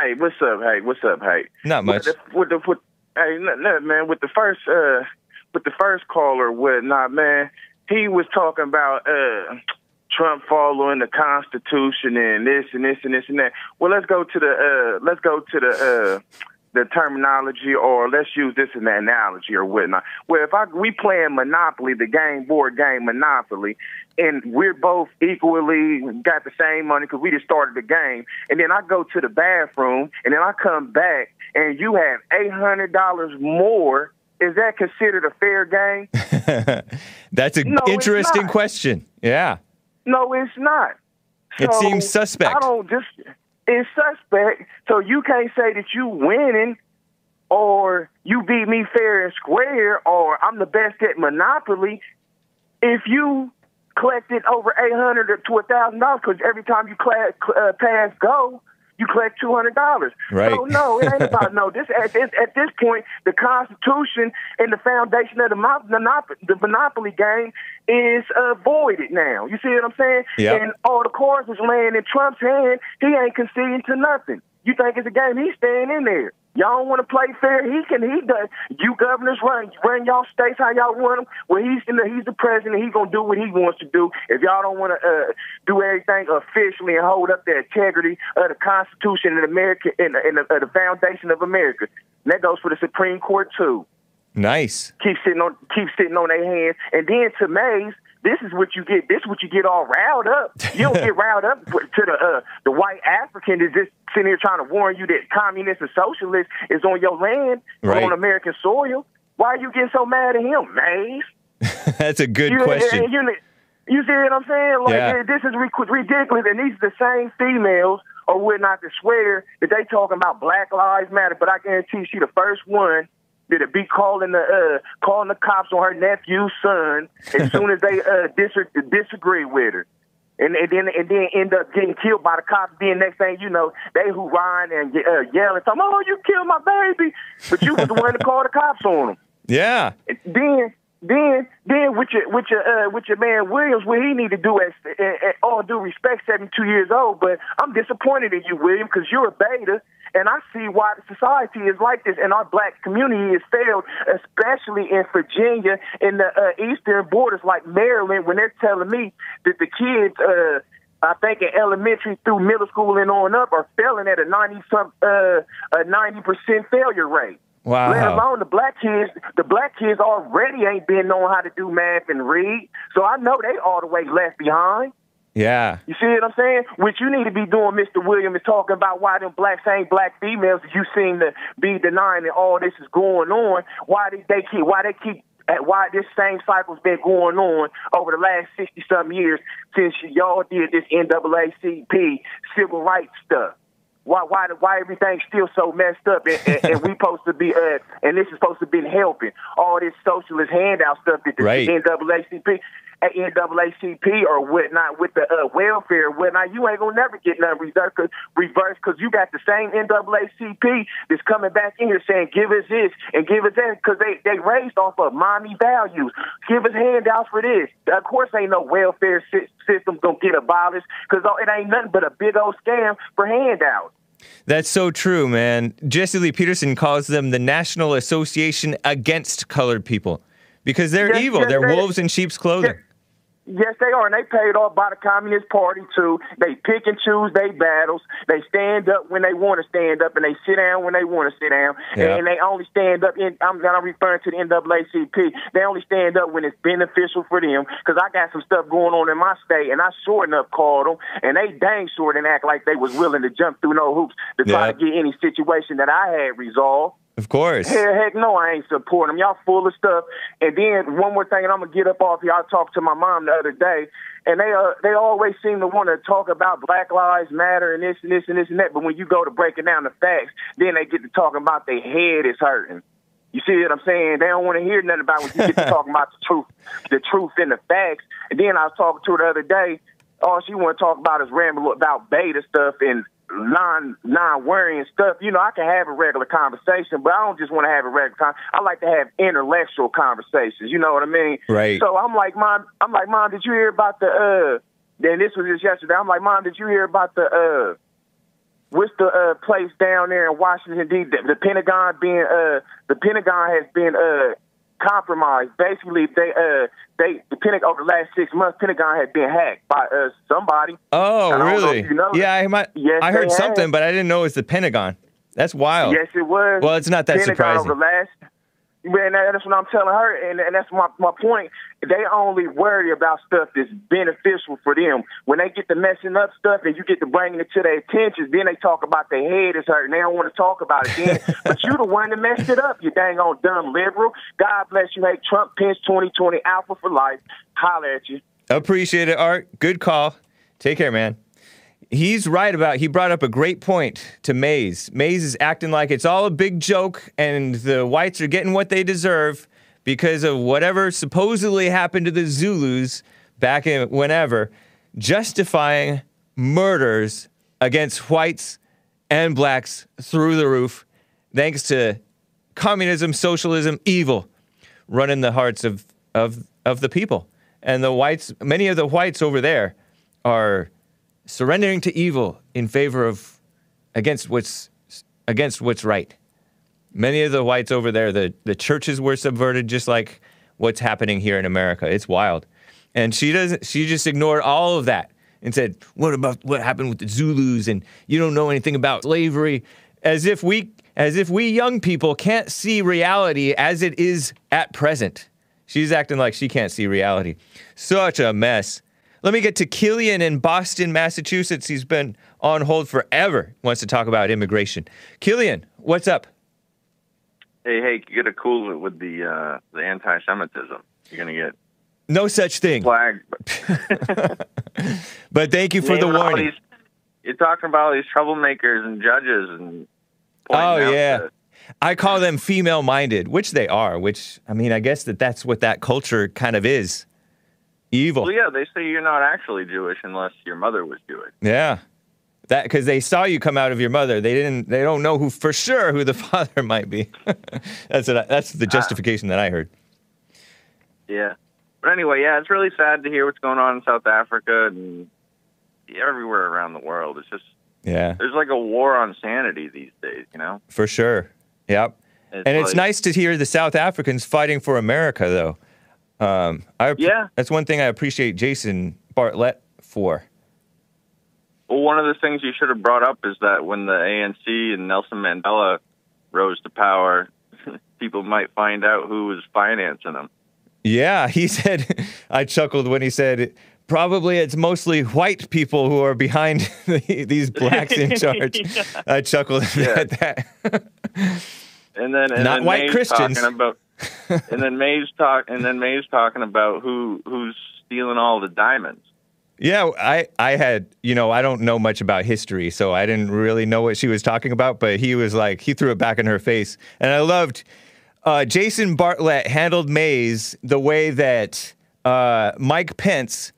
Hey, what's up? Hey, what's up? Hey, Not much. With the, with the with, hey, no, no, man, with the first uh, with the first caller, whatnot, man, he was talking about uh, Trump following the Constitution and this and this and this and that. Well, let's go to the uh, let's go to the uh, the terminology, or let's use this as an analogy or whatnot. Well, if I we playing Monopoly, the game board game Monopoly, and we're both equally got the same money because we just started the game, and then I go to the bathroom, and then I come back, and you have eight hundred dollars more. Is that considered a fair game? [LAUGHS] That's an No, interesting question. Yeah. No, it's not. It seems suspect. I don't just it's suspect. So you can't say that you winning or you beat me fair and square or I'm the best at Monopoly if you collected over eight hundred to a thousand dollars because every time you cla- uh, pass go, you collect two hundred dollars. Right. So no, it ain't about no. This at this at this point, the Constitution and the foundation of the mo- monop- the monopoly game is uh, voided now. You see what I'm saying? Yep. And all the cards is laying in Trump's hand. He ain't conceding to nothing. You think it's a game? He's staying in there. Y'all don't want to play fair. He can. He does. You governors run run y'all states how y'all want them. Well, he's in the, he's the president. He's gonna do what he wants to do. If y'all don't want to uh, do everything officially and hold up the integrity of the Constitution and America and the, and the, uh, the foundation of America, and that goes for the Supreme Court too Nice. keep sitting on keep sitting on their hands. And then to Maze, this is what you get. This is what you get all riled up. You don't [LAUGHS] get riled up to the uh, the white African that's just sitting here trying to warn you that communists and socialists is on your land, Right. on American soil. Why are you getting so mad at him, Maze? [LAUGHS] That's a good you, question. You, you see what I'm saying? Like Yeah. this is ridiculous, and these are the same females or whatnot to swear that they talking about Black Lives Matter. But I guarantee she the first one that'll be calling the uh, calling the cops on her nephew's son as [LAUGHS] soon as they uh, dis- disagree with her. And, and then and then end up getting killed by the cops. Then next thing you know, they hoorahing and uh, yelling, "Talking, oh, you killed my baby!" But you was the one to call the cops on them Yeah. then then then with your with your uh, with your man Williams, what he need to do as uh, all due respect, seventy two years old. But I'm disappointed in you, William, because you're a beta, and I see why society is like this, and our black community has failed, especially in Virginia, in the uh, eastern borders like Maryland, when they're telling me that the kids. Uh, I think in elementary through middle school and on up are failing at a ninety some uh, a ninety percent failure rate. Wow. Let alone the black kids. The black kids already ain't been knowing how to do math and read, so I know they all the way left behind. Yeah. You see what I'm saying? What you need to be doing, Mr. William, is talking about why them blacks ain't black females. You seem to be denying that all this is going on. Why did they keep? Why they keep? Why this same cycle's been going on over the last sixty some years since y'all did this NAACP civil rights stuff? Why why why everything's still so messed up and, and, and we [LAUGHS] supposed to be uh and this is supposed to be helping all this socialist handout stuff that the Right. NAACP at NAACP or whatnot with the uh, welfare whatnot, you ain't gonna never get none reversed cause, reversed because you got the same NAACP that's coming back in here saying give us this and give us that because they they raised off of mommy values. Give us handouts for this. Of course, ain't no welfare sy- system gonna get abolished because it ain't nothing but a big old scam for handouts. That's so true, man. Jesse Lee Peterson calls them the National Association Against Colored People because they're Yes, evil. yes, they're they- wolves in sheep's clothing. Yes, they are, and they paid off by the Communist Party too. They pick and choose their battles. They stand up when they want to stand up, and they sit down when they want to sit down. Yeah. And they only stand up. In, I'm, I'm referring to the NAACP. They only stand up when it's beneficial for them. Because I got some stuff going on in my state, and I sure enough called them, and they dang sure didn't act like they was willing to jump through no hoops to try Yeah. to get any situation that I had resolved. Of course. Hell, heck no, I ain't supporting them. Y'all full of stuff. And then one more thing, and I'm gonna get up off here. I talked to my mom the other day, and they uh, they always seem to want to talk about Black Lives Matter and this and this and this and that. But when you go to breaking down the facts, then they get to talking about their head is hurting. You see what I'm saying? They don't want to hear nothing about when you get to [LAUGHS] talking about the truth, the truth and the facts. And then I was talking to her the other day. All she want to talk about is ramble about beta stuff and non non worrying stuff. You know, I can have a regular conversation, but I don't just want to have a regular con. I like to have intellectual conversations. You know what I mean? Right. So I'm like, mom. I'm like, mom. Did you hear about the? uh Then this was just yesterday. I'm like, mom. Did you hear about the? uh What's the uh, place down there in Washington D.C. The, the Pentagon being uh the Pentagon has been uh compromised. Basically, they uh they the Pentagon over the last six months, Pentagon has been hacked by uh somebody. Oh, I don't know really? you know yeah, I might. Yes, I heard something, have. but I didn't know it was the Pentagon. That's wild. Yes, it was. Well, it's not that Pentagon surprising. Over the last, man, that's what I'm telling her, and, and that's my my point. They only worry about stuff that's beneficial for them. When they get to messing up stuff, and you get to bringing it to their attention, then they talk about their head is hurting. They don't want to talk about it then. [LAUGHS] but you the one that messed it up. You dang on dumb liberal. God bless you. Hey, Trump, Pence, 2020, Alpha for life. Holler at you. Appreciate it, Art. Good call. Take care, man. He's right about. He brought up a great point to Maze. Maze is acting like it's all a big joke, and the whites are getting what they deserve because of whatever supposedly happened to the Zulus back in whenever, justifying murders against whites and blacks through the roof, thanks to communism, socialism, evil running the hearts of, of, of the people. And the whites, many of the whites over there are surrendering to evil in favor of against what's against what's right. Many of the whites over there, the, the churches were subverted just like what's happening here in America. It's wild. And she doesn't she just ignored all of that and said, What about what happened with the Zulus and you don't know anything about slavery? As if we as if we young people can't see reality as it is at present. She's acting like she can't see reality. Such a mess. Let me get to Killian in Boston, Massachusetts. He's been on hold forever. Wants to talk about immigration. Killian, what's up? Hey, hey, you gotta cool it with the uh, the anti-Semitism. You're gonna get No such thing. flagged. [LAUGHS] But thank you for the warning. these- you're talking about all these troublemakers and judges and. Oh yeah. I call them female minded, which they are, which I mean, I guess that that's what that culture kind of is. Evil. Well, yeah, they say you're not actually Jewish unless your mother was Jewish. Yeah. That because they saw you come out of your mother. They didn't they don't know who for sure who the [LAUGHS] father might be. [LAUGHS] that's what I, that's the justification that I heard. Yeah. But anyway, yeah, it's really sad to hear what's going on in South Africa and everywhere around the world. It's just Yeah. there's like a war on sanity these days, you know. For sure. Yep. It's and it's nice to hear the South Africans fighting for America though. Um I Yeah. that's one thing I appreciate Jason Bartlett for. Well, one of the things you should have brought up is that when the ANC and Nelson Mandela rose to power, [LAUGHS] people might find out who was financing them. Yeah, he [LAUGHS] said, I chuckled when he said, probably it's mostly white people who are behind [LAUGHS] the, these blacks in charge. Yeah. I chuckled at that. And then and Not then white May's Christians. talking about, [LAUGHS] and then May's talk, and then May's talking about who who's stealing all the diamonds. Yeah, I, I had, you know, I don't know much about history, so I didn't really know what she was talking about, but he was like, he threw it back in her face. And I loved uh, Jason Bartlett handled Maze the way that uh, Mike Pence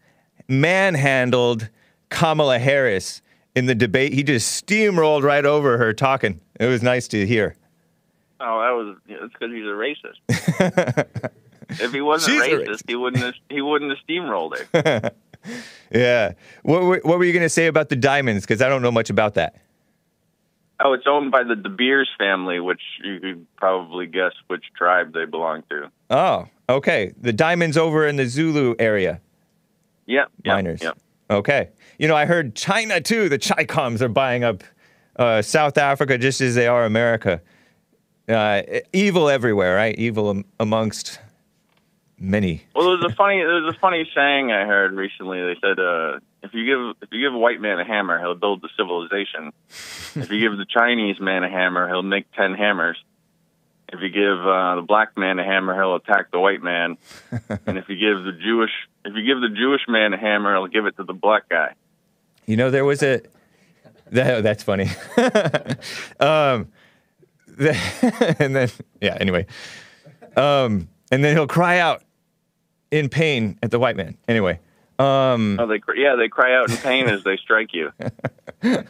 manhandled Kamala Harris in the debate. He just steamrolled right over her talking. It was nice to hear. Oh, that was it's because he's a racist. [LAUGHS] if he wasn't She's a racist, he wouldn't have, he wouldn't have steamrolled her. [LAUGHS] yeah. What, were- what were you going to say about the diamonds? Because I don't know much about that. Oh, it's owned by the De Beers family, which you could probably guess which tribe they belong to. Oh, okay. The diamonds over in the Zulu area. Yep. yep miners. Yep. Okay. You know, I heard China too. The Chicoms are buying up uh, South Africa just as they are America. Uh, evil everywhere, right? Evil am- amongst many. Well, there was a funny there was a funny saying I heard recently. They said, uh, if you give if you give a white man a hammer, he'll build the civilization. if you give the Chinese man a hammer, he'll make ten hammers. If you give uh, the black man a hammer, he'll attack the white man. and if you give the Jewish if you give the Jewish man a hammer, he'll give it to the black guy. You know, there was a. That, that's funny. [LAUGHS] um, [LAUGHS] and then, yeah, anyway. Um, and then he'll cry out in pain at the white man. Anyway. Um, Oh, they yeah they cry out in pain as they strike you. [LAUGHS]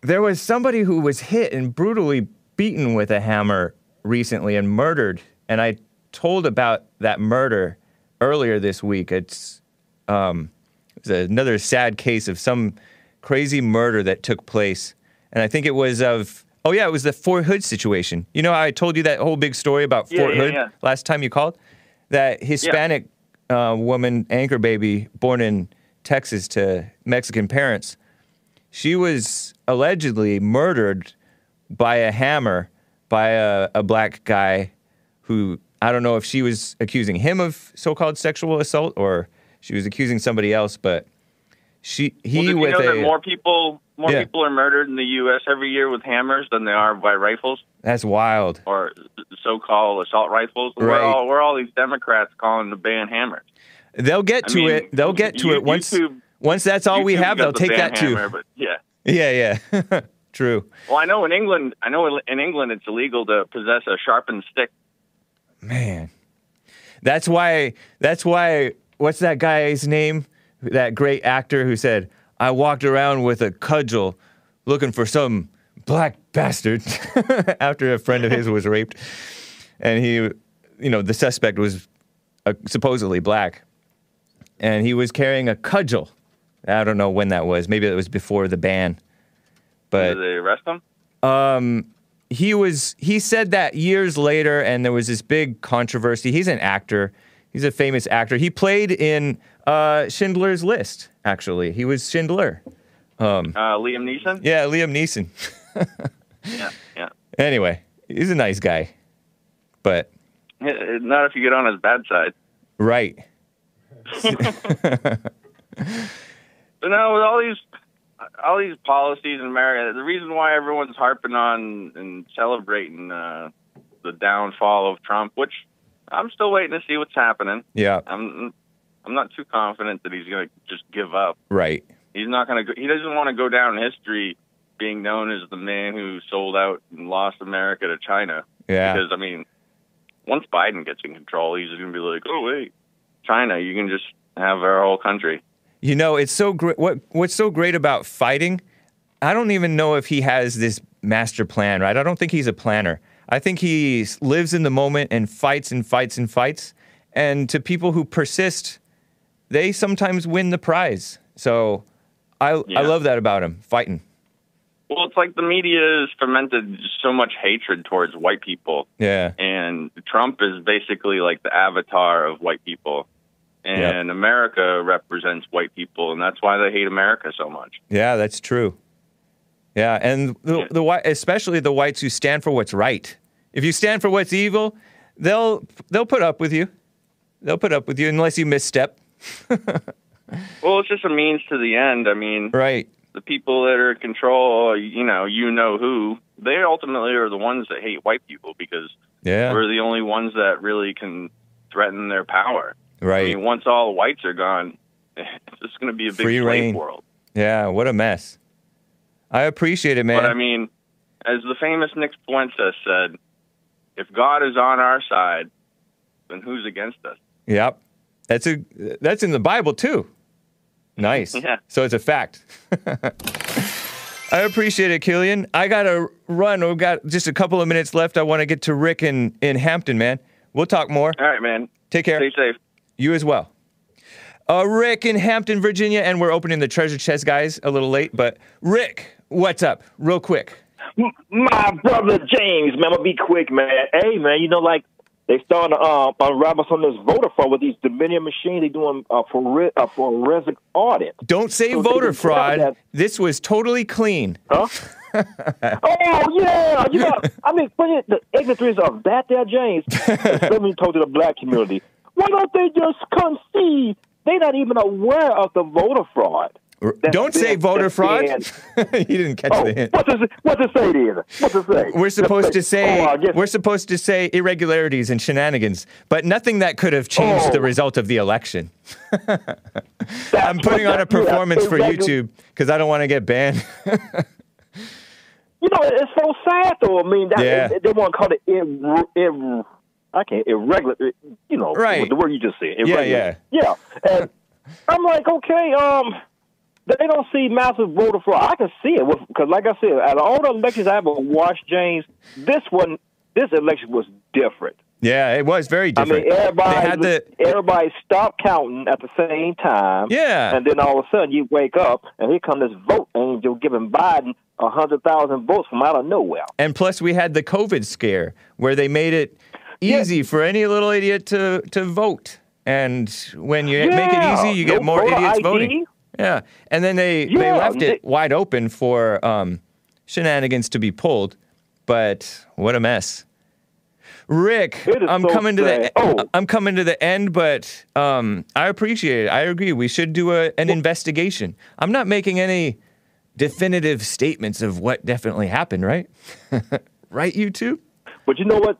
there was somebody who was hit and brutally beaten with a hammer recently and murdered. And I told about that murder earlier this week. It's, um, it's another sad case of some crazy murder that took place. And I think it was of, oh, yeah, it was the Fort Hood situation. You know, I told you that whole big story about Yeah, Fort yeah, Hood yeah. last time you called? That Hispanic uh, woman, anchor baby, born in Texas to Mexican parents, she was allegedly murdered by a hammer by a, a black guy who I don't know if she was accusing him of so-called sexual assault or she was accusing somebody else, but she he well, did you with know a that more people more Yeah. people are murdered in the U.S. every year with hammers than they are by rifles that's wild. or so-called assault rifles? We're Right. all we're all these Democrats calling to ban hammers. They'll get I to mean, it. They'll get to you- it once YouTube- once that's all we have. They'll the take that too. hammer, but yeah. [LAUGHS] Yeah, yeah. [LAUGHS] True. Well, I know in England, I know in England it's illegal to possess a sharpened stick. Man. That's why that's why what's that guy's name? That great actor who said, I walked around with a cudgel looking for some black bastard [LAUGHS] after a friend of his was raped. And he you know, the suspect was uh, supposedly black. And he was carrying a cudgel. I don't know when that was. Maybe it was before the ban. But Did they arrest him? um, he was he said that years later, and there was this big controversy. He's an actor. He's a famous actor. He played in uh, Schindler's List. Actually, he was Schindler. Um, Uh, Liam Neeson. yeah, Liam Neeson. [LAUGHS] Yeah, yeah. Anyway, he's a nice guy, but Not if you get on his bad side. right. [LAUGHS] But now with all these all these policies in America, the reason why everyone's harping on and celebrating uh, the downfall of Trump, which I'm still waiting to see what's happening. Yeah, I'm I'm not too confident that he's going to just give up. right. He's not going to. He doesn't want to go down in history being known as the man who sold out and lost America to China. Yeah. Because I mean, once Biden gets in control, he's going to be like, "Oh wait, China, you can just have our whole country." You know, it's so great. What What's so great about fighting? I don't even know if he has this master plan, right? I don't think he's a planner. I think he lives in the moment and fights and fights and fights. And to people who persist, they sometimes win the prize. So I I love that about him, fighting. Well, it's like the media has fermented so much hatred towards white people, Yeah. and Trump is basically like the avatar of white people. And America represents white people, and that's why they hate America so much. Yeah, that's true. Yeah, and the, the whi- especially the whites who stand for what's right. If you stand for what's evil, they'll they'll put up with you. They'll put up with you unless you misstep. [LAUGHS] Well, it's just a means to the end. I mean, Right. the people that are in control, you know, you know who, they ultimately are the ones that hate white people because Yeah. we're the only ones that really can threaten their power. Right. I mean, once all the whites are gone, [LAUGHS] it's just going to be a big Free slave reign. world. Yeah, what a mess. I appreciate it, man. But I mean, as the famous Nick Fuentes said, if God is on our side, then who's against us? yep. That's a that's in the Bible too. Nice. Yeah. So it's a fact. [LAUGHS] I appreciate it, Killian. I gotta run. We've got just a couple of minutes left. I want to get to Rick in, in Hampton, man. We'll talk more. All right, man. Take care. Stay safe. You as well. Uh, Rick in Hampton, Virginia, and we're opening the treasure chest, guys. A little late, but Rick, what's up? Real quick. My brother James, man, I'm gonna be quick, man. Hey, man, you know, like they starting to uh, unravel some of this voter fraud with these Dominion machines. They doing uh, for uh, forensic audit. Don't say So voter fraud. that- This was totally clean. Huh? [LAUGHS] oh yeah, you know, I mean, but it, the ignorance of that there, James, [LAUGHS] especially told to the black community. Why don't they just concede? They're not even aware of the voter fraud. That's Don't say voter fraud. [LAUGHS] you didn't catch Oh, the hint. what it, what it say then? What does it say? We're supposed to say Oh, guess- we're supposed to say irregularities and shenanigans, but nothing that could have changed the Oh. result of the election. [LAUGHS] I'm putting on a yeah, performance for YouTube because I don't want to get banned. [LAUGHS] You know, it's so sad though. I mean, that, Yeah. they, they want to call it ir, ir, I can't irregular. You know, Right. the word you just said. Yeah, Irregular. yeah. And I'm like, okay, um, they don't see massive voter fraud. I can see it because, like I said, out of all the elections I ever watched, James, this one, this election was different. yeah, it was very different. I mean, everybody, had the everybody stopped counting at the same time. Yeah. And then all of a sudden you wake up and here comes this vote angel giving Biden a hundred thousand votes from out of nowhere. And plus, we had the COVID scare where they made it easy for any little idiot to, to vote. And when you make it easy, you get no more idiots ID. voting. Yeah. And then they, they left they- it wide open for um, shenanigans to be pulled. But what a mess. Rick, I'm so coming to the. Oh. I'm coming to the end, but um, I appreciate it. I agree. We should do a, an investigation. I'm not making any definitive statements of what definitely happened, right? [LAUGHS] right, you two? But you know what?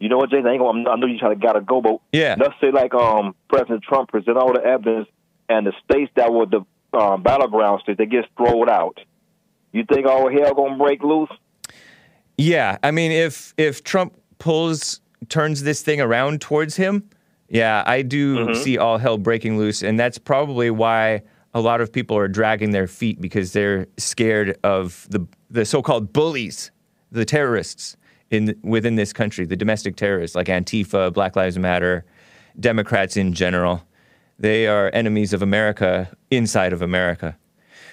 You know what, Jason? I, I know you trying to gotta go, but Yeah. let's say like um President Trump present all the evidence, and the states that were the um, battleground states they get thrown out. You think all hell gonna break loose? Yeah, I mean, if if Trump pulls turns this thing around towards him, yeah, I do Mhm. see all hell breaking loose, and that's probably why a lot of people are dragging their feet because they're scared of the the so-called bullies, the terrorists in within this country, the domestic terrorists like Antifa, Black Lives Matter, Democrats in general. They are enemies of America inside of America.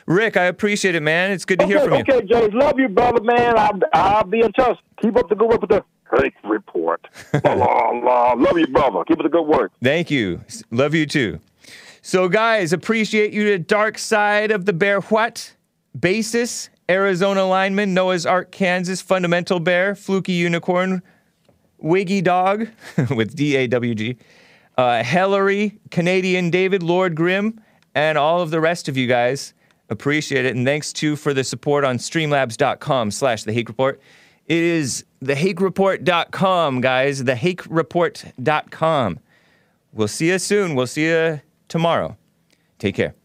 Rick, I appreciate it, man. It's good to okay, hear from you. okay, James, love you, brother, man. I'll, I'll be in touch. Keep up the good work with the Hake Report. [LAUGHS] la, la, la. Love you, brother. Keep up the good work. Thank you. Love you too. So, guys, appreciate you to Dark Side of the Bear What? Basis, Arizona lineman, Noah's Ark, Kansas, Fundamental Bear, Fluky Unicorn, Wiggy Dog [LAUGHS] with D A W G, uh, Hillary, Canadian David, Lord Grimm, and all of the rest of you guys. Appreciate it. And thanks too for the support on streamlabs.com slash the Hake Report. It is thehakereport.com, guys. Thehakereport.com. We'll see you soon. We'll see you tomorrow. Take care.